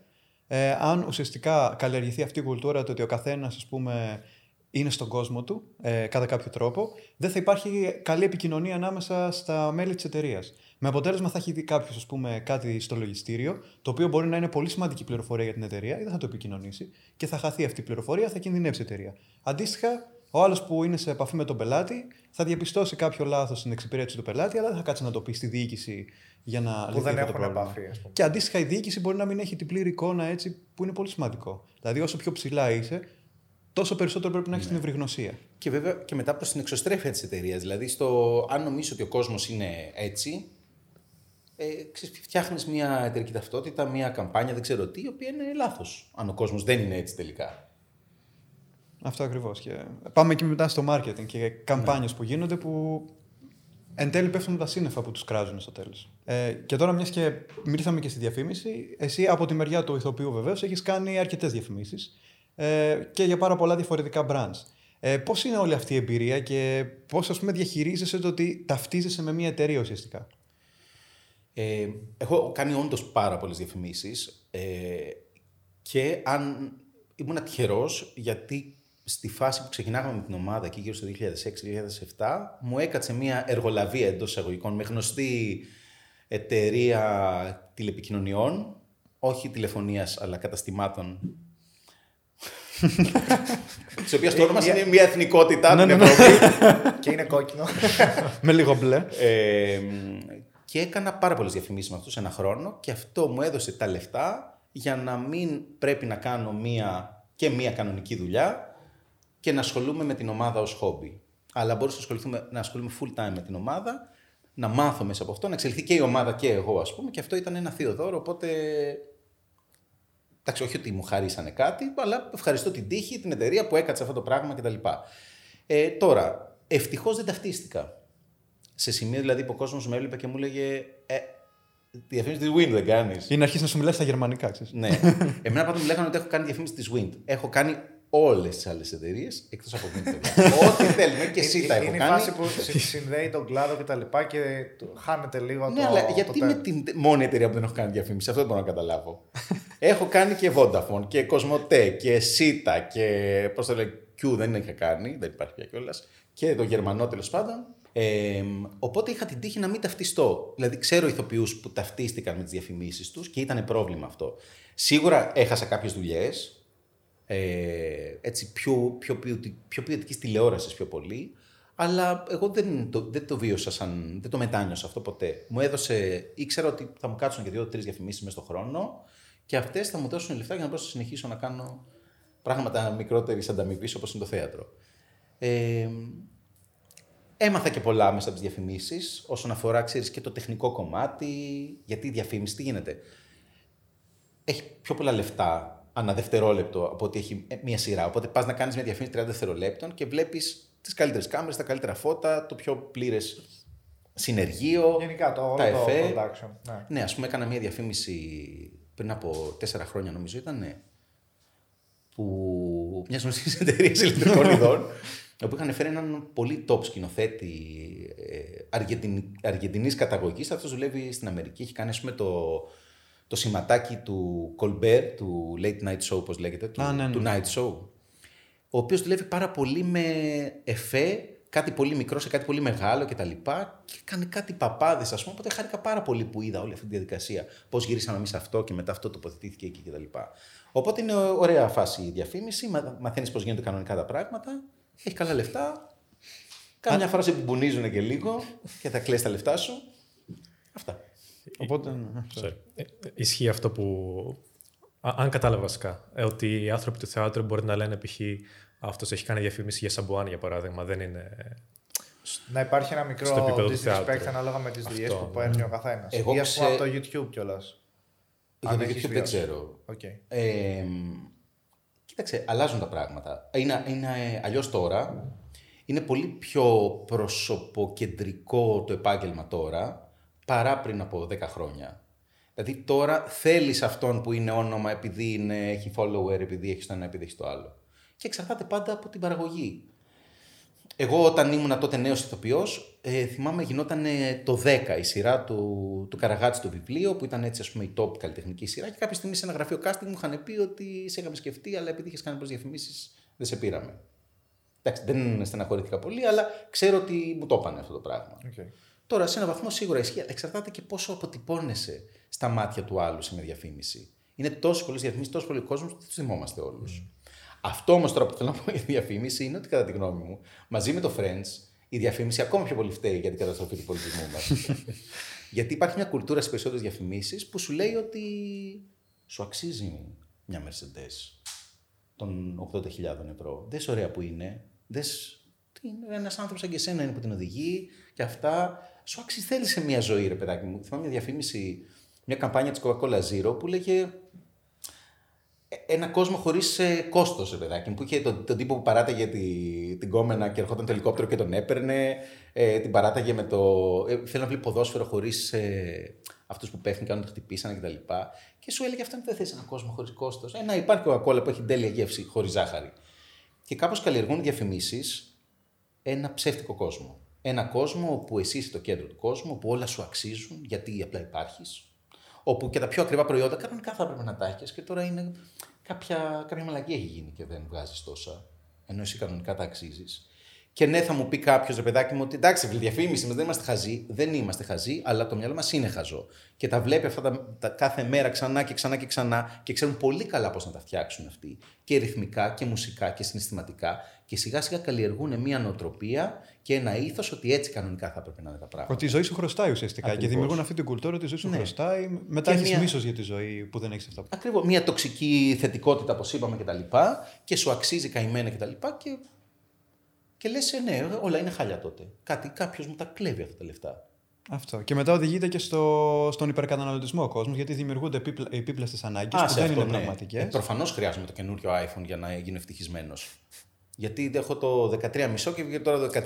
ε, αν ουσιαστικά καλλιεργηθεί αυτή η κουλτούρα το ότι ο καθένας, ας πούμε, είναι στον κόσμο του ε, κατά κάποιο τρόπο, δεν θα υπάρχει καλή επικοινωνία ανάμεσα στα μέλη της εταιρείας. Με αποτέλεσμα θα έχει δει κάποιος, ας πούμε, κάτι στο λογιστήριο, το οποίο μπορεί να είναι πολύ σημαντική πληροφορία για την εταιρεία ή δεν θα το επικοινωνήσει και θα χαθεί αυτή η πληροφορία, θα κινδυνεύσει η εταιρεία. Αντίστοιχα, ο άλλος που είναι σε επαφή με τον πελάτη θα διαπιστώσει κάποιο λάθος στην εξυπηρέτηση του πελάτη, αλλά δεν θα κάτσει να το πει στη διοίκηση για να που λυθεί δεν αυτό το έχουν πρόβλημα. επαφή, ας πούμε. Και αντίστοιχα η διοίκηση μπορεί να μην έχει την πλήρη εικόνα έτσι που είναι πολύ σημαντικό. Δηλαδή, όσο πιο ψηλά είσαι, τόσο περισσότερο πρέπει να έχεις την ευρυγνωσία. Και βέβαια και μετά προς την εξωστρέφεια της εταιρείας. Δηλαδή, στο, αν νομίζω ότι ο κόσμος είναι έτσι, ε, φτιάχνεις μια εταιρική ταυτότητα, μια καμπάνια, δεν ξέρω τι, η οποία είναι λάθος. Αν ο κόσμος δεν είναι έτσι τελικά. Αυτό ακριβώς. Και πάμε και μετά στο marketing και καμπάνιες που γίνονται που εν τέλει πέφτουν τα σύννεφα που τους κράζουν στο τέλος. Ε, και τώρα, μιας και μιλήσαμε και στη διαφήμιση, εσύ από τη μεριά του ηθοποιού βεβαίως έχεις κάνει αρκετές διαφημίσεις ε, και για πάρα πολλά διαφορετικά brands. Ε, πώς είναι όλη αυτή η εμπειρία και πώς ας πούμε διαχειρίζεσαι το ότι ταυτίζεσαι με μια εταιρεία ουσιαστικά; Ε, έχω κάνει όντως πάρα πολλές διαφημίσεις ε, και αν ήμουν τυχερός γιατί στη φάση που ξεκινάγαμε με την ομάδα εκεί γύρω στο 2006-2007 μου έκατσε μια εργολαβία εντός εισαγωγικών με γνωστή εταιρεία τηλεπικοινωνιών, όχι τηλεφωνίας αλλά καταστημάτων. Της οποίας το όνομα είναι μια εθνικότητα Ναι, την ναι, ναι. Ευρώπη. και είναι κόκκινο. με λίγο μπλε. Ε, και έκανα πάρα πολλές διαφημίσεις με αυτούς ένα χρόνο και αυτό μου έδωσε τα λεφτά για να μην πρέπει να κάνω μία και μία κανονική δουλειά και να ασχολούμαι με την ομάδα ως χόμπι. Αλλά μπορούσα να, ασχοληθούμε, να ασχολούμαι full time με την ομάδα, να μάθω μέσα από αυτό, να εξελιχθεί και η ομάδα και εγώ, ας πούμε, και αυτό ήταν ένα θείο δώρο, οπότε... Εντάξει, όχι ότι μου χαρίσανε κάτι, αλλά ευχαριστώ την τύχη, την εταιρεία που έκατσε αυτό το πράγμα κτλ. Ε, τώρα, ευτυχώς δεν ταυτίστηκα. Σε σημείο δηλαδή που ο κόσμος με έβλεπε και μου έλεγε Ε, τη διαφήμιση της Wind δεν κάνεις. Ή να αρχίσει να σου μιλάει στα γερμανικά, ξέρεις. ναι. Εμένα πάντως μου λέγανε ότι έχω κάνει διαφήμιση της Wind. Έχω κάνει όλες τις άλλες εταιρείες εκτός από Wind. βέβαια. Ό,τι θέλουμε και εσύ τα έχω είναι η κάνει. φάση που συ- συνδέει τον κλάδο και τα λοιπά και το- χάνεται λίγο Ναι, το. αλλά το γιατί τέλος. με την μόνη εταιρεία που δεν έχω κάνει διαφήμιση, αυτό δεν μπορώ να καταλάβω. έχω κάνει και Vodafone και Cosmote και Sita και πώς το λέει, Q δεν είχα κάνει, δεν υπάρχει πια κιόλας. Και το Γερμανό τέλος πάντων. Ε, οπότε είχα την τύχη να μην ταυτιστώ. Δηλαδή, ξέρω ηθοποιούς που ταυτίστηκαν με τις διαφημίσεις τους και ήταν πρόβλημα αυτό. Σίγουρα έχασα κάποιες δουλειές. Ε, έτσι πιο, πιο, ποιοτι, πιο ποιοτικής τηλεόρασης πιο πολύ αλλά εγώ δεν το, δεν το βίωσα σαν, δεν το μετάνιωσα αυτό ποτέ. Μου έδωσε, ήξερα ότι θα μου κάτσουν και δύο-τρεις διαφημίσεις μέσα στον χρόνο και αυτές θα μου δώσουν λεφτά για να μπορέσω να συνεχίσω να κάνω πράγματα μικρότερη ανταμοιβή όπως είναι το θέατρο. Ε, έμαθα και πολλά μέσα από τις διαφημίσεις όσον αφορά ξέρεις, και το τεχνικό κομμάτι. Γιατί η διαφήμιση τι γίνεται; Έχει πιο πολλά λεφτά ανά δευτερόλεπτο από ότι έχει ε, μία σειρά. Οπότε πας να κάνεις μια διαφήμιση 30 δευτερολέπτων και βλέπεις τις καλύτερες κάμερες, τα καλύτερα φώτα, το πιο πλήρες συνεργείο. Γενικά το, όλο τα το εφέ. production. Ναι. Ναι, ας πούμε, έκανα μια διαφήμιση πριν από τέσσερα χρόνια, νομίζω ήταν. Που μιας γνωστής εταιρείας ηλεκτρικών ειδών, όπου είχαν φέρει έναν πολύ top σκηνοθέτη ε, Αργεντινή, Αργεντινής καταγωγής. Αυτός δουλεύει στην Αμερική, έχει κάνει ας πούμε, το, το σηματάκι του Colbert, του Late Night Show, όπως λέγεται, του, Α, ναι, ναι. του Night Show. Ο οποίος δουλεύει πάρα πολύ με εφέ, κάτι πολύ μικρό σε κάτι πολύ μεγάλο κτλ. Και, και κάνει κάτι παπάδες, ας πούμε. Οπότε χάρηκα πάρα πολύ που είδα όλη αυτή τη διαδικασία. Πώς γυρίσαμε εμείς αυτό και μετά αυτό τοποθετήθηκε εκεί κτλ. Οπότε είναι ωραία φάση η διαφήμιση. Μα, μαθαίνεις πώς γίνονται κανονικά τα πράγματα. Έχει καλά λεφτά. Κάμια φορά σε μπουνίζουν και λίγο και θα κλέσει τα λεφτά σου. Αυτά. Οπότε. ναι. Sorry. Ε, ε, Ισχύει αυτό που. Α- αν κατάλαβα βασικά, ε, ότι οι άνθρωποι του θεάτρου μπορεί να λένε π.χ. αυτός έχει κάνει διαφήμιση για σαμπουάν για παράδειγμα. Δεν είναι. Να υπάρχει ένα Στο μικρό επίπεδο του disrespect θεάτρου. ανάλογα με τις δουλειέ Αυτό, που παίρνει ο καθένας. Εγώ Ή ας πούμε ξέ- από το YouTube κιόλας. Για Αν το έχεις YouTube δεν βιώσει. ξέρω. Okay. Ε, κοίταξε, αλλάζουν τα πράγματα. Είναι, είναι αλλιώς τώρα. Είναι πολύ πιο προσωποκεντρικό το επάγγελμα τώρα παρά πριν από 10 χρόνια. Δηλαδή τώρα θέλεις αυτόν που είναι όνομα επειδή είναι, έχει follower, επειδή έχει το ένα, επειδή έχει το άλλο. Και εξαρτάται πάντα από την παραγωγή. Εγώ όταν ήμουν τότε νέος ηθοποιός, ε, θυμάμαι γινόταν το 10 η σειρά του, του Καραγάτση το βιβλίο, που ήταν έτσι ας πούμε η top καλλιτεχνική σειρά και κάποια στιγμή σε ένα γραφείο casting μου είχαν πει ότι σε είχαμε σκεφτεί, αλλά επειδή είχες κάνει πολλές διαφημίσεις δεν σε πήραμε. Εντάξει, δεν στεναχωρήθηκα πολύ, αλλά ξέρω ότι μου το έπανε αυτό το πράγμα. Okay. Τώρα, σε έναν βαθμό σίγουρα ισχύει, αλλά εξαρτάται και πόσο αποτυπώνεσαι στα μάτια του άλλου σε μια διαφήμιση. Είναι τόσο πολλές διαφημίσεις, τόσος πολύ κόσμος που δεν τους θυμόμαστε όλους. Αυτό όμως τώρα που θέλω να πω για τη διαφήμιση είναι ότι κατά τη γνώμη μου, μαζί με το Friends, η διαφήμιση ακόμα πιο πολύ φταίει για την καταστροφή του πολιτισμού μας. Γιατί υπάρχει μια κουλτούρα στις περισσότερες διαφημίσεις που σου λέει ότι σου αξίζει μια Mercedes των 80.000 ευρώ. Δες ωραία που είναι. Δες τι είναι ένας άνθρωπος σαν και εσένα είναι που την οδηγεί και αυτά. Σου αξίζει θέλεις σε μια ζωή ρε παιδάκι μου. Θυμάμαι μια διαφήμιση, μια καμπάνια της Coca-Cola Zero που λέγε «Ε, ένα κόσμο χωρίς ε, κόστος, ρε παιδάκι μου. Που είχε τον, τον τύπο που παράταγε τη, την κόμενα και ερχόταν το ελικόπτερο και τον έπαιρνε. Ε, την παράταγε με το. Ε, θέλω να βλέπει ποδόσφαιρο χωρίς ε, αυτούς που πέφτουν, κάνουν το χτυπήσανε κτλ. Και, και σου έλεγε αυτό δεν θες έναν κόσμο χωρίς κόστος. Ε, να υπάρχει Coca-Cola που έχει τέλεια γεύση χωρίς ζάχαρη. Και κάπως καλλιεργούν διαφημίσεις ένα ψεύτικο κόσμο. Ένα κόσμο όπου εσύ είσαι το κέντρο του κόσμου, όπου όλα σου αξίζουν γιατί απλά υπάρχεις. Όπου και τα πιο ακριβά προϊόντα κανονικά θα έπρεπε να τα έχεις και τώρα είναι κάποια, κάποια μαλακή έχει γίνει και δεν βγάζεις τόσα. Ενώ εσύ κανονικά τα αξίζεις. Και ναι, θα μου πει κάποιος ρε παιδάκι μου ότι εντάξει, φίλε, διαφήμιση μας δεν είμαστε χαζοί. Δεν είμαστε χαζοί, αλλά το μυαλό μας είναι χαζό. Και τα βλέπει αυτά τα, τα κάθε μέρα ξανά και ξανά και ξανά και ξέρουν πολύ καλά πώς να τα φτιάξουν αυτοί. Και ρυθμικά και μουσικά και συναισθηματικά. Και σιγά σιγά καλλιεργούν μια νοοτροπία και ένα ήθος ότι έτσι κανονικά θα έπρεπε να είναι τα πράγματα. Ότι η ζωή σου χρωστάει ουσιαστικά. Ακριβώς. Και δημιουργούν αυτή την κουλτούρα ότι η ζωή σου Ναι. χρωστάει. Μετά Και έχεις μια- μίσος για τη ζωή που δεν έχεις αυτά. Ακριβώς. Μια τοξική θετικότητα, όπως είπαμε κτλ. Και, και σου αξίζει καημένα κτλ. Και, και, και λες, ναι, όλα είναι χάλια τότε. Κάτι, κάποιος μου τα κλέβει αυτά τα λεφτά. Αυτό. Και μετά οδηγείται και στο, στον υπερκαταναλωτισμό ο κόσμος, γιατί δημιουργούνται επίπλα, επίπλαστες ανάγκες που σε δεν αυτό, είναι ναι. πραγματικές. Ε, Προφανώς χρειάζομαι το καινούριο iPhone για να γίνω ευτυχισμένος. Γιατί έχω το 13,5 και βγήκε τώρα το 13,7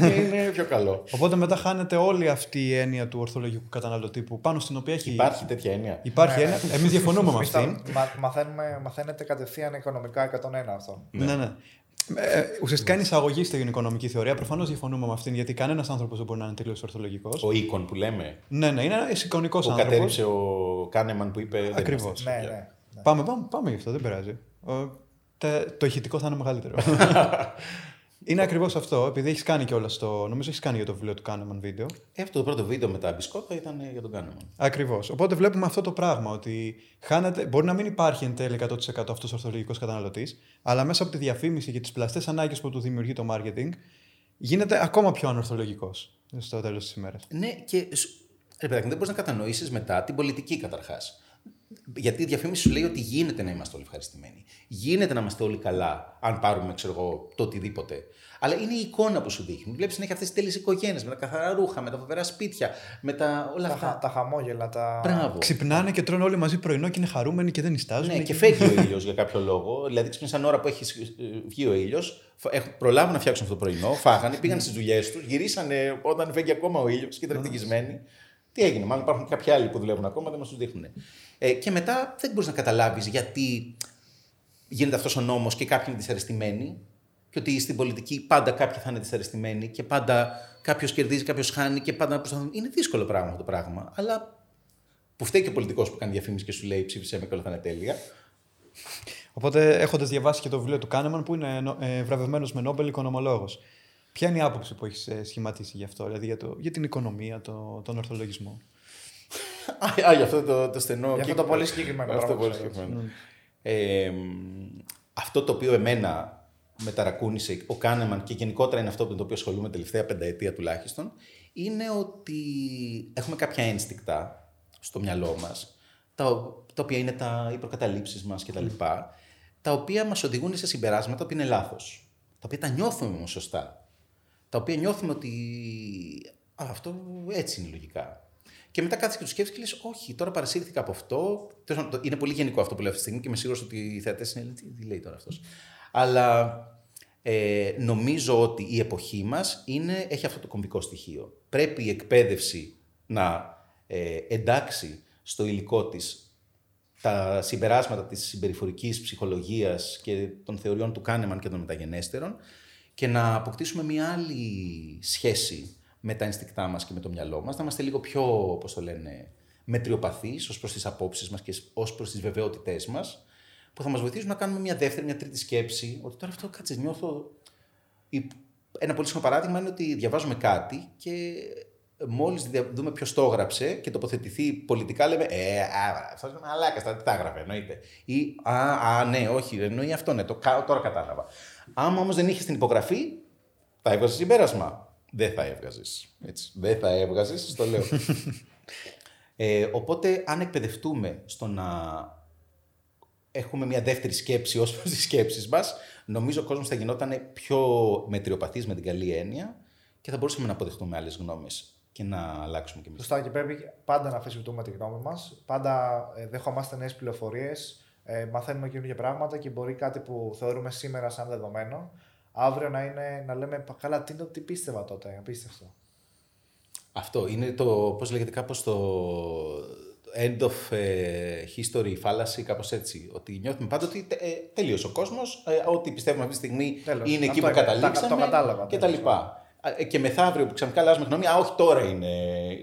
και είναι πιο καλό. Οπότε μετά χάνεται όλη αυτή η έννοια του ορθολογικού καταναλωτή που πάνω στην οποία έχει. Υπάρχει τέτοια έννοια. Υπάρχει έννοια. Εμείς διαφωνούμε με Εμείς τα- αυτήν. μα- μαθαίνουμε, μαθαίνετε κατευθείαν οικονομικά 101 αυτό. Ναι, ναι. Ε, ουσιαστικά είναι εισαγωγή στην οικονομική θεωρία. Προφανώς διαφωνούμε με αυτήν, γιατί κανένας άνθρωπος δεν μπορεί να είναι τελείως ορθολογικός. Ο οίκον που λέμε. Ναι, ναι, είναι ένας εικονικός Που άνθρωπος. κατέριψε ο Κάνεμαν που είπε. «Δεν Ακριβώς. είμαστε Ναι, έτσι». ναι. ναι. Πάμε, πάμε, πάμε γι' αυτό, δεν πειράζει. Ο- τε- το ηχητικό θα είναι μεγαλύτερο. είναι ακριβώς αυτό, επειδή έχεις κάνει κιόλας το. Νομίζω έχεις κάνει για το βιβλίο του Kahneman βίντεο. Ε, αυτό το πρώτο βίντεο με τα μπισκότα ήταν για τον Κάνεμαν. Ακριβώς. Οπότε βλέπουμε αυτό το πράγμα, ότι χάνεται, μπορεί να μην υπάρχει εν τέλει 100% αυτός ο ορθολογικός καταναλωτής, αλλά μέσα από τη διαφήμιση και τις πλαστές ανάγκες που του δημιουργεί το marketing, γίνεται ακόμα πιο ανορθολογικός στο τέλος της ημέρας. Ναι, και σου- ρε παιδάκι, μου, δεν μπορείς να κατανοήσεις μετά την πολιτική καταρχάς. Γιατί η διαφήμιση σου λέει ότι γίνεται να είμαστε όλοι ευχαριστημένοι. Γίνεται να είμαστε όλοι καλά, αν πάρουμε, ξέρω εγώ, το οτιδήποτε. Αλλά είναι η εικόνα που σου δείχνει. Βλέπεις συνέχεια αυτές τις τέλειες οικογένειες με τα καθαρά ρούχα, με τα φοβερά σπίτια, με τα όλα Τα, αυτά. χα- τα χαμόγελα, τα. Μπράβο. Ξυπνάνε και τρώνε όλοι μαζί πρωινό και είναι χαρούμενοι και δεν νιστάζουν. Ναι, και φεύγει ο ήλιος για κάποιο λόγο. Δηλαδή, ξύπνησαν ώρα που έχει ε, βγει ο ήλιος, προλάβουν να φτιάξουν αυτό το πρωινό, φάγανε, πήγαν στις δουλειές τους, γυρίσανε όταν φεύγει ακόμα ο ήλιος και ήταν ευτυχισμένοι. Τι έγινε, μάλλον υπάρχουν και κάποιοι άλλοι που δουλεύουν ακόμα, δεν μας τους δείχνουν. Ε, και μετά δεν μπορείς να καταλάβεις γιατί γίνεται αυτός ο νόμος και κάποιοι είναι δυσαρεστημένοι. Και ότι στην πολιτική πάντα κάποιοι θα είναι δυσαρεστημένοι και πάντα κάποιος κερδίζει, κάποιος χάνει και πάντα προσπαθούν. Είναι δύσκολο πράγμα αυτό το πράγμα. Αλλά που φταίει και ο πολιτικός που κάνει διαφήμιση και σου λέει ψήφισε με και όλα θα είναι τέλεια. Οπότε, έχοντας διαβάσει και το βιβλίο του Κάνεμαν, που είναι ε, βραβευμένος με Νόμπελ οικονομολόγος, ποια είναι η άποψη που έχεις σχηματίσει γι' αυτό, δηλαδή για, το, για την οικονομία, το, τον ορθολογισμό; Α, α, για αυτό το, το στενό. Για αυτό κύκλο. το πολύ συγκεκριμένο Αυτό πράγμα πολύ που ξέρεις. συγκεκριμένο. Ε, μ, αυτό το οποίο εμένα με ταρακούνησε, ο Κάνεμαν και γενικότερα είναι αυτό με το οποίο ασχολούμαι τελευταία πενταετία τουλάχιστον, είναι ότι έχουμε κάποια ένστικτα στο μυαλό μας, τα, τα οποία είναι τα, οι προκαταλήψεις μας κτλ. Τα, τα οποία μας οδηγούν σε συμπεράσματα που είναι λάθος. Τα οποία τα νιώθουμε όμως σωστά. Τα οποία νιώθουμε ότι α, αυτό έτσι είναι λογικά. Και μετά κάθεσαι και τους σκέφτεσαι και λες: Όχι, τώρα παρασύρθηκα από αυτό. Τέλος πάντων, το- Είναι πολύ γενικό αυτό που λέω αυτή τη στιγμή και είμαι σίγουρος ότι οι θεατές είναι. Τι, τι λέει τώρα αυτός. Αλλά ε, νομίζω ότι η εποχή μας έχει αυτό το κομβικό στοιχείο. Πρέπει η εκπαίδευση να ε, εντάξει στο υλικό της τα συμπεράσματα της συμπεριφορικής ψυχολογίας και των θεωριών του Κάνεμαν και των μεταγενέστερων και να αποκτήσουμε μια άλλη σχέση με τα ενστικτά μας και με το μυαλό μας, να είμαστε λίγο πιο, πώς το λένε, μετριοπαθείς ως προς τις απόψεις μας και ως προς τις βεβαιότητές μας, που θα μας βοηθήσουν να κάνουμε μια δεύτερη, μια τρίτη σκέψη, ότι τώρα αυτό κάτσε νιώθω... Η- Ένα πολύ σύγχρονο παράδειγμα είναι ότι διαβάζουμε κάτι και μόλις δια- δούμε ποιος το έγραψε και τοποθετηθεί πολιτικά λέμε «Ε, α, αυτός είναι μαλάκας, τώρα τι τα έγραφε, εννοείται». Ή «Α, α, ναι, όχι, εννοεί αυτό, ναι, το, κα- τώρα κατάλαβα». Άμα όμως δεν είχε την υπογραφή, θα έβγαζε συμπέρασμα. Δεν θα έβγαζες. Δεν θα έβγαζες, το λέω. ε, οπότε, αν εκπαιδευτούμε στο να έχουμε μια δεύτερη σκέψη ως προς τις σκέψεις μας, νομίζω ο κόσμος θα γινόταν πιο μετριοπαθής με την καλή έννοια και θα μπορούσαμε να αποδεχτούμε άλλες γνώμες και να αλλάξουμε κι εμείς. Σωστά και πρέπει πάντα να αμφισβητούμε τη γνώμη μας. Πάντα ε, δεχόμαστε νέες πληροφορίες, ε, μαθαίνουμε καινούργια πράγματα και μπορεί κάτι που θεωρούμε σήμερα σαν δεδομένο, αύριο να, είναι, να λέμε «Πα, καλά, τι, είναι το- τι πίστευα τότε, απίστευτο. Αυτό είναι το, πώς λέγεται κάπως το end of ε, history fallacy, κάπως έτσι. Ότι νιώθουμε πάντα ότι ε, τελείωσε ο κόσμος, ε, ό,τι πιστεύουμε αυτή τη στιγμή Τέλος. είναι εκεί Αυτό που είναι. Τα- καταλήξαμε το κατάλαβα, και τα τέλος. λοιπά. Ε, Και μεθαύριο που ξαφνικά αλλάζουμε γνώμη, α, όχι τώρα είναι,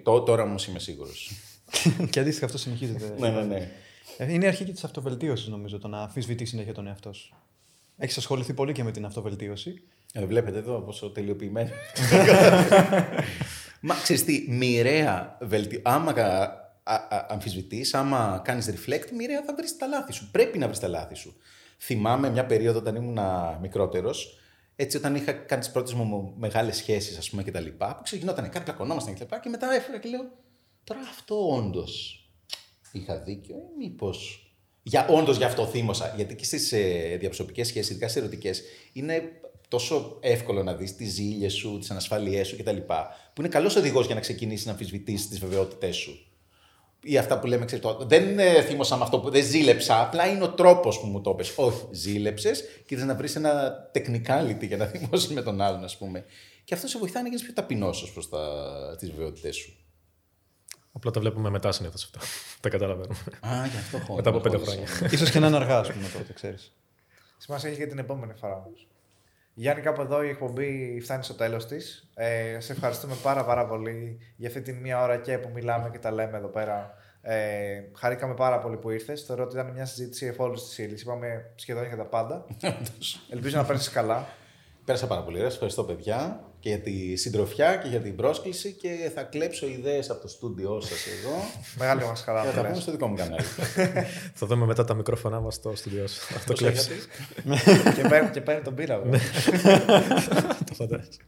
το, τώρα όμως είμαι σίγουρος. και αντίστοιχα αυτό συνεχίζεται. ναι, ναι, ναι. Ε, Είναι η αρχή και της αυτοβελτίωσης, νομίζω, το να αμφισβητεί συνέχεια τον εαυτό σου. Έχεις ασχοληθεί πολύ και με την αυτοβελτίωση. Ε, βλέπετε εδώ πόσο τελειοποιημένο. Μα ξέρεις τι, μοιραία βελτιώ... Άμα α, α, αμφισβητείς, άμα κάνεις reflect, μοιραία θα βρεις τα λάθη σου. Πρέπει να βρεις τα λάθη σου. Θυμάμαι μια περίοδο όταν ήμουν μικρότερος, έτσι όταν είχα κάνει τις πρώτες μου μεγάλες σχέσεις, ας πούμε, και τα λοιπά, που ξεκινόταν κάτι πλακωνόμασταν και τα λοιπά, και μετά έφυγα και λέω, τώρα αυτό όντως είχα δίκιο ή μήπως... Για, όντως γι' αυτό θύμωσα. Γιατί και στις ε, διαπροσωπικές σχέσεις, ειδικά σε ερωτικές, είναι τόσο εύκολο να δεις τις ζήλιες σου, τις ανασφάλειές σου κτλ. Που είναι καλός οδηγός για να ξεκινήσεις να αμφισβητήσεις τις βεβαιότητές σου. Ή αυτά που λέμε, ξέρεις, το, δεν ε, θύμωσα με αυτό που δεν ζήλεψα, απλά είναι ο τρόπος που μου το είπες. Όχι, ζήλεψες και θες να βρεις ένα τεχνικάλιτι για να θυμώσεις με τον άλλον, ας πούμε. Και αυτό σε βοηθάει να γίνεις πιο ταπεινός ως προς τα, τις βεβαιότητές σου. Απλά τα βλέπουμε μετά συνήθως αυτά. τα καταλαβαίνουμε. Α, γι' αυτό έχω. Μετά από πέντε χώρισα. χρόνια. Ίσως και να είναι αργά, ας πούμε, τότε, ξέρεις. Σημασία έχει για την επόμενη φορά όμως. Γιάννη, κάπου εδώ η εκπομπή φτάνει στο τέλος της. Ε, σε ευχαριστούμε πάρα, πάρα πολύ για αυτή τη μία ώρα και που μιλάμε και τα λέμε εδώ πέρα. Ε, χαρήκαμε πάρα πολύ που ήρθες. Θεωρώ ότι ήταν μια συζήτηση εφόλου της ύλης. Είπαμε σχεδόν για τα πάντα. Ελπίζω να πέρασες καλά. Πέρασα πάρα πολύ ωραία. Σας ευχαριστώ, παιδιά, και για τη συντροφιά και για την πρόσκληση. Και θα κλέψω ιδέες από το στούντιό σας εδώ. Μεγάλη μας χαρά. και θα που τα λες. πούμε στο δικό μου κανάλι. Θα δούμε μετά τα μικρόφωνά μας στο στούντιό σου. Αυτό Πώς κλέψει. έχετε; και, παίρνει, και παίρνει τον πύρα, βέβαια. Το φαντάζεσαι.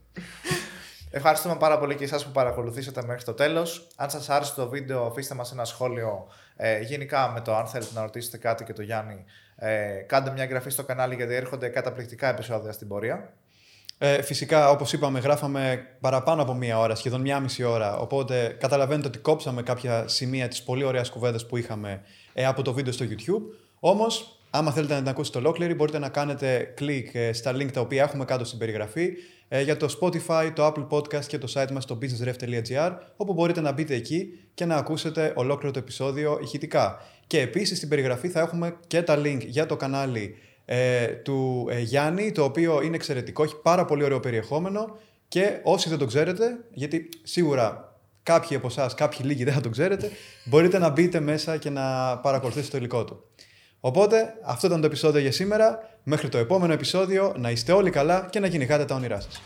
Ευχαριστούμε πάρα πολύ και εσάς που παρακολουθήσατε μέχρι το τέλος. Αν σας άρεσε το βίντεο αφήστε μας ένα σχόλιο Ε, γενικά με το αν θέλετε να ρωτήσετε κάτι και το Γιάννη, ε, κάντε μια εγγραφή στο κανάλι γιατί έρχονται καταπληκτικά επεισόδια στην πορεία. Ε, φυσικά, όπως είπαμε, γράφαμε παραπάνω από μία ώρα, σχεδόν μία μισή ώρα. Οπότε καταλαβαίνετε ότι κόψαμε κάποια σημεία της πολύ ωραίας κουβέντας που είχαμε ε, από το βίντεο στο YouTube. Όμως, άμα θέλετε να την ακούσετε ολόκληρη, μπορείτε να κάνετε κλικ ε, στα link τα οποία έχουμε κάτω στην περιγραφή ε, για το Spotify, το Apple Podcast και το site μας το businessref.gr όπου μπορείτε να μπείτε εκεί και να ακούσετε ολόκληρο το επεισόδιο ηχητικά. Και επίσης στην περιγραφή θα έχουμε και τα link για το κανάλι ε, του ε, Γιάννη, το οποίο είναι εξαιρετικό, έχει πάρα πολύ ωραίο περιεχόμενο και όσοι δεν το ξέρετε, γιατί σίγουρα κάποιοι από εσάς, κάποιοι λίγοι δεν θα το ξέρετε, μπορείτε να μπείτε μέσα και να παρακολουθήσετε το υλικό του. Οπότε, αυτό ήταν το επεισόδιο για σήμερα. Μέχρι το επόμενο επεισόδιο, να είστε όλοι καλά και να κυνηγάτε τα όνειρά σας.